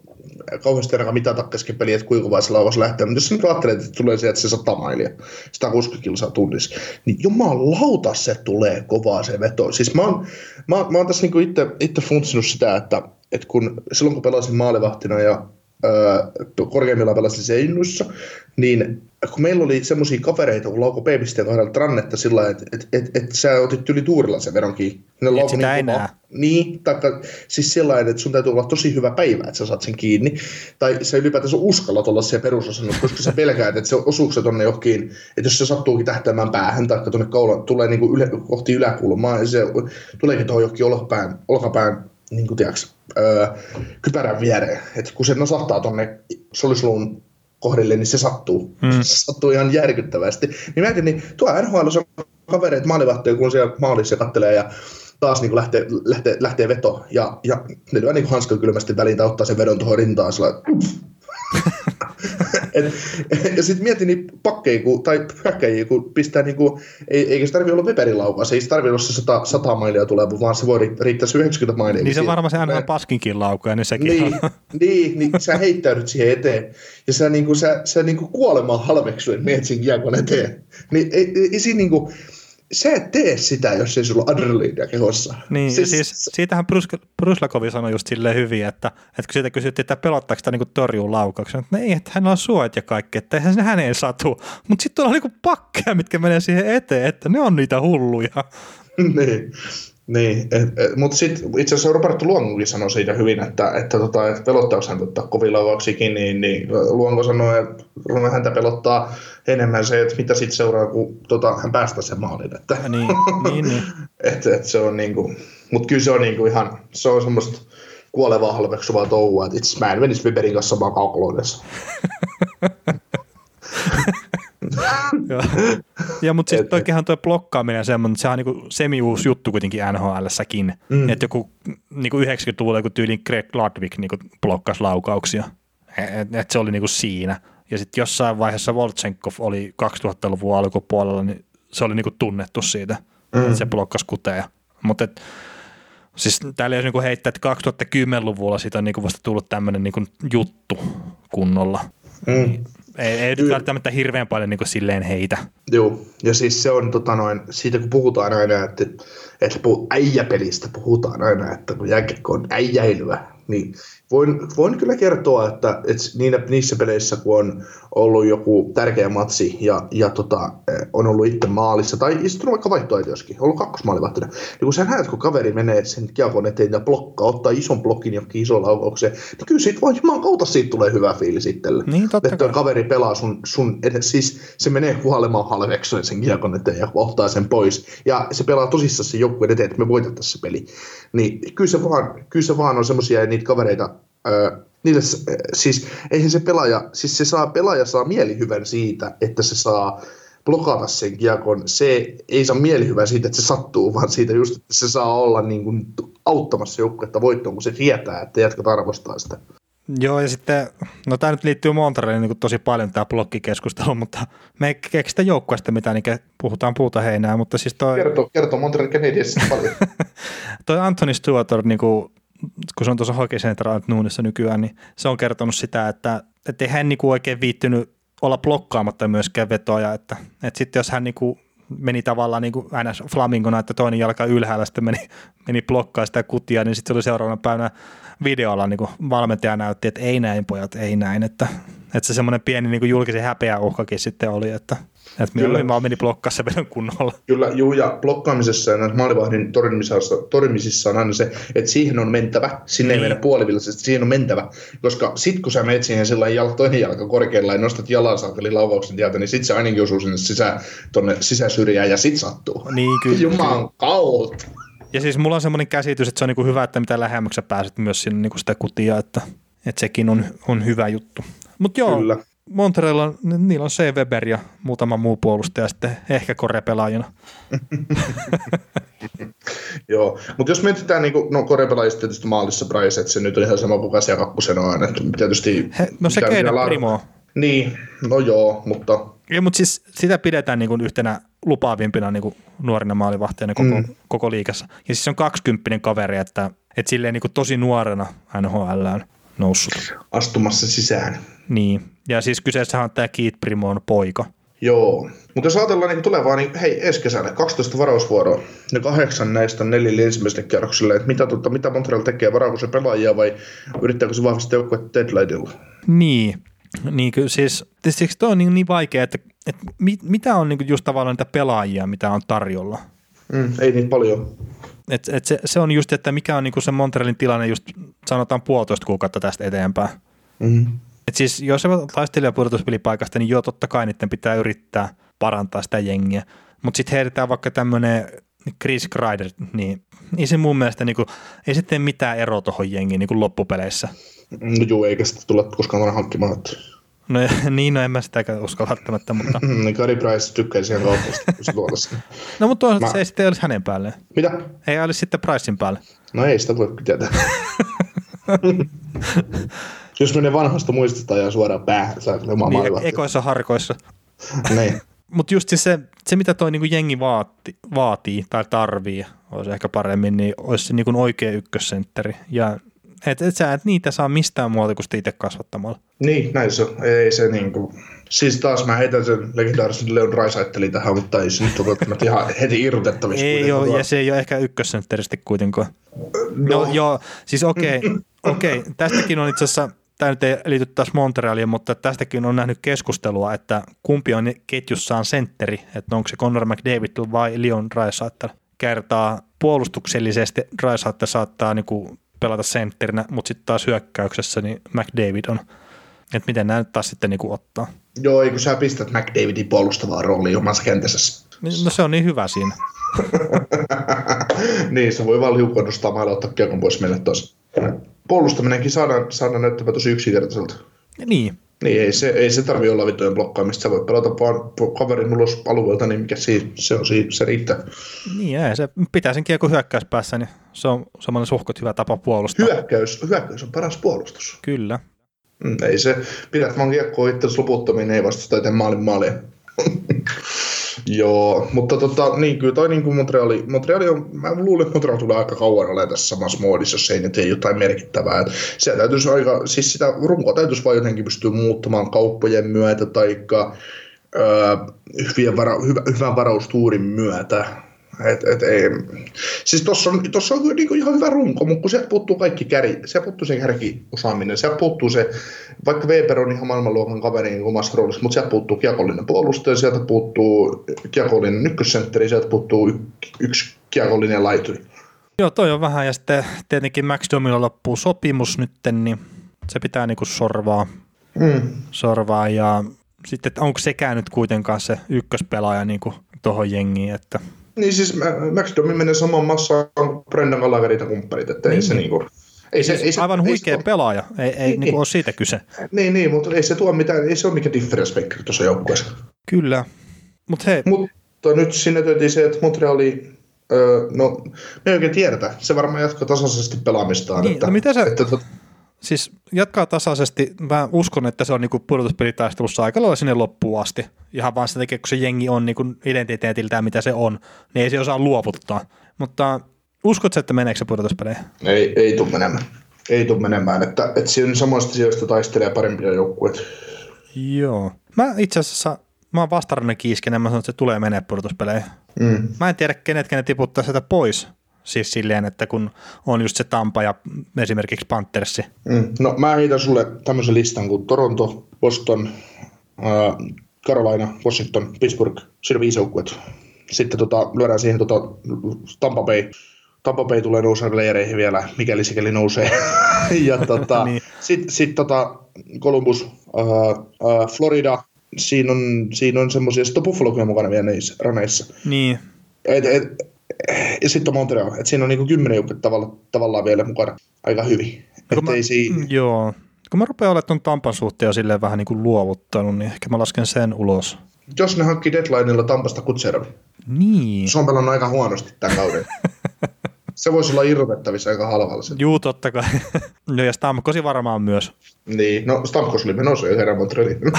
kauheasti ainakaan mitata kesken peliä, että kuinka vaan laukaus lähtee. Mutta jos nyt ajattelee, että tulee sieltä se 100 mailia, 160 kilsaa tunnissa, niin jumalauta se tulee kovaa se veto. Siis mä oon, mä, mä oon tässä niinku itse, itse funtsinut sitä, että, että kun silloin kun pelasin maalivahtina ja öö, korkeimmillaan pelasin seinnuissa, niin kun meillä oli semmoisia kavereita, kun Lauko P-pisteen kohdalla trannetta sillä että et, et, et, sä otit yli tuurilla sen vedon kiinni. Ne Et sitä niin enää. Niin, taikka siis sillä että sun täytyy olla tosi hyvä päivä, että sä saat sen kiinni. Tai sä ylipäätänsä uskallat olla siellä perusosannut, koska sä pelkäät, että se osuuko se tonne johonkin, että jos se sattuukin tähtäämään päähän, tai tuonne kaula, tulee niin kuin yle, kohti yläkulmaa, ja se tuleekin tuohon johonkin olkapään, olkapään niin kuin tiiäks, öö, kypärän viereen. Että kun se nasahtaa tonne solisluun kohdille, niin se sattuu. Mm. Se sattuu ihan järkyttävästi. Niin mietin, niin tuo NHL on kavereet maalivahtoja, kun siellä maalissa kattelee ja taas niin lähtee, lähtee, lähtee veto. Ja, ja ne lyö niin hanskan kylmästi väliin tai ottaa sen vedon tuohon rintaan. Et, ja sitten mietin niin pakkeja kun, tai hyökkäjiä, kun pistää niin kuin, ei, eikä se tarvitse olla Weberin laukaus, ei se tarvitse olla se 100, 100 mailia tulee, vaan se voi riittää 90 mailia. Niin se varmaan se aina paskinkin laukaa, niin sekin niin, on. niin, niin, sä heittäydyt siihen eteen, ja sä, niin kuin, sä, sä niin kuin kuolemaan halveksuen menet sen kiekon eteen. Niin ei, ei, ei siinä niin kuin, sä et tee sitä, jos ei sulla adrenaliinia kehossa. Niin, siis, siis siitähän Bruslakovi sanoi just silleen hyvin, että, että kun siitä kysyttiin, että pelottaako sitä niin torjuu laukauksen, että ei, että hänellä on suojat ja kaikki, että eihän se häneen satu. Mutta sitten on niin pakkeja, mitkä menee siihen eteen, että ne on niitä hulluja. niin. Niin, mutta sitten itse asiassa Roberto Luongokin sanoi siitä hyvin, että, että, tota, että pelottaako hän ottaa kovin lauauksikin, niin, niin Luongo sanoi, että häntä pelottaa enemmän se, että mitä sitten seuraa, kun tota, hän päästää sen maalin. Että, niin, niin, niin. että, että se on niinku, mutta kyllä se on niinku ihan, se on semmoista kuolevaa halveksuvaa touhua, että itse mä en menisi Weberin kanssa samaan kaukoloidessa. ja, ja mutta siis toikinhan tuo blokkaaminen semmoinen, että sehän on niinku semi-uusi juttu kuitenkin NHL-säkin. Mm. Että joku niinku 90-luvulla joku tyylin Greg Ludwig niinku blokkasi laukauksia. että et se oli niinku siinä. Ja sitten jossain vaiheessa Volchenkov oli 2000-luvun alkupuolella, niin se oli niinku tunnettu siitä, mm. että se blokkasi kuteja. Mutta siis täällä jos niinku heittää, että 2010-luvulla siitä on niinku vasta tullut tämmöinen niinku juttu kunnolla. Mm. Ei, ei nyt välttämättä hirveän paljon niin kuin silleen heitä. Joo, ja siis se on tota noin, siitä kun puhutaan aina, että, että äijäpelistä puhutaan aina, että kun jääkiekko on äijäilyä, niin voin, voin kyllä kertoa, että, että niinä, niissä peleissä, kun on ollut joku tärkeä matsi ja, ja tota, eh, on ollut itse maalissa, tai istunut vaikka vaihtoehtoiskin, ollut kakkosmaalivahtina, niin kun sä näet, kun kaveri menee sen kiekon eteen ja blokkaa, ottaa ison blokin johonkin isoon laukaukseen, niin kyllä siitä vaan juman kautta siitä tulee hyvä fiilis itselle. Niin, totta että kaveri pelaa sun, sun edes, siis se menee huolemaan halveksoen sen kiekon eteen ja ottaa sen pois. Ja se pelaa tosissaan se joukkueen eteen, että me voitettaisiin se peli. Niin kyllä se vaan, kyllä se vaan on semmoisia niitä kavereita, niille, siis eihän se pelaaja, siis se saa, pelaaja saa mielihyvän siitä, että se saa blokata sen kiekon. Se ei saa mielihyvää siitä, että se sattuu, vaan siitä just, että se saa olla niin kuin auttamassa joukkuetta voittoon, kun se tietää, että jatkat arvostaa sitä. Joo, ja sitten, no tämä nyt liittyy Montrealiin niin tosi paljon tämä blokkikeskustelu, mutta me ei keksitä joukkueesta mitä niin puhutaan puuta heinää, mutta siis toi... Kertoo, kertoo Montreal Canadiensista paljon. toi Anthony Stewart, niin kuin, kun se on tuossa Hockey Nuunissa nykyään, niin se on kertonut sitä, että, että ei hän niin kuin oikein viittynyt olla blokkaamatta myöskään vetoja, että, että sitten jos hän niin kuin meni tavallaan niin kuin NS. Flamingona, että toinen jalka ylhäällä sitten meni, meni blokkaa sitä kutia, niin sitten se oli seuraavana päivänä videolla niin kuin valmentaja näytti, että ei näin pojat, ei näin, että, että se semmoinen pieni niin kuin julkisen häpeä uhkakin sitten oli, että, että Kyllä. vaan meni blokkaa se vedon kunnolla. Kyllä, juu, ja blokkaamisessa ja maalivahdin torjumisissa, on aina se, että siihen on mentävä. Sinne niin. ei mennä puolivillisesti, siihen on mentävä. Koska sit kun sä menet siihen sillä jal, toinen jalka korkealla ja nostat jalan saakeli laukauksen tieltä, niin sit se ainakin osuu sinne sisä, tonne sisäsyrjään ja sit sattuu. Niin, kyllä. Juman kautta. Ja siis mulla on semmoinen käsitys, että se on niin hyvä, että mitä lähemmäksi pääset myös sinne niin sitä kutia, että, että sekin on, on hyvä juttu. Mutta joo, Kyllä. Montrealla, niillä on C. Weber ja muutama muu puolustaja sitten ehkä korepelaajina. Joo, mutta jos mietitään, niin kuin, no korepelaajista tietysti maalissa Bryce, että se nyt on ihan sama kuin Kasia kakkosena on, että tietysti... He, no se Keiden Primo. Niin, no joo, mutta... Ja, mutta siis sitä pidetään niin kuin yhtenä lupaavimpina niin kuin nuorina maalivahtajana koko, mm. koko liikassa. Ja siis se on 20 kaveri, että, että silleen niin kuin tosi nuorena NHL on noussut. Astumassa sisään. Niin, ja siis kyseessä on tämä Keith Primon poika. Joo, mutta jos ajatellaan niin tulevaa, niin hei, ensi kesänä 12 varausvuoroa, ja kahdeksan näistä on neljälle ensimmäiselle kierrokselle, että mitä, tota, mitä Montreal tekee, varaako se pelaajia vai yrittääkö se vahvistaa joukkuetta deadlineilla? Niin, niin kyllä siis, siksi toi on niin, niin vaikea, että, että mit, mitä on niin just tavallaan niitä pelaajia, mitä on tarjolla? Mm, ei niin paljon. Et, et se, se, on just, että mikä on niin se Montrealin tilanne just sanotaan puolitoista kuukautta tästä eteenpäin. Mm. Et siis jos se taistelee pudotuspelipaikasta, niin joo, totta kai niiden pitää yrittää parantaa sitä jengiä. Mutta sitten heitetään vaikka tämmöinen Chris Kreider, niin ei se mun mielestä, niin kuin, ei se tee mitään eroa tuohon jengiin niin loppupeleissä. No joo, eikä sitä tule koskaan hankkimaan. No niin, no en mä sitäkään usko välttämättä, mutta... niin Gary Price tykkää siihen se No mutta mä... se ei sitten olisi hänen päälle. Mitä? Ei olisi sitten Pricein päälle. No ei sitä voi tietää. Jos menee vanhasta muistista ja suoraan päähän, saa omaa niin, ekoissa harkoissa. niin. Mutta just siis se, se, mitä toi niinku jengi vaati, vaatii tai tarvii, olisi ehkä paremmin, niin olisi se niinku oikea ykkössentteri. Ja et, et sä et niitä saa mistään muualta kuin itse kasvattamalla. Niin, näin se Ei se niinku... Siis taas mä heitän sen legendaarisen Leon Raisaittelin tähän, mutta ei se nyt ole ihan heti irrotettavissa. Ei ole, ja se ei ole ehkä ykkössentteristi kuitenkaan. No, no joo, siis okei, okay, okei. Okay. Tästäkin on itse asiassa tämä nyt ei liity taas Montrealiin, mutta tästäkin on nähnyt keskustelua, että kumpi on ketjussaan sentteri, että onko se Conor McDavid vai Leon Raisaitl. Kertaa puolustuksellisesti Raisaitl saattaa niinku pelata sentterinä, mutta sitten taas hyökkäyksessä niin McDavid on. Että miten nämä nyt taas sitten niinku ottaa. Joo, kun sä pistät McDavidin puolustavaa rooliin omassa kentässä. No se on niin hyvä siinä. niin, se voi vaan liukua nostaa mailla ottaa kiekon pois meille tuossa. Puolustaminenkin saadaan, saadaan näyttämään tosi yksinkertaiselta. Niin. Niin, ei se, ei se tarvitse olla vittujen blokkaamista. Sä voit pelata vaan kaverin ulos alueelta, niin mikä siinä, se on siinä, se riittää. Niin, ei, se pitää sen kiekon hyökkäyspäässä, niin se on semmoinen suhkot hyvä tapa puolustaa. Hyökkäys, hyökkäys on paras puolustus. Kyllä. Mm, ei se, pidät vaan kiekkoa itse loputtomiin, ei vastusta eteen maalin maalia. Joo, mutta tota, niin kyllä toi niin kuin Montreali, Montreali on, mä luulen, että Montreal tulee aika kauan olemaan tässä samassa moodissa, jos ei nyt ei jotain merkittävää. Et se täytyisi aika, siis sitä runkoa täytyisi vaan jotenkin pystyä muuttamaan kauppojen myötä tai öö, hyvän, vara, hyvä, hyvän varaustuurin myötä. Et, et, ei. Siis tuossa on, tossa on niinku ihan hyvä runko, mutta kun sieltä puuttuu kaikki käri, sieltä puuttuu se kärkiosaaminen, sieltä puuttuu se, vaikka Weber on ihan maailmanluokan kaveri niin omassa roolissa, mutta sieltä puuttuu kiekollinen puolustaja, sieltä puuttuu kiekollinen ykkössentteri, sieltä puuttuu y- yksi kiekollinen laituri. Joo, toi on vähän, ja sitten tietenkin Max Domilla loppuu sopimus nytten, niin se pitää niinku sorvaa, mm. sorvaa ja sitten onko sekään nyt kuitenkaan se ykköspelaaja niinku tuohon jengiin, että niin siis Max Domi menee samaan massaan kuin Brendan Gallagherin kumppanit, että niin. ei se niin. niinku... Ei se, siis ei se, aivan huikea ei se pelaaja, ei, ei niin, niin ole siitä kyse. Niin, niin, mutta ei se tuo mitään, ei se ole mikään difference maker tuossa joukkueessa. Kyllä, mutta hei. Mutta nyt sinne töytiin se, että Montreali, öö, no me ei oikein tiedetä, se varmaan jatkaa tasaisesti pelaamistaan. Niin, että, no mitä sä, että, siis jatkaa tasaisesti. Mä uskon, että se on niinku pudotuspelitaistelussa aika lailla sinne loppuun asti. Ihan vaan sen takia, kun se jengi on niinku identiteetiltään, mitä se on, niin ei se osaa luovuttaa. Mutta uskotko, että meneekö se pudotuspeleihin? Ei, ei tule menemään. Ei tule menemään, että, että siinä samoista sijoista taistelee parempia joukkueita. Joo. Mä itse asiassa, mä oon vastaranne kiisken, mä sanon, että se tulee menee pudotuspeleihin. Mm. Mä en tiedä, kenet ne tiputtaa sitä pois Siis silleen, että kun on just se Tampa ja esimerkiksi Panthersi. Mm. No mä heitän sulle tämmöisen listan kuin Toronto, Boston, äh, Carolina, Washington, Pittsburgh, siinä viisi joukkuet. Sitten tota, lyödään siihen tota, Tampa Bay. Tampa Bay tulee nousemaan leireihin vielä, mikäli sikäli nousee. ja tota, niin. sitten sit, tota, Columbus, äh, äh, Florida, siinä on, siinä on semmoisia, sitten Buffalo mukana vielä niissä raneissa. Niin. Et, et, ja sitten on Montreal. että siinä on niinku kymmenen joukkuetta tavalla, tavallaan vielä mukana aika hyvin. No, mä, si- mm, joo. Kun mä rupean olemaan tuon Tampan suhteen silleen vähän niin kuin luovuttanut, niin ehkä mä lasken sen ulos. Jos ne hankkii deadlineilla Tampasta Kutserov. Niin. Se on pelannut aika huonosti tämän kauden. se voisi olla irrotettavissa aika halvalla. Juu, totta kai. no ja Stamkosi varmaan myös. Niin, no Stamkos oli menossa jo herran Montrealiin.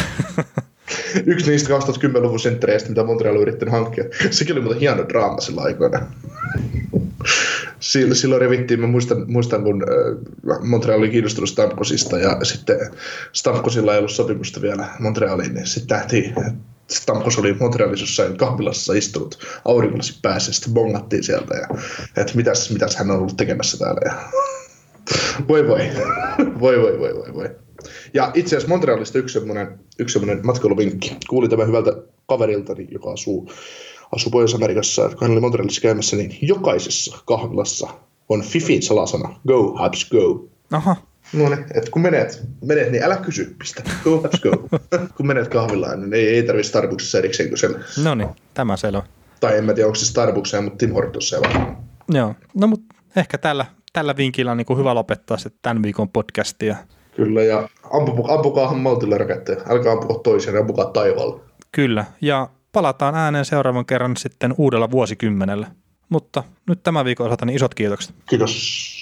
yksi niistä 2010-luvun senttereistä, mitä Montreal on yrittänyt hankkia. Sekin oli muuten hieno draama sillä aikoina. Silloin revittiin, mä muistan, muistan kun äh, Montreal oli kiinnostunut Stamkosista ja sitten Stamkosilla ei ollut sopimusta vielä Montrealiin, niin sitten nähtiin, Stamkos oli Montrealissa jossain kahvilassa istunut aurinkolasi päässä, sitten bongattiin sieltä ja että mitäs, mitäs hän on ollut tekemässä täällä. Ja... Voi voi, voi voi voi voi voi. Ja itse asiassa Montrealista yksi semmoinen, yksi semmoinen matkailuvinkki. Kuulin tämän hyvältä kaveriltani, joka asuu, asuu Pohjois-Amerikassa, että kun hän oli Montrealissa käymässä, niin jokaisessa kahvilassa on Fifin salasana, go, Habs, go. Aha. No niin, että kun menet, menet, niin älä kysy, pistä, go, Habs, go. kun menet kahvilaan, niin ei, ei tarvitse Starbucksissa erikseen kysellä. No niin, tämä selvä. Tai en mä tiedä, onko se Starbucksia, mutta Tim Hortons siellä. Joo, no mutta ehkä tällä, tällä vinkillä on niin kuin hyvä lopettaa se tämän viikon podcastia. Kyllä, ja ampukaa, ampukaahan maltille raketteja. Älkää ampukaa toisen, ampukaa taivaalle. Kyllä, ja palataan ääneen seuraavan kerran sitten uudella vuosikymmenellä. Mutta nyt tämän viikon osalta niin isot kiitokset. Kiitos.